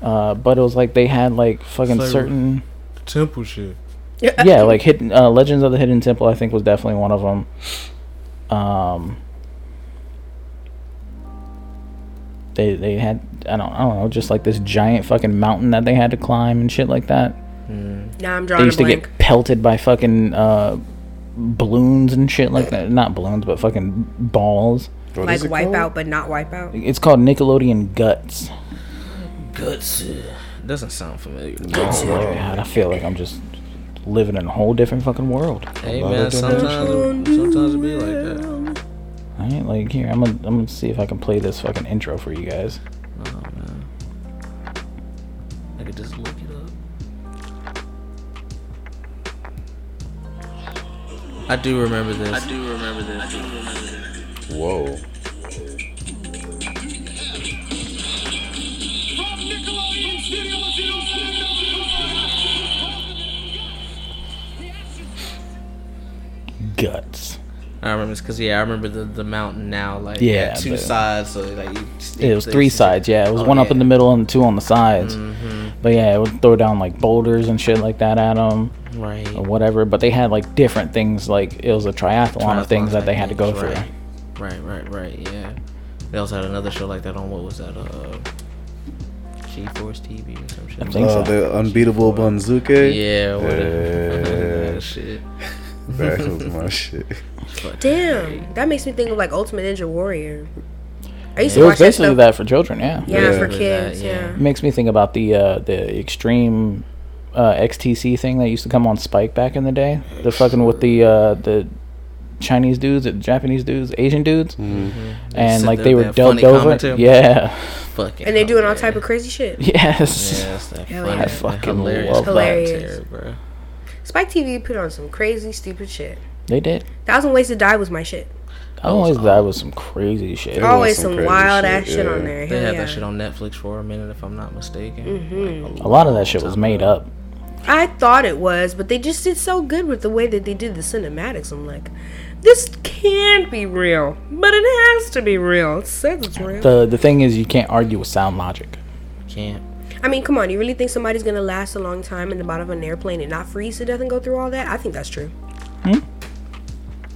Speaker 1: Uh, but it was like they had like fucking
Speaker 2: Flavor.
Speaker 1: certain
Speaker 2: temple shit. <laughs>
Speaker 1: yeah like hidden uh, Legends of the Hidden Temple I think was definitely one of them. Um, they they had I don't I don't know just like this giant fucking mountain that they had to climb and shit like that.
Speaker 4: Now I'm
Speaker 1: They
Speaker 4: drawing a
Speaker 1: used to
Speaker 4: blank.
Speaker 1: get pelted by fucking uh balloons and shit like that. Not balloons, but fucking balls.
Speaker 3: What
Speaker 4: like
Speaker 3: is it called?
Speaker 4: Wipeout, but not Wipeout.
Speaker 1: It's called Nickelodeon Guts.
Speaker 2: Guts. Doesn't sound familiar to me.
Speaker 1: Oh my god, I feel like I'm just living in a whole different fucking world.
Speaker 2: Hey man, sometimes it, sometimes it be like that.
Speaker 1: Alright, like here, I'm gonna I'm gonna see if I can play this fucking intro for you guys.
Speaker 2: Oh man. I could just look it up. I do remember this. I do remember this. I do remember this.
Speaker 3: Whoa.
Speaker 1: Guts.
Speaker 2: I remember because yeah, I remember the, the mountain now like
Speaker 1: Yeah,
Speaker 2: two
Speaker 1: the-
Speaker 2: sides, so like you
Speaker 1: It was three sides, yeah. It was
Speaker 2: Oh,
Speaker 1: one up in the middle and two on the sides.
Speaker 2: Mhm.
Speaker 1: But yeah, it would throw down like boulders and shit like that at them
Speaker 2: Right.
Speaker 1: or whatever. But they had like different things. Like it was a triathlon, of things that they had to go through.
Speaker 2: right. Right, right, right. Yeah. They also had another show like that on what was that? Uh, G4 TV or some shit.
Speaker 1: I think
Speaker 3: Oh,
Speaker 1: so.
Speaker 3: the unbeatable Banzuke.
Speaker 2: Yeah, whatever. <laughs>
Speaker 3: Yeah.
Speaker 2: shit.
Speaker 3: That was my shit.
Speaker 4: Damn, that makes me think of like Ultimate Ninja Warrior. I used
Speaker 1: It
Speaker 4: to
Speaker 1: was
Speaker 4: watch
Speaker 1: basically
Speaker 4: stuff.
Speaker 1: that for children, yeah.
Speaker 4: Yeah,
Speaker 3: Yeah.
Speaker 4: for
Speaker 2: That,
Speaker 4: kids.
Speaker 2: yeah.
Speaker 4: Yeah.
Speaker 1: It makes me think about the uh, the extreme uh, XTC thing that used to come on Spike back in the day. The fucking with the uh, the Chinese dudes, the Japanese dudes, Asian dudes, and like they were
Speaker 2: that
Speaker 1: dubbed over.
Speaker 2: commentary.
Speaker 1: Yeah.
Speaker 2: Fucking.
Speaker 4: And they're doing all type of crazy shit.
Speaker 1: Yes.
Speaker 2: Yes, that
Speaker 4: Hell
Speaker 2: funny,
Speaker 4: yeah. I
Speaker 1: fucking
Speaker 2: hilarious,
Speaker 1: love
Speaker 4: that.
Speaker 2: commentary, bro.
Speaker 4: Spike TV put on some crazy, stupid shit.
Speaker 1: They did.
Speaker 4: Thousand Ways to Die was my shit.
Speaker 1: I always that was some crazy shit.
Speaker 3: There
Speaker 4: Always
Speaker 3: some
Speaker 4: some, wild
Speaker 3: shit,
Speaker 4: ass shit
Speaker 3: yeah.
Speaker 4: on there.
Speaker 2: They
Speaker 4: Hell
Speaker 2: had that shit on Netflix for a minute, if I'm not mistaken.
Speaker 4: Mm-hmm.
Speaker 1: A lot of that shit was made up.
Speaker 4: I thought it was, but they just did so good with the way that they did the cinematics. I'm like, this can't be real, but it has to be real. It says it's real.
Speaker 1: The the thing is, you can't argue with sound logic.
Speaker 2: You Can't.
Speaker 4: I mean, come on, you really think somebody's gonna last a long time in the bottom of an airplane and not freeze to death and go through all that? I think that's true.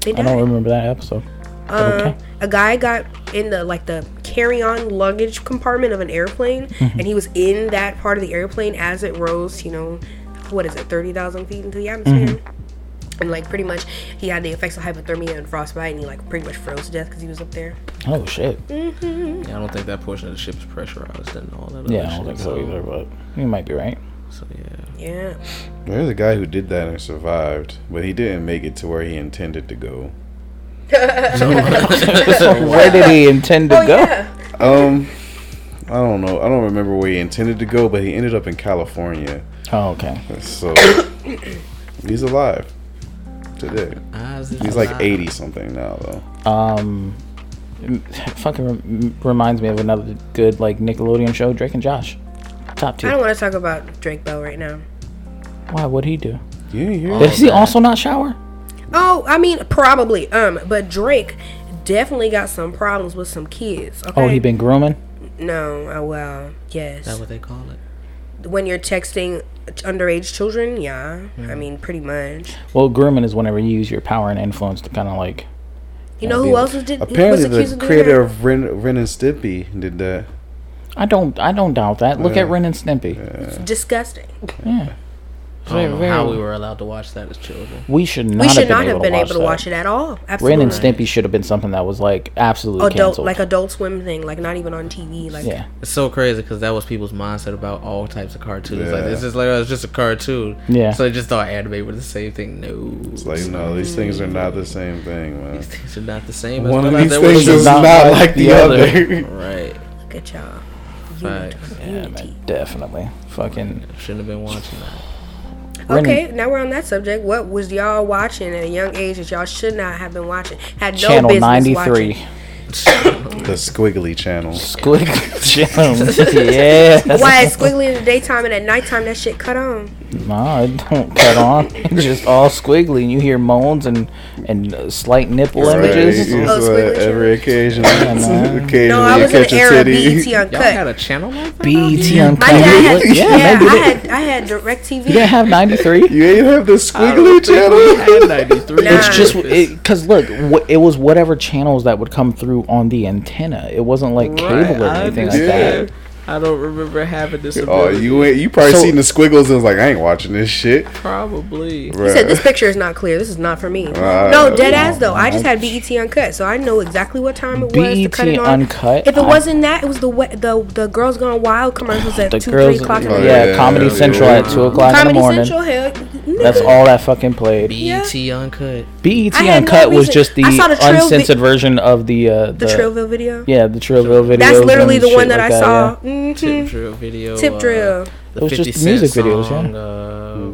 Speaker 4: They
Speaker 1: I don't remember that episode.
Speaker 4: Uh,
Speaker 1: okay.
Speaker 4: A guy got in the like the carry-on luggage compartment of an airplane,
Speaker 1: Mm-hmm.
Speaker 4: and he was in that part of the airplane as it rose. You know, what is it, thirty thousand feet into the atmosphere?
Speaker 1: Mm-hmm.
Speaker 4: And like pretty much, he had the effects of hypothermia and frostbite, and he like pretty much froze to death because he was up there.
Speaker 1: Oh shit.
Speaker 2: Yeah, I don't think that portion of the ship is pressurized and all that. Other
Speaker 1: Yeah, I don't think so either, but you might be right.
Speaker 2: So yeah.
Speaker 4: Yeah,
Speaker 3: There's a guy who did that and survived, but he didn't make it to where he intended to go. <laughs>
Speaker 1: Where did he intend to
Speaker 4: oh
Speaker 1: go?
Speaker 4: yeah.
Speaker 3: Um, I don't know. I don't remember where he intended to go, but he ended up in California.
Speaker 1: Oh, okay.
Speaker 3: So <coughs> he's alive today.
Speaker 2: Eyes
Speaker 3: He's like 80 something now, though.
Speaker 1: Um, m- <laughs> fucking rem- reminds me of another good like Nickelodeon show, Drake and Josh. Top two.
Speaker 4: I don't want to talk about Drake Bell right now.
Speaker 1: Why? What'd he do?
Speaker 3: You didn't
Speaker 1: Does he also not shower?
Speaker 4: Oh, I mean, probably. Um, but Drake definitely got some problems with some kids. Okay.
Speaker 1: Oh, he been grooming.
Speaker 4: No, uh, well, yes.
Speaker 2: Is that what they call it?
Speaker 4: when you're texting underage children, yeah. I mean, pretty much.
Speaker 1: Well, grooming is whenever you use your power and influence to kind of like.
Speaker 4: You know
Speaker 1: Yeah,
Speaker 4: who else was did?
Speaker 3: Apparently,
Speaker 4: was
Speaker 3: the
Speaker 4: of
Speaker 3: creator of Ren, Ren and Stimpy did that.
Speaker 1: I don't. I don't doubt that. Look
Speaker 3: Yeah.
Speaker 1: at Ren and Stimpy.
Speaker 4: It's disgusting.
Speaker 1: Yeah.
Speaker 2: I don't know
Speaker 1: Very-
Speaker 2: how we were allowed to watch that as children.
Speaker 1: We should not.
Speaker 4: We should
Speaker 1: have been
Speaker 4: not
Speaker 1: able
Speaker 4: have
Speaker 1: to
Speaker 4: been
Speaker 1: watch
Speaker 4: able to watch it at all.
Speaker 1: Ren
Speaker 4: Absolutely.
Speaker 1: and Stimpy should have been something that was like absolutely
Speaker 4: adult
Speaker 1: canceled.
Speaker 4: like Adult Swim thing, like not even on TV. Like
Speaker 1: yeah.
Speaker 2: It's so crazy because that was people's mindset about all types of cartoons. Like
Speaker 3: Yeah.
Speaker 2: it's just like oh, it's just a cartoon.
Speaker 1: Yeah.
Speaker 2: So they just thought anime were the same thing. No,
Speaker 3: It's like, no, these things are not the same thing, man.
Speaker 2: these things are not the same. as
Speaker 3: One of these things is
Speaker 1: not
Speaker 3: not,
Speaker 1: like
Speaker 3: like
Speaker 1: the
Speaker 3: the
Speaker 1: other.
Speaker 3: other. <laughs> <laughs>
Speaker 2: Right.
Speaker 4: look at y'all.
Speaker 2: Facts.
Speaker 1: Yeah,
Speaker 4: Unity.
Speaker 1: man, definitely. Fucking.
Speaker 2: Shouldn't have been watching that.
Speaker 1: Ren and-
Speaker 4: Okay, now we're on that subject. What was y'all watching at a young age that y'all should not have been watching? Had no
Speaker 1: Channel
Speaker 4: business
Speaker 1: ninety
Speaker 4: watching.
Speaker 1: three.
Speaker 3: the squiggly channel.
Speaker 1: Squiggly <laughs> channel. <laughs> yeah.
Speaker 4: Why it's squiggly in the daytime and at nighttime that shit cut on?
Speaker 1: No, it don't <laughs> cut on. It's <laughs> just all squiggly, and you hear moans and and uh, slight nipple
Speaker 3: Right,
Speaker 1: images.
Speaker 3: it's
Speaker 4: Oh,
Speaker 3: what
Speaker 4: squiggly
Speaker 3: every occasion.
Speaker 1: man.
Speaker 3: occasionally
Speaker 4: No, I
Speaker 3: you
Speaker 4: was in
Speaker 3: catch
Speaker 4: the
Speaker 3: a
Speaker 4: era of
Speaker 3: titty.
Speaker 4: BET <laughs>
Speaker 2: Y'all had
Speaker 4: Uncut.
Speaker 2: a channel like that?
Speaker 1: BET
Speaker 4: My
Speaker 1: Uncut.
Speaker 4: dad had,
Speaker 1: yeah,
Speaker 4: yeah,
Speaker 1: man,
Speaker 4: I
Speaker 1: did it.
Speaker 4: had, I had Direct
Speaker 1: You
Speaker 4: TV.
Speaker 1: didn't have ninety three.
Speaker 3: You ain't have the
Speaker 2: I
Speaker 3: squiggly
Speaker 2: don't think
Speaker 3: channel.
Speaker 2: we had 93.
Speaker 4: Nah.
Speaker 1: It's just because look, wh- it was whatever channels that would come through on the antenna. It wasn't like cable
Speaker 2: Right,
Speaker 1: or
Speaker 2: I
Speaker 1: anything like
Speaker 2: understand.
Speaker 1: that.
Speaker 2: I don't remember having this.
Speaker 3: Oh, you ain't, you probably
Speaker 1: So-
Speaker 3: seen the squiggles and was like, I ain't watching this shit.
Speaker 2: probably.
Speaker 4: He said this picture is not clear. This is not for me. no, dead ass though. I just had BET Uncut, so I know exactly what time it was to cut it on.
Speaker 1: Uncut.
Speaker 4: If it
Speaker 1: I-
Speaker 4: wasn't that, it was the we- the the Girls Gone Wild commercials at
Speaker 1: the
Speaker 4: two,
Speaker 1: girls,
Speaker 4: three o'clock in the
Speaker 3: Oh,
Speaker 1: yeah,
Speaker 4: morning.
Speaker 3: yeah,
Speaker 1: Comedy
Speaker 3: yeah,
Speaker 1: Central
Speaker 3: yeah.
Speaker 1: at two o'clock in
Speaker 4: Comedy
Speaker 1: the morning.
Speaker 4: Central, hell,
Speaker 1: That's all that fucking played.
Speaker 2: BET uncut.
Speaker 1: BET
Speaker 4: I had no
Speaker 1: Uncut was just the,
Speaker 4: the Trill vi-
Speaker 1: uncensored version of the uh,
Speaker 4: the Trillville video.
Speaker 1: Yeah, the Trillville video.
Speaker 4: That's literally the one that I saw. Mhm.
Speaker 2: Tip drill video.
Speaker 4: Tip
Speaker 2: uh,
Speaker 4: drill.
Speaker 2: the
Speaker 1: It was just music
Speaker 2: Cent
Speaker 1: videos, yeah.
Speaker 2: uh,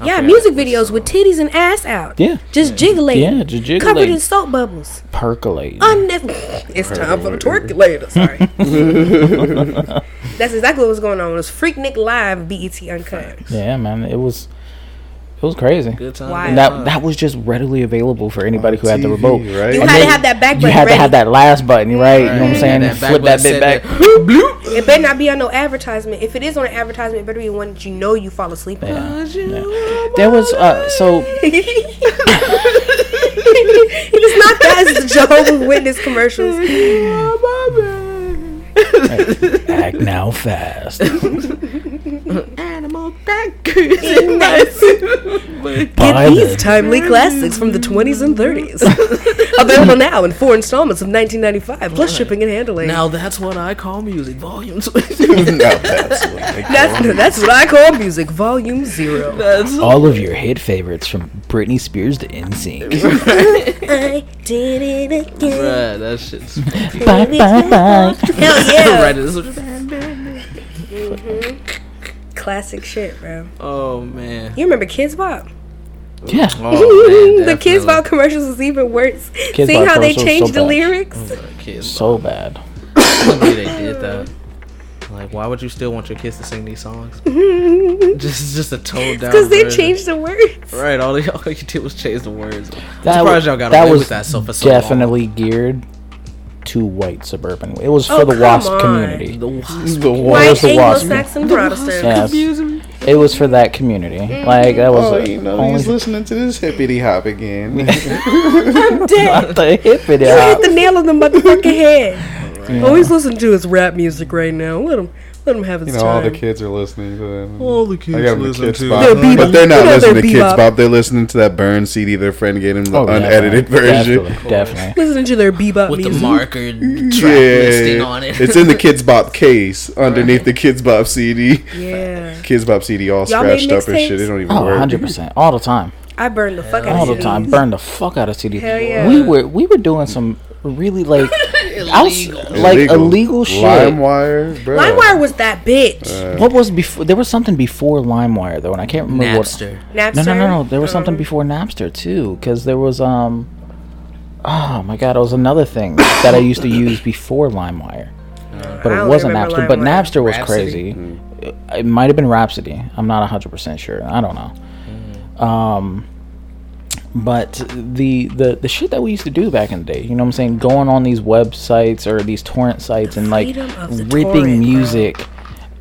Speaker 2: I
Speaker 4: Yeah, music
Speaker 2: what
Speaker 4: videos with titties and ass out.
Speaker 1: Yeah.
Speaker 4: Just jiggling.
Speaker 1: Yeah, just
Speaker 4: Covered in
Speaker 1: jiggling,
Speaker 4: soap bubbles.
Speaker 1: percolate.
Speaker 4: Unnecessary. <laughs> It's time for the twerkulator. Sorry. <laughs> That's exactly what was going on. It was Freaknik Live BET Uncut.
Speaker 1: Yeah, man, it was it was crazy.
Speaker 2: Good time.
Speaker 4: Why?
Speaker 1: And that that was just readily available for anybody who had the
Speaker 3: TV,
Speaker 1: remote.
Speaker 3: right?
Speaker 4: You
Speaker 1: And
Speaker 4: had to have that back
Speaker 1: You
Speaker 4: button
Speaker 1: had to have that last button, right? You know what I'm saying?
Speaker 2: That
Speaker 1: Flip that bit back.
Speaker 2: said <laughs>
Speaker 4: It better not be on no advertisement. If it is on an advertisement, it better be one that you know you fall asleep on.
Speaker 1: There was uh so <laughs> <laughs>
Speaker 4: it's not that. It's the Jehovah's Witness commercials.
Speaker 1: Act now fast. <laughs>
Speaker 2: Animal crackers in my
Speaker 4: Get these timely classics from the 20s and 30s. <laughs> Available now in four installments of 1995, plus shipping and handling.
Speaker 2: Now that's what I call music. Volumes. <laughs>
Speaker 3: No, that's what
Speaker 4: that's,
Speaker 3: it.
Speaker 4: that's what I call music, volume zero.
Speaker 2: that's
Speaker 1: All of your hit favorites from Britney Spears to NSYNC.
Speaker 4: I did it again.
Speaker 2: Bruh, that shit's
Speaker 1: bye bye bye.
Speaker 4: Hell yeah. <laughs>
Speaker 2: right. This is- mm-hmm.
Speaker 4: Classic shit, bro.
Speaker 2: Oh man.
Speaker 4: You remember Kidz Bop?
Speaker 1: Yeah.
Speaker 2: Oh, <laughs> man
Speaker 4: the Kids
Speaker 2: definitely.
Speaker 4: Bop commercials was even worse.
Speaker 1: Kids
Speaker 4: Seeing
Speaker 1: Bop
Speaker 4: how they
Speaker 1: commercials so
Speaker 4: changed the
Speaker 1: bad.
Speaker 4: lyrics. Mm. Mm.
Speaker 2: Kids.
Speaker 1: So bad.
Speaker 2: the they did that. Like, why would you still want your kids to sing these songs? <laughs> just, just a toned down.
Speaker 4: Because they
Speaker 2: version.
Speaker 4: changed the words.
Speaker 2: Right, all, they, all you did was change the words. I'm
Speaker 1: That,
Speaker 2: surprised
Speaker 1: wa-
Speaker 2: y'all got
Speaker 1: that
Speaker 2: away
Speaker 1: was
Speaker 2: with that so for so long.
Speaker 1: definitely geared to white suburban. It was oh, for
Speaker 4: Oh,
Speaker 1: the WASP
Speaker 4: on.
Speaker 1: community.
Speaker 2: The wasp.
Speaker 3: The
Speaker 4: White
Speaker 1: was the WASP.
Speaker 4: Anglo-Saxon Protestant.
Speaker 1: Yes. It was for that community. Mm-hmm. Like that was
Speaker 3: Oh, you know,
Speaker 1: only
Speaker 3: he's listening to this hippity hop again. <laughs>
Speaker 4: I'm <laughs> dead.
Speaker 1: not the hippity
Speaker 4: You
Speaker 1: hop.
Speaker 4: hit the nail on the motherfucking head. <laughs> All he's listening to is rap music right now. Let him, let them have his
Speaker 3: you know, all the kids are listening to that.
Speaker 2: All the kids
Speaker 3: I got them the kids
Speaker 2: to
Speaker 3: bop.
Speaker 4: They're.
Speaker 3: But they're not
Speaker 4: You know
Speaker 3: listening to kids
Speaker 4: bebop.
Speaker 3: bop. They're listening to that burn CD their friend gave them, the
Speaker 1: Oh,
Speaker 3: unedited
Speaker 1: definitely.
Speaker 3: version.
Speaker 1: Definitely, definitely.
Speaker 4: Listening to their bebop
Speaker 2: with the marker track listing on it.
Speaker 3: it's in the Kidz Bop <laughs> case underneath the Kidz Bop CD.
Speaker 4: Yeah.
Speaker 3: Kidz Bop CD all
Speaker 4: Y'all
Speaker 3: scratched up and shit. It don't even
Speaker 1: Oh,
Speaker 3: work.
Speaker 1: 100%. All the time.
Speaker 4: I burned the fuck out of All
Speaker 1: the time.
Speaker 4: CDs.
Speaker 1: Burn the fuck out of CD.
Speaker 4: Hell yeah.
Speaker 1: We were we were doing some really like <laughs> outs,
Speaker 2: Illegal.
Speaker 1: like illegal shit.
Speaker 3: LimeWire, bro.
Speaker 4: LimeWire was that bitch.
Speaker 1: What was before? There was something before LimeWire though, and I can't remember
Speaker 2: Napster.
Speaker 1: what.
Speaker 4: Napster.
Speaker 1: No, no, no, no. There was
Speaker 4: Oh.
Speaker 1: something before Napster too, because there was um. Oh my god, it was another thing that I used to use before LimeWire, but
Speaker 4: I
Speaker 1: it wasn't
Speaker 4: remember
Speaker 1: Napster. But
Speaker 4: LimeWire.
Speaker 1: Napster was
Speaker 2: Rhapsody?
Speaker 1: crazy. It, it might have been Rhapsody. I'm not hundred percent sure. I don't know.
Speaker 2: Mm.
Speaker 1: Um, but the, the the shit that we used to do back in the day, you know what I'm saying? Going on these websites or these torrent sites and like
Speaker 4: freedom of the
Speaker 1: ripping
Speaker 4: torrent, bro.
Speaker 1: music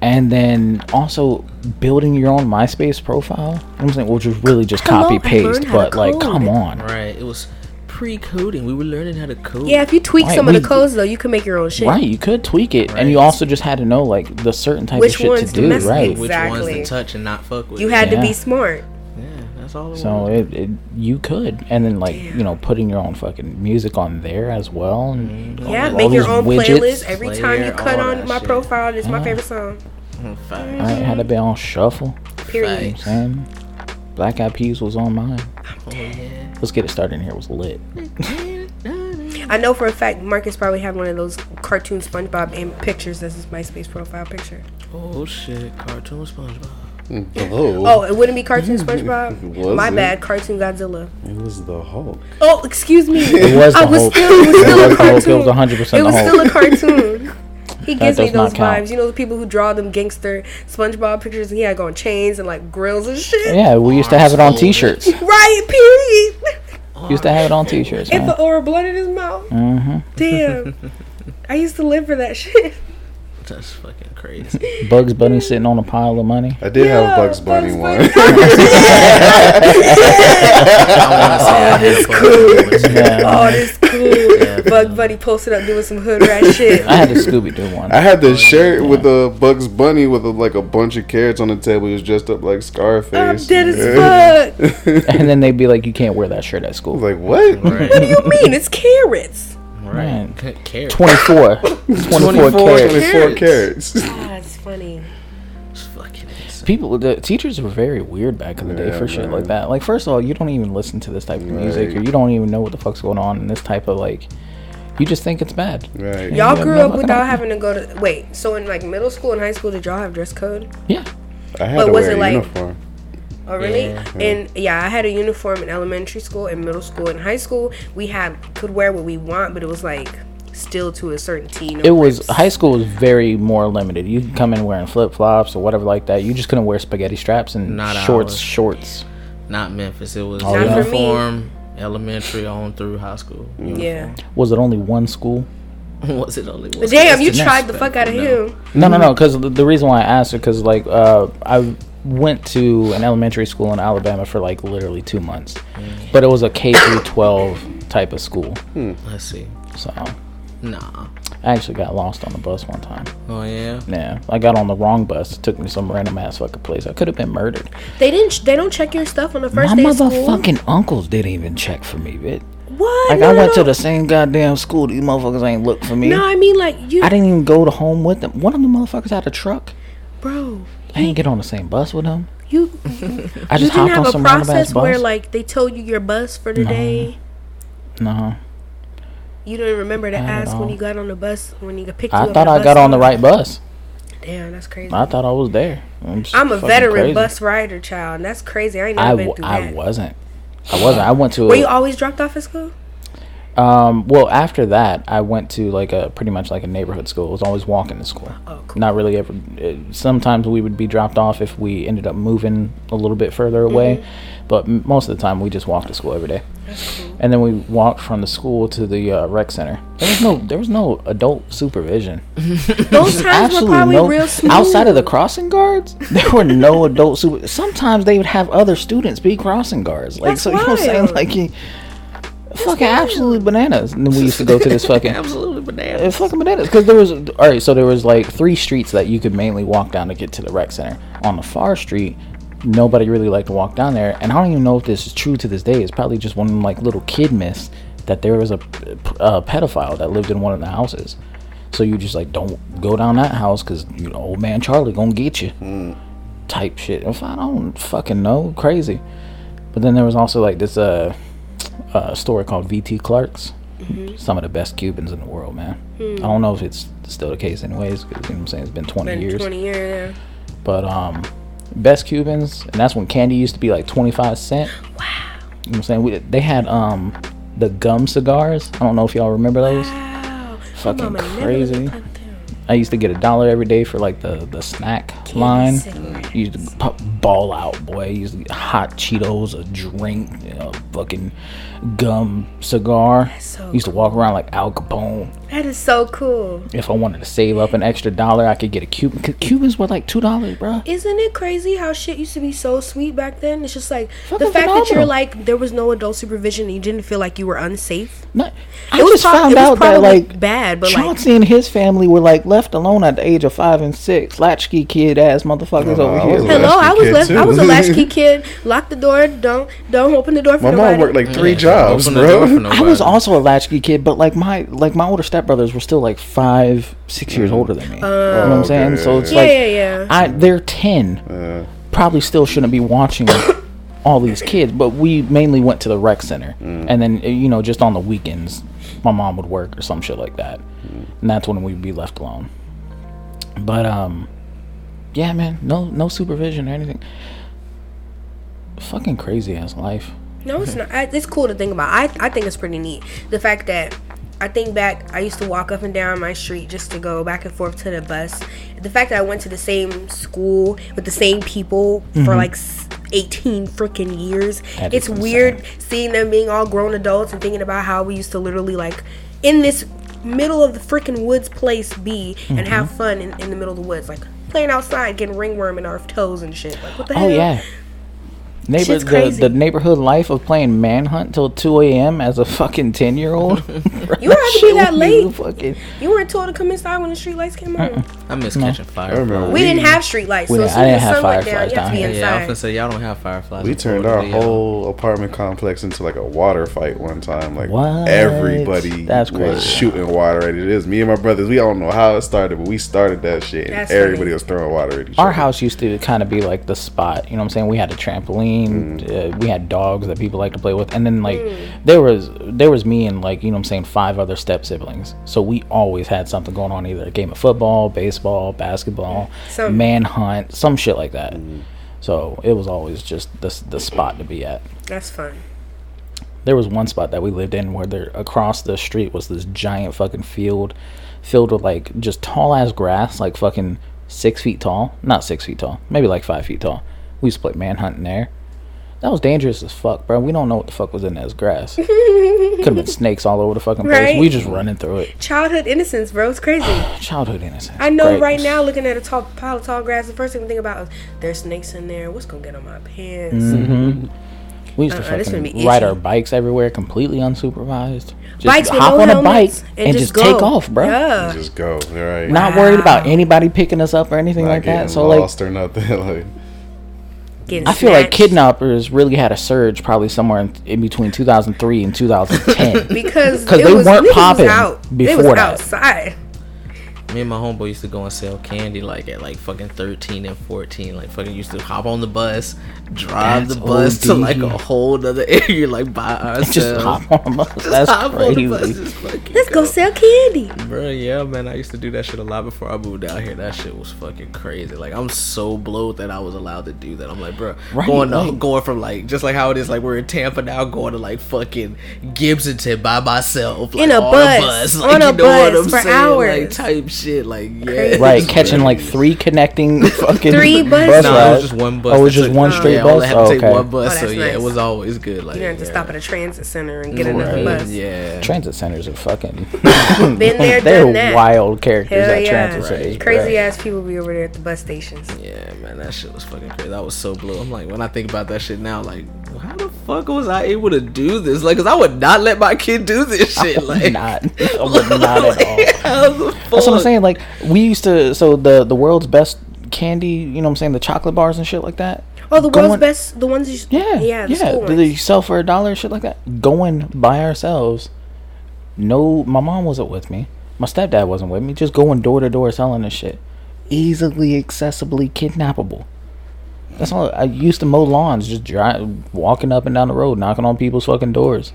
Speaker 1: and then also building your own MySpace profile. You know I'm saying, which was really just
Speaker 4: Hello,
Speaker 1: copy
Speaker 4: I
Speaker 1: paste,
Speaker 4: learned how to
Speaker 1: but like come on.
Speaker 2: Right. It was pre-coding. We were learning how to code.
Speaker 4: Yeah, if you tweak
Speaker 1: Right,
Speaker 4: some of the codes though, you can make your own shit.
Speaker 1: Right, you could tweak it, and you also just had to know like the certain type
Speaker 4: Which
Speaker 1: of shit
Speaker 4: ones
Speaker 1: to
Speaker 4: to
Speaker 1: do,
Speaker 4: mess with.
Speaker 1: right?
Speaker 2: Which ones to touch and not fuck with.
Speaker 4: You had to be smart.
Speaker 2: Yeah, that's all it
Speaker 1: So
Speaker 2: was.
Speaker 1: it, it you could, and then like you know putting your own fucking music on there as well, and all-
Speaker 4: Yeah,
Speaker 1: all
Speaker 4: make your own
Speaker 1: widgets.
Speaker 4: playlist. Every time you cut on my
Speaker 2: shit.
Speaker 4: profile, it's is my favorite song.
Speaker 2: Mm, facts.
Speaker 1: I had to be on shuffle.
Speaker 4: Period.
Speaker 1: You know what I'm saying Black Eyed Peas was on mine.
Speaker 2: Oh.
Speaker 1: Let's get it started in here. It was lit.
Speaker 4: I know for a fact Marcus probably had one of those cartoon SpongeBob im- pictures as his MySpace profile picture.
Speaker 2: Oh shit. Cartoon SpongeBob.
Speaker 3: Hello.
Speaker 4: Oh, it wouldn't be cartoon <laughs> SpongeBob. My
Speaker 3: it?
Speaker 4: bad, cartoon Godzilla.
Speaker 3: It was the Hulk.
Speaker 4: Oh, excuse me.
Speaker 1: It was
Speaker 4: I
Speaker 1: the
Speaker 4: was
Speaker 1: Hulk.
Speaker 4: still, it was still a
Speaker 1: It the Hulk.
Speaker 4: cartoon.
Speaker 1: It was 100%
Speaker 4: It
Speaker 1: the
Speaker 4: was still a cartoon. He gives me those
Speaker 1: count.
Speaker 4: vibes. You know the people who draw them gangster SpongeBob pictures and he had on chains and like grills and shit.
Speaker 1: Yeah, we used to have it on T-shirts. <laughs>
Speaker 4: Right, period.
Speaker 1: Used to have it on T-shirts, man.
Speaker 4: or blood in his mouth.
Speaker 1: Mm-hmm.
Speaker 4: Damn. <laughs> I used to live for that shit. <laughs>
Speaker 2: That's fucking crazy. <laughs>
Speaker 1: Bugs Bunny sitting on a pile of money.
Speaker 3: I did
Speaker 4: Yeah,
Speaker 3: have Bugs Bunny
Speaker 4: Bugs
Speaker 3: one.
Speaker 2: I want to say I had a fucking one.
Speaker 1: Yeah.
Speaker 4: Oh, this cool.
Speaker 2: Yeah,
Speaker 4: Bug Bunny posted up doing some hood rat shit.
Speaker 1: I had the Scooby Doo one.
Speaker 3: I had the oh, shirt with the Bugs Bunny with a, like a bunch of carrots on the table. He was dressed up like Scarface.
Speaker 4: I'm dead as fuck. <laughs>
Speaker 1: and then they'd be like, "You can't wear that shirt at
Speaker 3: I
Speaker 1: school."
Speaker 3: was like, what?
Speaker 2: Right.
Speaker 4: What do you mean? It's carrots.
Speaker 1: Man.
Speaker 2: Right. Carrot. <laughs>
Speaker 1: 24. 24,
Speaker 3: 24,
Speaker 1: carats.
Speaker 3: 24 carrots. <laughs>
Speaker 4: Ah, that's funny.
Speaker 2: It's fucking insane.
Speaker 1: People, the teachers were very weird back in the day
Speaker 3: Yeah,
Speaker 1: for shit
Speaker 3: man.
Speaker 1: like that. Like, first of all, you don't even listen to this type of music,
Speaker 3: Right.
Speaker 1: or you don't even know what the fuck's going on in this type of like. You just think it's bad.
Speaker 3: Right.
Speaker 4: Y'all grew up without having to go to wait. So in like middle school and high school, did y'all have dress code?
Speaker 1: Yeah.
Speaker 3: I had
Speaker 4: But
Speaker 3: to
Speaker 4: was
Speaker 3: wear
Speaker 4: it
Speaker 3: a
Speaker 4: like-
Speaker 3: uniform.
Speaker 4: Oh really?
Speaker 2: Yeah.
Speaker 4: And yeah, I had a uniform in elementary school, in middle school, in high school. We had could wear what we want, but it was like still to a certain T. no
Speaker 1: It was
Speaker 4: rips.
Speaker 1: high school was very more limited. You could come in wearing flip flops or whatever like that. You just couldn't wear spaghetti straps and
Speaker 2: Not
Speaker 1: shorts.
Speaker 2: ours.
Speaker 1: Shorts.
Speaker 2: Not Memphis. It was
Speaker 1: Oh, Not
Speaker 4: for
Speaker 2: uniform, elementary on through high school.
Speaker 4: Yeah.
Speaker 1: Was it only one school? <laughs>
Speaker 2: was it only one?
Speaker 4: But damn, you
Speaker 1: That's
Speaker 4: tried the fuck out of
Speaker 2: No.
Speaker 4: him.
Speaker 1: No, no, no. Because the, the reason why I asked it, because like uh, I went to an elementary school in Alabama for like literally two months, mm. but it was a K through twelve type of school. Hmm.
Speaker 2: Let's see.
Speaker 1: So
Speaker 2: Nah.
Speaker 1: I actually got lost on the bus one time.
Speaker 2: Oh yeah.
Speaker 1: Yeah, I got on the wrong bus. It took me some random ass fucking place. I could have been murdered.
Speaker 4: They didn't. They don't check your stuff on the first
Speaker 1: My
Speaker 4: day of school.
Speaker 1: motherfucking uncles didn't even check for me, bitch.
Speaker 4: What?
Speaker 1: Like
Speaker 4: no,
Speaker 1: I
Speaker 4: no,
Speaker 1: went to the same goddamn school. These motherfuckers ain't look for me.
Speaker 4: No, I mean like you,
Speaker 1: I didn't even go to home with them. One of the motherfuckers had a truck.
Speaker 4: bro.
Speaker 1: I didn't get on the same bus with them.
Speaker 4: You
Speaker 1: I
Speaker 4: you
Speaker 1: just
Speaker 4: didn't
Speaker 1: hopped
Speaker 4: have
Speaker 1: on
Speaker 4: a process
Speaker 1: bus.
Speaker 4: where like they told you your bus for the day.
Speaker 1: no,
Speaker 4: You don't remember to
Speaker 1: Not
Speaker 4: ask when you got on the bus when you got picked you
Speaker 1: I thought I got on the right bus.
Speaker 4: Damn, that's crazy.
Speaker 1: I thought I was there. I'm,
Speaker 4: I'm a veteran
Speaker 1: crazy.
Speaker 4: bus rider, child. And that's crazy. I ain't never
Speaker 1: I,
Speaker 4: been through
Speaker 1: I
Speaker 4: that.
Speaker 1: wasn't. I wasn't. I went to.
Speaker 4: Were
Speaker 1: a-
Speaker 4: you always dropped off at school?
Speaker 1: Um, well, after that, I went to like a pretty much like a neighborhood school. It was always walking to school.
Speaker 4: Oh, cool.
Speaker 1: Not really ever. Sometimes we would be dropped off if we ended up moving a little bit further away,
Speaker 4: Mm-hmm.
Speaker 1: but m- most of the time we just walked to school every day.
Speaker 4: Cool.
Speaker 1: And then we walked from the school to the uh, rec center. There was no, there was no adult supervision. <laughs>
Speaker 4: Those times were probably
Speaker 1: no.
Speaker 4: real smooth.
Speaker 1: Outside of the crossing guards, <laughs> there were no adult super. Sometimes they would have other students be crossing guards. Like
Speaker 4: That's
Speaker 1: so, you know what I'm saying? Like you, fucking absolutely bananas. And then we used to go to this <laughs> fucking.
Speaker 2: Absolutely bananas.
Speaker 1: fucking bananas because there was all right. So there was like three streets that you could mainly walk down to get to the rec center. On the far street, nobody really liked to walk down there, and I don't even know if this is true to this day. It's probably just one like little kid myths that there was a, a pedophile that lived in one of the houses. So you just like don't go down that house because you know old man Charlie gonna get you. Type shit. If I don't fucking know, crazy. But then there was also like this uh, uh store called VT Clark's some of the best Cubans in the world, man. I don't know if it's still the case, anyways. 'cause, you know what I'm saying? It's been 20
Speaker 4: Been
Speaker 1: years.
Speaker 4: 20 years.
Speaker 1: But um, best Cubans, and that's when candy used to be like 25 cent. Wow. You know what I'm saying? We, they had um the gum cigars. I don't know if y'all remember those.
Speaker 4: Wow.
Speaker 1: Fucking crazy.
Speaker 4: Play with them.
Speaker 1: I used to get a dollar every day for like the the snack line.
Speaker 4: cigarettes.
Speaker 1: Used to pop, ball out, boy. Used to get hot Cheetos, a drink, a fucking gum cigar.
Speaker 4: so
Speaker 1: used to walk around like Al Capone.
Speaker 4: That is so cool.
Speaker 1: If I wanted to save up an extra dollar, I could get a Cuban. 'cause Cubans were like two dollars, bro.
Speaker 4: Isn't it crazy how shit used to be so sweet back then? It's just like
Speaker 1: Fucking
Speaker 4: the fact that you're like there was no adult supervision and you didn't feel like you were unsafe.
Speaker 1: No, I
Speaker 4: It was
Speaker 1: just
Speaker 4: prob-
Speaker 1: found
Speaker 4: it
Speaker 1: out that like
Speaker 4: bad, but, like-
Speaker 1: Chauncey and his family were like left alone at the age of five and six. Latchkey kid ass motherfuckers
Speaker 3: Oh,
Speaker 1: over
Speaker 3: I
Speaker 1: here.
Speaker 3: was a
Speaker 1: bro.
Speaker 4: Hello, I was
Speaker 3: kid,
Speaker 4: left. I was a latchkey <laughs> kid. Lock the door. Don't don't open the door for
Speaker 3: My
Speaker 4: nobody.
Speaker 3: mom worked like three
Speaker 2: Yeah,
Speaker 3: jobs,
Speaker 2: open the door for <laughs>
Speaker 3: bro.
Speaker 1: I was also a latchkey kid, but like my like my older stepbrothers were still like five, six years older than me. you know what I'm saying?
Speaker 3: okay,
Speaker 1: So it's
Speaker 4: yeah,
Speaker 1: like
Speaker 4: yeah, yeah.
Speaker 1: I they're ten.
Speaker 3: Uh,
Speaker 1: Probably still shouldn't be watching <coughs> all these kids, but we mainly went to the rec center, and then uh, you know just on the weekends, my mom would work or some shit like that, and that's when we'd be left alone. But um, yeah, man, no no supervision or anything. Fucking crazy ass life.
Speaker 4: No, it's not. I, it's cool to think about. I I think it's pretty neat. The fact that I think back, I used to walk up and down my street just to go back and forth to the bus. The fact that I went to the same school with the same people for mm-hmm. like 18 freaking years.
Speaker 1: That
Speaker 4: it's weird seeing them being all grown adults and thinking about how we used to literally like in this middle of the freaking woods place be and have mm-hmm. fun in, in the middle of the woods like playing outside getting ringworm in our toes and shit like what the
Speaker 1: Oh
Speaker 4: hell
Speaker 1: yeah. Neighbor,
Speaker 4: Shit's
Speaker 1: the,
Speaker 4: crazy.
Speaker 1: the neighborhood life of playing manhunt till 2 a.m. as a fucking 10 year old. <laughs>
Speaker 4: You don't to be that late.
Speaker 1: Fucking,
Speaker 4: you weren't told to come inside when the street lights came on uh-uh.
Speaker 2: I miss catching
Speaker 3: I remember
Speaker 2: fireflies.
Speaker 4: We didn't have street lights,
Speaker 1: We
Speaker 4: so
Speaker 1: didn't-
Speaker 4: as
Speaker 1: I
Speaker 4: soon
Speaker 1: didn't
Speaker 4: as the
Speaker 1: have
Speaker 4: sun went down,
Speaker 1: fireflies
Speaker 4: you have to be
Speaker 1: down
Speaker 2: Yeah, I was gonna say y'all don't have fireflies.
Speaker 3: we turned our
Speaker 2: do y'all?
Speaker 3: whole apartment complex into like a water fight one time. Like
Speaker 1: What?
Speaker 3: everybody
Speaker 1: That's
Speaker 3: was shooting water at it. Is me and my brothers. We don't know how it started, but we started that shit. And
Speaker 4: That's
Speaker 3: everybody
Speaker 4: funny.
Speaker 3: was throwing water at each
Speaker 1: our house used to kind of be like the spot. You know what I'm saying? We had a trampoline. Mm. Uh, we had dogs that people like to play with, and then like mm. there was there was me and like you know what I'm saying five other step siblings. So we always had something going on, either a game of football, baseball, basketball,
Speaker 4: Some-
Speaker 1: manhunt, some shit like that. Mm. So it was always just the the spot to be at.
Speaker 4: That's fun.
Speaker 1: there was one spot that we lived in where there across the street was this giant fucking field filled with like just tall ass grass like fucking six feet tall not six feet tall maybe like five feet tall we used to play manhunt in there that was dangerous as fuck bro we don't know what the fuck was in that grass <laughs> could have been snakes all over the fucking place
Speaker 4: Right.
Speaker 1: we just running through it
Speaker 4: Childhood innocence, bro. It's crazy. <sighs>
Speaker 1: childhood innocence
Speaker 4: I know
Speaker 1: Great.
Speaker 4: right now, looking at a tall pile of tall grass, the first thing I think about is there's snakes in there. What's gonna get on my pants?
Speaker 1: Mm-hmm. we used to
Speaker 4: Uh-uh, this
Speaker 1: fucking ride our bikes everywhere completely unsupervised just
Speaker 4: Bikes with
Speaker 1: hop
Speaker 4: no
Speaker 1: on a bike
Speaker 4: and,
Speaker 1: and,
Speaker 4: just,
Speaker 1: just, take off bro
Speaker 4: Yeah.
Speaker 3: Just go. All right.
Speaker 1: not worried about anybody picking us up or anything
Speaker 3: Not
Speaker 1: like that.
Speaker 3: getting
Speaker 1: So like,
Speaker 3: lost or nothing. <laughs> like
Speaker 4: Getting
Speaker 1: I feel like kidnappers really had a surge probably somewhere in, in between 2003 and 2010. <laughs>
Speaker 4: because it
Speaker 1: they
Speaker 4: was,
Speaker 1: weren't popping
Speaker 4: out. they
Speaker 1: before
Speaker 4: was
Speaker 1: that.
Speaker 4: outside.
Speaker 2: Me and my homeboy used to go and sell candy like at like fucking 13 and 14. Like fucking used to hop on the bus, drive
Speaker 1: That's
Speaker 2: the bus to like a whole other <laughs> area like by ourselves.
Speaker 1: just hop on a bus. That's
Speaker 2: hop on the bus, just fucking
Speaker 4: Let's go sell candy.
Speaker 2: Bro, yeah, man, I used to do that shit a lot before I moved out here. That shit was fucking crazy. Like, I'm so blowed that I was allowed to do that. I'm like, bro,
Speaker 1: Right,
Speaker 2: going to, going from like just like how it is, like we're in Tampa now, going to like fucking Gibsonton by myself, like,
Speaker 4: In a
Speaker 2: on
Speaker 4: bus,
Speaker 2: like,
Speaker 4: on a bus for
Speaker 2: like
Speaker 4: hours.
Speaker 2: type shit, like yeah,
Speaker 1: Right, <laughs> catching like three connecting <laughs> fucking
Speaker 4: Three
Speaker 1: bus
Speaker 4: buses?
Speaker 2: No, it was
Speaker 1: rides.
Speaker 2: just one bus.
Speaker 1: Oh, it was just
Speaker 2: took-
Speaker 1: one straight
Speaker 2: yeah, I only
Speaker 1: bus.
Speaker 2: had to
Speaker 1: Oh,
Speaker 2: take
Speaker 1: okay.
Speaker 2: one bus,
Speaker 4: Oh,
Speaker 2: so
Speaker 4: that's
Speaker 2: yeah, it
Speaker 4: nice.
Speaker 2: was always good. Like,
Speaker 4: You didn't to
Speaker 2: yeah.
Speaker 4: stop at a transit center and get another
Speaker 1: Right.
Speaker 4: bus.
Speaker 2: Yeah,
Speaker 1: Transit centers are fucking. <laughs>
Speaker 4: Been there,
Speaker 1: They're
Speaker 4: done that.
Speaker 1: wild characters
Speaker 4: Hell
Speaker 1: at
Speaker 4: yeah.
Speaker 1: transit centers.
Speaker 4: Crazy
Speaker 1: right.
Speaker 4: ass people be over there at the bus stations.
Speaker 2: Yeah, man, that shit was fucking crazy. I was so blue. I'm like, when I think about that shit now, like, how the fuck was I able to do this? Like, cause I would not let my kid do this shit. Like,
Speaker 1: not, I would not at all. That's what I'm saying. Like we used to. So the the world's best candy. You know what I'm saying? The chocolate bars and shit like that.
Speaker 4: Oh, the
Speaker 1: Going-
Speaker 4: world's best, the ones you,
Speaker 1: Yeah,
Speaker 4: yeah, the
Speaker 1: yeah.
Speaker 4: school
Speaker 1: Do
Speaker 4: ones.
Speaker 1: they sell for a dollar, shit like that? Going by ourselves. No, my mom wasn't with me. My stepdad wasn't with me. Just going door to door selling this shit. Easily accessibly kidnappable. That's all. I used to mow lawns, just drive, walking up and down the road, knocking on people's fucking doors.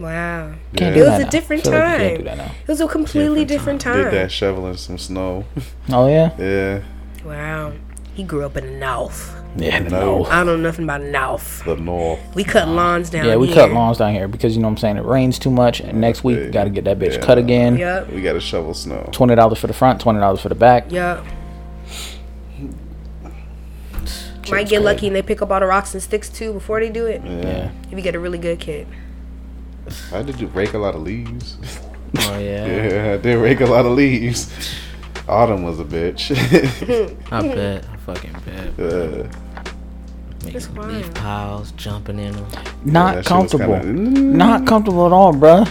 Speaker 4: Wow.
Speaker 1: Can't
Speaker 3: Yeah.
Speaker 1: do
Speaker 4: It
Speaker 1: that
Speaker 4: was a
Speaker 1: now.
Speaker 4: different
Speaker 1: Feel like can't
Speaker 4: time.
Speaker 1: do that now.
Speaker 4: It was a completely different
Speaker 3: did
Speaker 4: time.
Speaker 3: that shoveling some snow. <laughs>
Speaker 1: Oh yeah.
Speaker 3: yeah.
Speaker 4: Wow. He grew up in the north.
Speaker 1: Yeah, the
Speaker 3: No.
Speaker 1: north.
Speaker 4: I don't know nothing about North.
Speaker 3: The north.
Speaker 4: We cut lawns down
Speaker 1: Yeah, we
Speaker 4: here.
Speaker 1: cut lawns down here because you know what I'm saying. It rains too much, and next week
Speaker 3: Yeah.
Speaker 1: got to get that bitch
Speaker 3: Yeah.
Speaker 1: cut again.
Speaker 4: Yep.
Speaker 3: We got to shovel snow.
Speaker 1: Twenty dollars for the front, twenty dollars for the back.
Speaker 4: Yep.
Speaker 1: Shit's
Speaker 4: Might get
Speaker 1: crazy.
Speaker 4: lucky and they pick up all the rocks and sticks too before they do it.
Speaker 3: Yeah.
Speaker 4: If you get a really good kid.
Speaker 3: I did you rake a lot of leaves.
Speaker 1: Oh yeah. <laughs>
Speaker 3: yeah, I did rake a lot of leaves. Autumn was a bitch. <laughs>
Speaker 2: I <laughs> bet. I fucking bet.
Speaker 4: It's
Speaker 2: Making
Speaker 4: wild.
Speaker 2: leaf piles, jumping in them.
Speaker 1: Not
Speaker 3: that shit was
Speaker 1: comfortable.
Speaker 3: kinda-
Speaker 1: Not comfortable at all, bruh.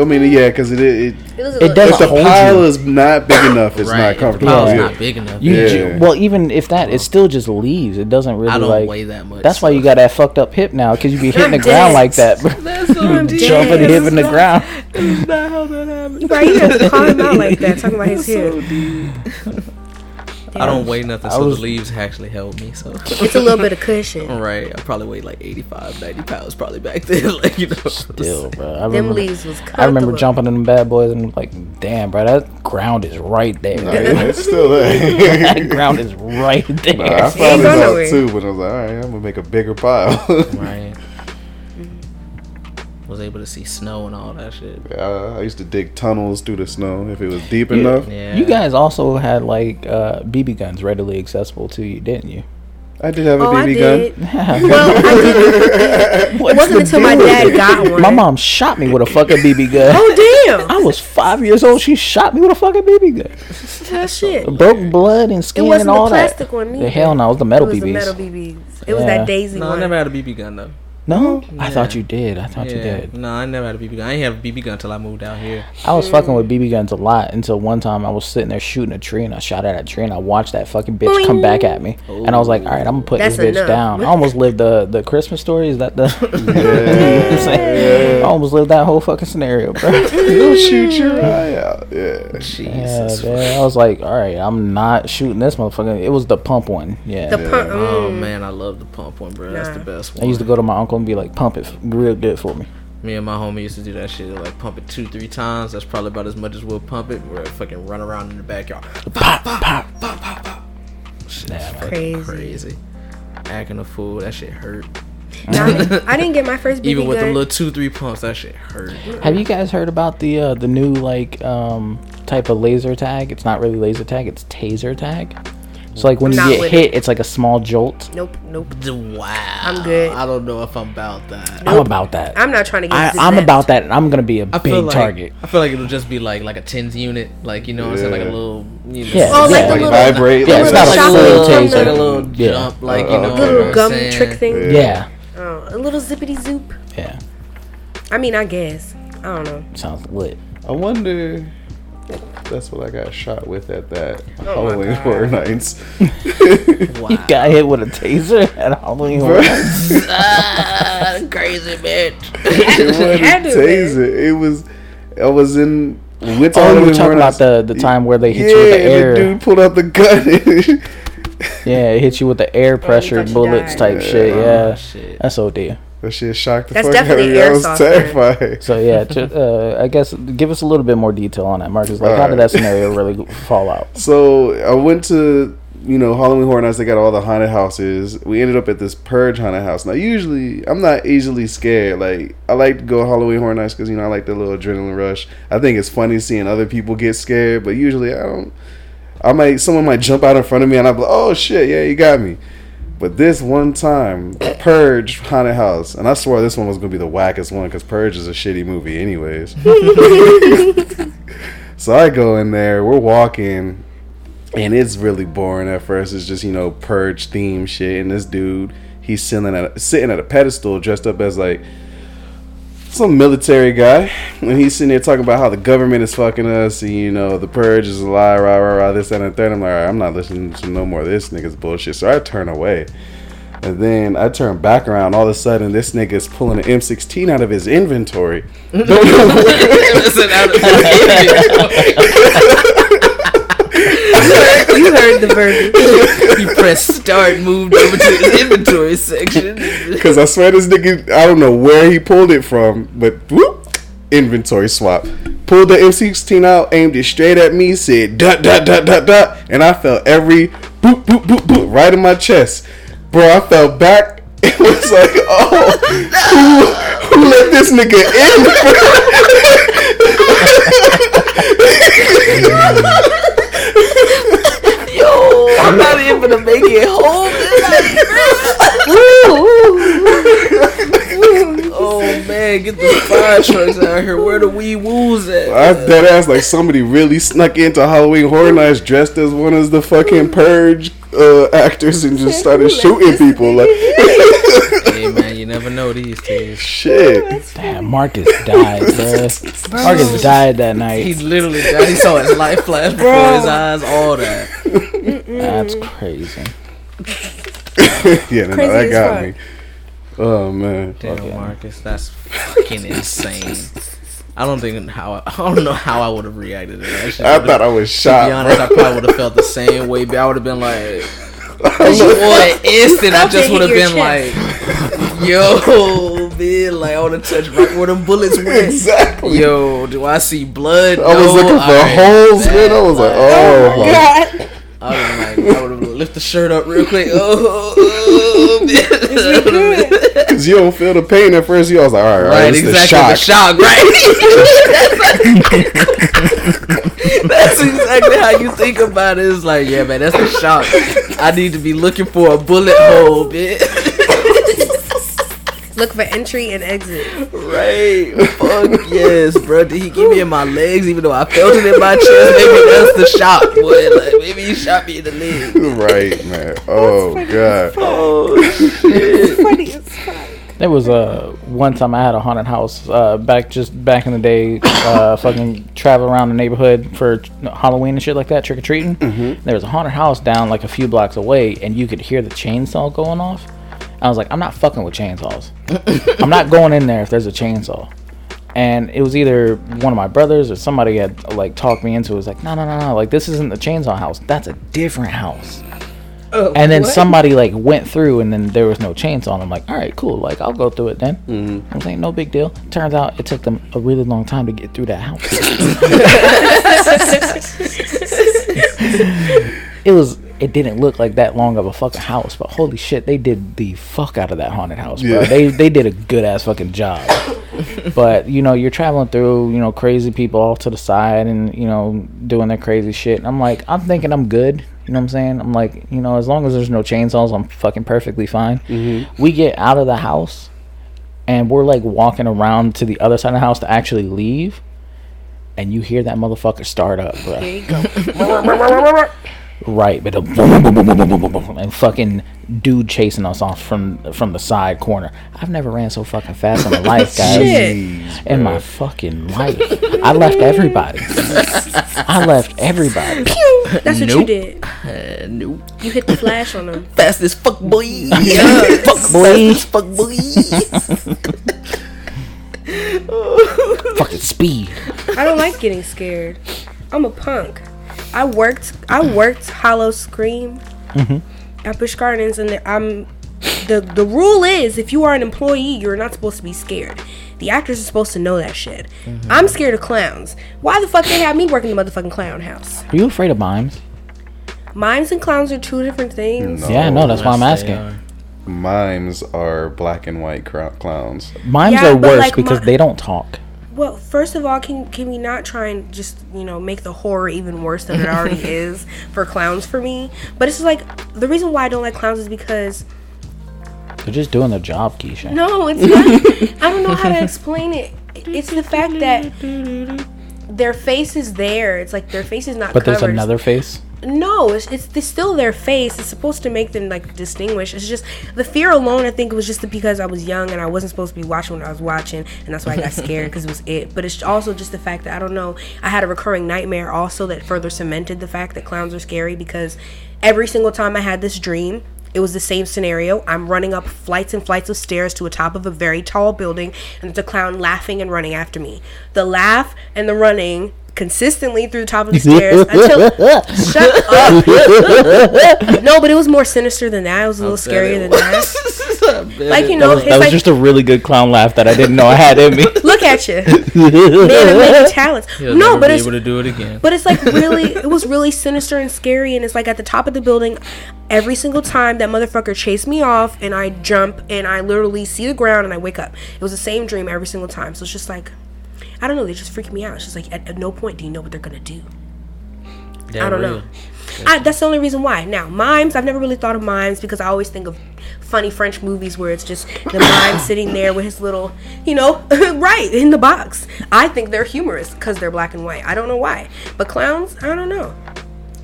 Speaker 3: I mean, yeah, because it, it,
Speaker 4: It,
Speaker 1: It
Speaker 4: little-
Speaker 1: does
Speaker 3: if the
Speaker 1: hold
Speaker 3: pile
Speaker 1: you.
Speaker 3: is not big enough, it's
Speaker 2: right.
Speaker 3: not
Speaker 2: if the
Speaker 3: comfortable.
Speaker 2: pile's
Speaker 1: Yeah.
Speaker 2: not big enough.
Speaker 1: You,
Speaker 3: Yeah.
Speaker 1: you- well, even if that, it still just leaves. It doesn't really
Speaker 2: I don't
Speaker 1: like.
Speaker 2: weigh that much.
Speaker 1: That's why you got that fucked up hip now, because you be hitting the ground like that, bro.
Speaker 2: That's so <laughs>
Speaker 1: Jumping and hitting the ground.
Speaker 2: That's not how that happened. <laughs>
Speaker 4: Right, you have to out like that, talking about his hip.
Speaker 2: I don't weigh nothing,
Speaker 1: I
Speaker 2: so
Speaker 1: was-
Speaker 2: the leaves actually help me. So
Speaker 4: It's a little bit of cushion. <laughs>
Speaker 2: right, I probably weighed like 85, 90 pounds probably back then. <laughs> like you know,
Speaker 1: Still, bro. I
Speaker 4: Them
Speaker 1: remember,
Speaker 4: leaves was
Speaker 1: I remember jumping in them bad boys and like, damn, bro, that ground is right there.
Speaker 3: Nah, yeah, it's still there. <laughs>
Speaker 1: that ground is right there.
Speaker 3: Nah, I
Speaker 4: Ain't
Speaker 3: found it out too, but I was like, all right, I'm gonna make a bigger pile.
Speaker 2: right. Was able to see snow and all that shit.
Speaker 3: I, I used to dig tunnels through the snow if it was deep enough.
Speaker 2: Yeah.
Speaker 1: You guys also had like uh, BB guns readily accessible to you, didn't you?
Speaker 3: I did have a
Speaker 4: Oh, I
Speaker 3: BB
Speaker 4: did.
Speaker 3: gun. <laughs>
Speaker 4: Well, I did. <laughs> It wasn't until my dad got <laughs> one.
Speaker 1: My mom shot me with a fucking BB gun.
Speaker 4: Oh damn!
Speaker 1: I was five years old. She shot me with a fucking BB gun.
Speaker 4: That shit.
Speaker 1: Broke blood and
Speaker 4: It
Speaker 1: skin
Speaker 4: wasn't
Speaker 1: and
Speaker 4: the
Speaker 1: all
Speaker 4: plastic
Speaker 1: that.
Speaker 4: one.
Speaker 1: The hell no, it was the metal
Speaker 4: it was the
Speaker 1: BBs.
Speaker 4: metal BBs. It was
Speaker 1: Yeah.
Speaker 4: that Daisy
Speaker 2: No, I never had a BB gun though.
Speaker 1: No, I thought you did. I thought you did.
Speaker 2: No, I never had a BB gun. I ain't have a BB gun until I moved out here.
Speaker 1: I was fucking with BB guns a lot until one time I was sitting there shooting a tree and I shot at a tree and I watched that fucking bitch come back at me and I was like, all right, I'm gonna put
Speaker 4: That's
Speaker 1: this bitch
Speaker 4: enough.
Speaker 1: down. I almost lived the the Christmas story. Is that the? <laughs> you know I'm saying? I almost lived that whole fucking scenario, bro. <laughs>
Speaker 3: You'll shoot your eye out. Yeah.
Speaker 1: Yeah,
Speaker 2: Jesus.
Speaker 1: man. I was like, all right, I'm not shooting this motherfucker. It was the pump one. Yeah.
Speaker 4: The pump.
Speaker 2: Oh
Speaker 4: mm.
Speaker 2: man, I love the pump one, bro. That's the
Speaker 4: Nah.
Speaker 2: best
Speaker 1: I used to go to my uncle and be like, pump it real good for me.
Speaker 2: Me and my homie used to do that shit, like pump it two, three times. That's probably about as much as we'll pump it. We're fucking run around in the backyard.
Speaker 1: Pop, pop.
Speaker 2: Shit,
Speaker 1: Yeah,
Speaker 2: that's
Speaker 1: man.
Speaker 2: fucking
Speaker 4: Crazy.
Speaker 2: crazy. Acting a fool, that shit hurt.
Speaker 4: Nah, I didn't get my first BB <laughs>
Speaker 2: Even with
Speaker 4: gun.
Speaker 2: them little two, three pumps, that shit hurt.
Speaker 1: Have you guys heard about the uh, the new like um, type of laser tag? It's not really laser tag. It's taser tag. So like when you get
Speaker 4: with
Speaker 1: hit, it's like a small jolt.
Speaker 4: nope, nope.
Speaker 2: Wow.
Speaker 4: I'm good.
Speaker 2: I don't know if I'm about that.
Speaker 1: I'm about that.
Speaker 4: I'm not trying to get.
Speaker 1: I, I'm about that, and I'm gonna be a
Speaker 2: I
Speaker 1: big
Speaker 2: like
Speaker 1: target.
Speaker 2: I feel like it'll just be like like a tens unit, like you know what I'm saying, like a little you know,
Speaker 1: Yeah.
Speaker 4: Oh, like
Speaker 1: Yeah.
Speaker 4: the
Speaker 3: Like
Speaker 4: little,
Speaker 3: vibrate.
Speaker 1: Yeah, it's
Speaker 3: that.
Speaker 1: not a
Speaker 4: shock
Speaker 1: full
Speaker 4: wave
Speaker 1: taser.
Speaker 2: like a little
Speaker 1: Yeah.
Speaker 2: jump, like you know, uh-huh.
Speaker 3: okay.
Speaker 2: what
Speaker 4: little gum
Speaker 2: saying?
Speaker 4: trick thing.
Speaker 1: Yeah,
Speaker 4: Oh, a little zippity zoop.
Speaker 1: yeah.
Speaker 4: I mean, I guess. I don't know.
Speaker 1: Sounds lit.
Speaker 3: I wonder. If That's what I got shot with at that
Speaker 4: Oh
Speaker 3: Halloween Horror Nights.
Speaker 2: Wow. <laughs>
Speaker 1: You got hit with a taser at Halloween Horror Nights?
Speaker 2: ah, <laughs> <laughs> crazy bitch.
Speaker 3: it wasn't
Speaker 4: Had to,
Speaker 3: taser. It was. I was in. We went to
Speaker 1: Oh, you were talking about the the time where they hit
Speaker 3: yeah,
Speaker 1: you with the
Speaker 3: and
Speaker 1: air.
Speaker 3: the dude pulled out the gun.
Speaker 1: Yeah, it hit you with the air pressure
Speaker 4: thought
Speaker 1: bullets
Speaker 4: died.
Speaker 1: type shit.
Speaker 2: Oh,
Speaker 1: Yeah,
Speaker 2: shit.
Speaker 1: that's OD.
Speaker 3: That shit shocked the
Speaker 4: That's
Speaker 3: fuck out of
Speaker 4: definitely
Speaker 3: me. I was
Speaker 4: airsoft
Speaker 3: terrified.
Speaker 1: So yeah, ju- <laughs> uh, I guess give us a little bit more detail on that, Marcus. Like, how did that scenario really <laughs> fall out?
Speaker 3: So I went to you know Halloween Horror Nights. They got all the haunted houses. We ended up at this Purge haunted house. Now usually I'm not easily scared. Like I like to go Halloween Horror Nights because you know I like the little adrenaline rush. I think it's funny seeing other people get scared, but usually I don't. I might someone might jump out in front of me and I'm like, oh shit, yeah, you got me. But this one time, Purge haunted house, and I swore this one was gonna be the wackest one because Purge is a shitty movie, anyways. <laughs> so I go in there, we're walking, and it's really boring at first. It's just you know Purge theme shit, and this dude he's sitting at a, sitting at a pedestal dressed up as like some military guy, and he's sitting there talking about how the government is fucking us, and you know the purge is a lie, rah rah rah, this that, and the third. I'm like, right, I'm not listening to no more of this nigga's bullshit. So I turn away, and then I turn back around. All of a sudden, this nigga's pulling an M16 out of his inventory. <laughs> <laughs> <laughs> Don't know where-
Speaker 2: Listen, out of-
Speaker 4: You heard the verdict.
Speaker 2: he <laughs> pressed start, moved over to the inventory section.
Speaker 3: Because I swear this nigga, I don't know where he pulled it from, but whoop, inventory swap. Pulled the M16 out, aimed it straight at me, said dot dot dot dot dot, and I felt every boop boop boop boop right in my chest. bro, I felt back. <laughs> It was like, oh, who, who let this nigga <laughs>
Speaker 2: Yo, I'm not even gonna make it home. Tonight. <laughs> Oh man, get the fire trucks out here. Where the wee woos at?
Speaker 3: in? I dead ass like somebody really snuck into Halloween Horror Nights dressed as one of the fucking purge uh, actors and just started <laughs> shooting people. Like, <laughs>
Speaker 2: hey man, you never know these days.
Speaker 3: shit.
Speaker 1: Damn, Marcus died, bruh. Marcus died that
Speaker 2: He
Speaker 1: night.
Speaker 2: literally died. He saw his life flash before his eyes. All that.
Speaker 1: That's mm. crazy. <laughs>
Speaker 3: yeah, no, no, that got
Speaker 4: fuck.
Speaker 3: me. Oh man.
Speaker 2: Damn,
Speaker 1: Okay.
Speaker 2: Marcus, that's fucking insane. I don't think how I don't know how I would have reacted to that. shit.
Speaker 3: I thought I was
Speaker 2: To
Speaker 3: shot.
Speaker 2: be honest, I probably would have felt the same way. But I would have been like, <laughs> for an instant, I just would have
Speaker 4: it your
Speaker 2: been like, yo, man, like I would have touched right where them bullets went.
Speaker 3: exactly.
Speaker 2: Yo, do I see blood?
Speaker 3: I was looking for
Speaker 2: alright,
Speaker 3: holes, man. I was like, oh, oh, my
Speaker 4: God.
Speaker 2: I would have like, I would have lift the shirt up real quick. <laughs> Oh, oh, oh.
Speaker 3: Cause you don't feel the pain at first. You was like, all right, all right,
Speaker 2: Right, exactly.
Speaker 3: the shock.
Speaker 2: The shock, right? <laughs> that's exactly how you think about it. It's like, yeah, man, that's the shock. I need to be looking for a bullet hole, bitch.
Speaker 4: Look for entry and exit.
Speaker 2: right? Fuck yes, bro. Did he get me in my legs, even though I felt it in my chest? Maybe that's the shot, boy. Like maybe he shot me in the leg.
Speaker 3: right, man. Oh god.
Speaker 2: Oh shit!
Speaker 4: Funny as fuck.
Speaker 1: There was uh, one time I had a haunted house uh, back just back in the day. Uh, fucking travel around the neighborhood for Halloween and shit like that, trick or treating. There was a haunted house down like a few blocks away, and you could hear the chainsaw going off. I was like, I'm not fucking with chainsaws. I'm not going in there if there's a chainsaw. And it was either one of my brothers or somebody had like talked me into it. It was like, no, no, no, no, like this isn't the chainsaw house. That's a different house. and then somebody like went through and then there was no chainsaw. And I'm like, all right, cool. Like I'll go through it then. Mm-hmm. I'm saying no big deal. Turns out it took them a really long time to get through that house. <laughs> <laughs> it was. It didn't look like that long of a fucking house, but holy shit, they did the fuck out of that haunted house, bro.
Speaker 3: Yeah.
Speaker 1: They they did a good ass fucking job. but you know, you're traveling through, you know, crazy people off to the side and you know doing their crazy shit. And I'm like, I'm thinking I'm good. You know what I'm saying? I'm like, you know, as long as there's no chainsaws, I'm fucking perfectly fine. Mm-hmm. We get out of the house, and we're like walking around to the other side of the house to actually leave, and you hear that motherfucker start up, bro. <laughs> <laughs> right, but and fucking dude chasing us off from from the side corner. I've never ran so fucking fast in my life, <laughs> guys.
Speaker 4: Jeez,
Speaker 1: in bro. my fucking life, I left everybody. I left everybody.
Speaker 4: That's what
Speaker 2: nope.
Speaker 4: you did.
Speaker 2: Uh, nope.
Speaker 4: You hit the flash on them.
Speaker 2: Fast as fuck, boy. <laughs>
Speaker 1: Yes.
Speaker 2: fuck
Speaker 1: boy.
Speaker 2: fuck boy. <laughs>
Speaker 1: fucking speed.
Speaker 4: I don't like getting scared. I'm a punk. I worked. I worked Howl-O-Scream mm-hmm. at Busch Gardens, and I'm the the rule is if you are an employee, you're not supposed to be scared. The actors are supposed to know that shit. Mm-hmm. I'm scared of clowns. Why the fuck they have me working the motherfucking clown house?
Speaker 1: Are you afraid of mimes?
Speaker 4: Mimes and clowns are two different things.
Speaker 3: No,
Speaker 1: Yeah, no, that's why I'm asking.
Speaker 2: are.
Speaker 3: Mimes are black and white cro- clowns.
Speaker 1: Mimes
Speaker 4: Yeah,
Speaker 1: are worse
Speaker 4: like
Speaker 1: because
Speaker 4: mi-
Speaker 1: they don't talk.
Speaker 4: Well, first of all, can can we not try and just you know make the horror even worse than it already <laughs> is for clowns for me? But it's like the reason why I don't like clowns is because
Speaker 1: They're just doing their job, Keisha.
Speaker 4: no, it's not. <laughs> I don't know how to explain it. It's the fact that <laughs> their face is there. It's like their face is not.
Speaker 1: but there's another face.
Speaker 4: No, it's, it's it's still their face. It's supposed to make them like distinguish. It's just the fear alone. I think it was just because I was young and I wasn't supposed to be watching what I was watching, and that's why I got <laughs> scared because it was it. But it's also just the fact that I don't know. I had a recurring nightmare also that further cemented the fact that clowns are scary because every single time I had this dream. It was the same scenario. I'm running up flights and flights of stairs to a top of a very tall building, and there's a clown laughing and running after me. The laugh and the running consistently through the top of the stairs <laughs> until Shut up. no, but it was more sinister than that. It was a little scarier than that. <laughs> Like you
Speaker 1: That
Speaker 4: know,
Speaker 1: was, that was
Speaker 4: like
Speaker 1: just a really good clown laugh that I didn't know I had in me. <laughs>
Speaker 4: look at you, man of many talents.
Speaker 2: He'll
Speaker 4: no,
Speaker 2: never
Speaker 4: but
Speaker 2: be
Speaker 4: it's
Speaker 2: able to do it again.
Speaker 4: But it's like really, it was really sinister and scary. And it's like at the top of the building, every single time that motherfucker chased me off, and I jump and I literally see the ground and I wake up. It was the same dream every single time. So it's just like, I don't know. They just freak me out. It's just like at, at no point do you know what they're gonna do. I don't know. I, that's the only reason why. Now, mimes, I've never really thought of mimes because I always think of funny French movies where it's just the mime <coughs> sitting there with his little, you know, <laughs> right in the box. I think they're humorous because they're black and white. I don't know why. But clowns, I don't know.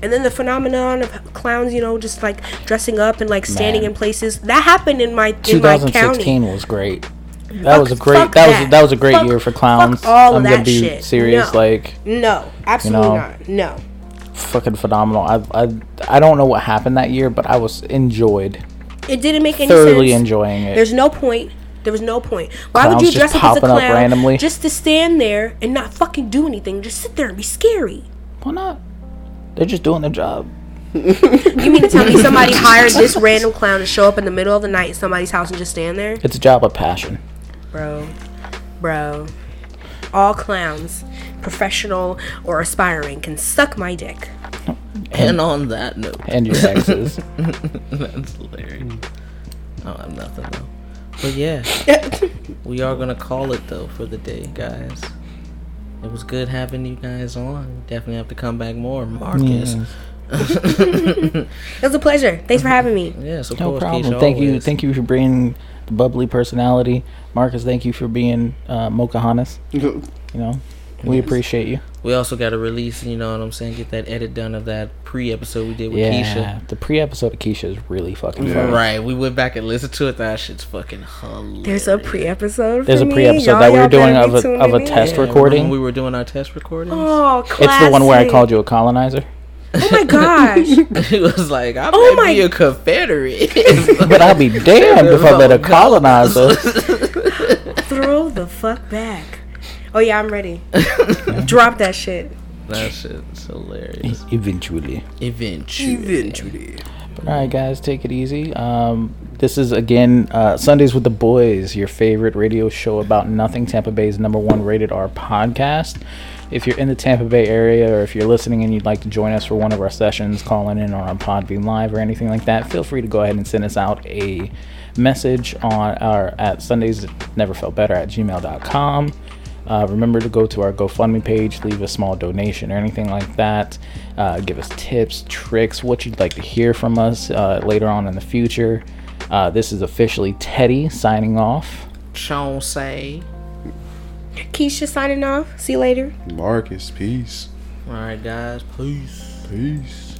Speaker 4: And then the phenomenon of clowns, you know, just like dressing up and like standing
Speaker 1: Man.
Speaker 4: in places that happened in my in my county.
Speaker 1: was great. That was a great. That
Speaker 4: that.
Speaker 1: was that was a great
Speaker 4: Fuck-
Speaker 1: year for clowns.
Speaker 4: all
Speaker 1: I'm gonna be
Speaker 4: shit.
Speaker 1: serious.
Speaker 4: No.
Speaker 1: Like
Speaker 4: No, absolutely
Speaker 1: know,
Speaker 4: not. No.
Speaker 1: fucking phenomenal. I I I don't know what happened that year, but I was enjoyed,
Speaker 4: It didn't make any sense.
Speaker 1: thoroughly
Speaker 4: sense.
Speaker 1: enjoying it.
Speaker 4: There's no point. There was no point. Why would you dress up as a clown
Speaker 1: randomly.
Speaker 4: just to stand there and not fucking do anything? Just sit there and be scary.
Speaker 1: Why not? They're just doing their job.
Speaker 4: You mean to tell me <laughs> somebody hired this random clown to show up in the middle of the night at somebody's house and just stand there?
Speaker 1: It's a job of passion.
Speaker 4: Bro, bro. All clowns, professional or aspiring, can suck my dick.
Speaker 2: And on that note,
Speaker 1: And your exes. <laughs>
Speaker 2: that's hilarious. Hmm. Oh, I don't have nothing though. But yeah, <laughs> we are gonna call it though for the day, guys. It was good having you guys on. Definitely have to come back more, Marcus.
Speaker 1: Yes. <laughs>
Speaker 4: It was a pleasure. Thanks for having me.
Speaker 2: Yes, of
Speaker 1: No
Speaker 2: course.
Speaker 1: problem.
Speaker 2: Keisha,
Speaker 1: Thank you. Thank you for bringing the bubbly personality. Marcus, thank you for being uh, Mochahannes. You know, we appreciate you.
Speaker 2: We also got to release, you know what I'm saying, get that edit done of that pre-episode we did with
Speaker 1: Yeah,
Speaker 2: Keisha.
Speaker 1: the pre-episode of Keisha is really fucking
Speaker 3: Yeah.
Speaker 1: fun.
Speaker 2: Right, we went back and listened to it. That shit's fucking hilarious.
Speaker 4: There's a pre-episode.
Speaker 1: There's
Speaker 4: for
Speaker 1: a pre-episode that we were doing of a- of a
Speaker 4: in.
Speaker 1: test
Speaker 2: Yeah,
Speaker 1: recording.
Speaker 2: when we were doing our test recordings.
Speaker 4: Oh, classic.
Speaker 1: It's the one where I called you a colonizer.
Speaker 4: Oh my gosh. <laughs>
Speaker 2: he was like, I
Speaker 4: Oh
Speaker 2: might be
Speaker 4: my-
Speaker 2: a Confederate. <laughs>
Speaker 1: But I'll be <laughs> damned if I let a colonizer.
Speaker 4: Throw the fuck back. Oh yeah, I'm ready. Drop that shit.
Speaker 2: that shit's hilarious.
Speaker 1: Eventually.
Speaker 2: Eventually. Eventually.
Speaker 1: All right, guys, take it easy. Um, this is again uh, Sundays with the Boys, your favorite radio show about nothing. Tampa Bay's number one rated R podcast. If you're in the Tampa Bay area, or if you're listening and you'd like to join us for one of our sessions, calling in on Podbean Live or anything like that, feel free to go ahead and send us out a message on our at Sundays Never Felt Better at gmail.com. Uh, remember to go to our GoFundMe page, leave a small donation or anything like that. Uh, give us tips, tricks, what you'd like to hear from us uh, later on in the future. Uh, this is officially Teddy signing off.
Speaker 2: Say.
Speaker 4: Keisha signing off. See you later.
Speaker 3: Marcus, peace.
Speaker 2: All right, guys. Peace.
Speaker 3: Peace.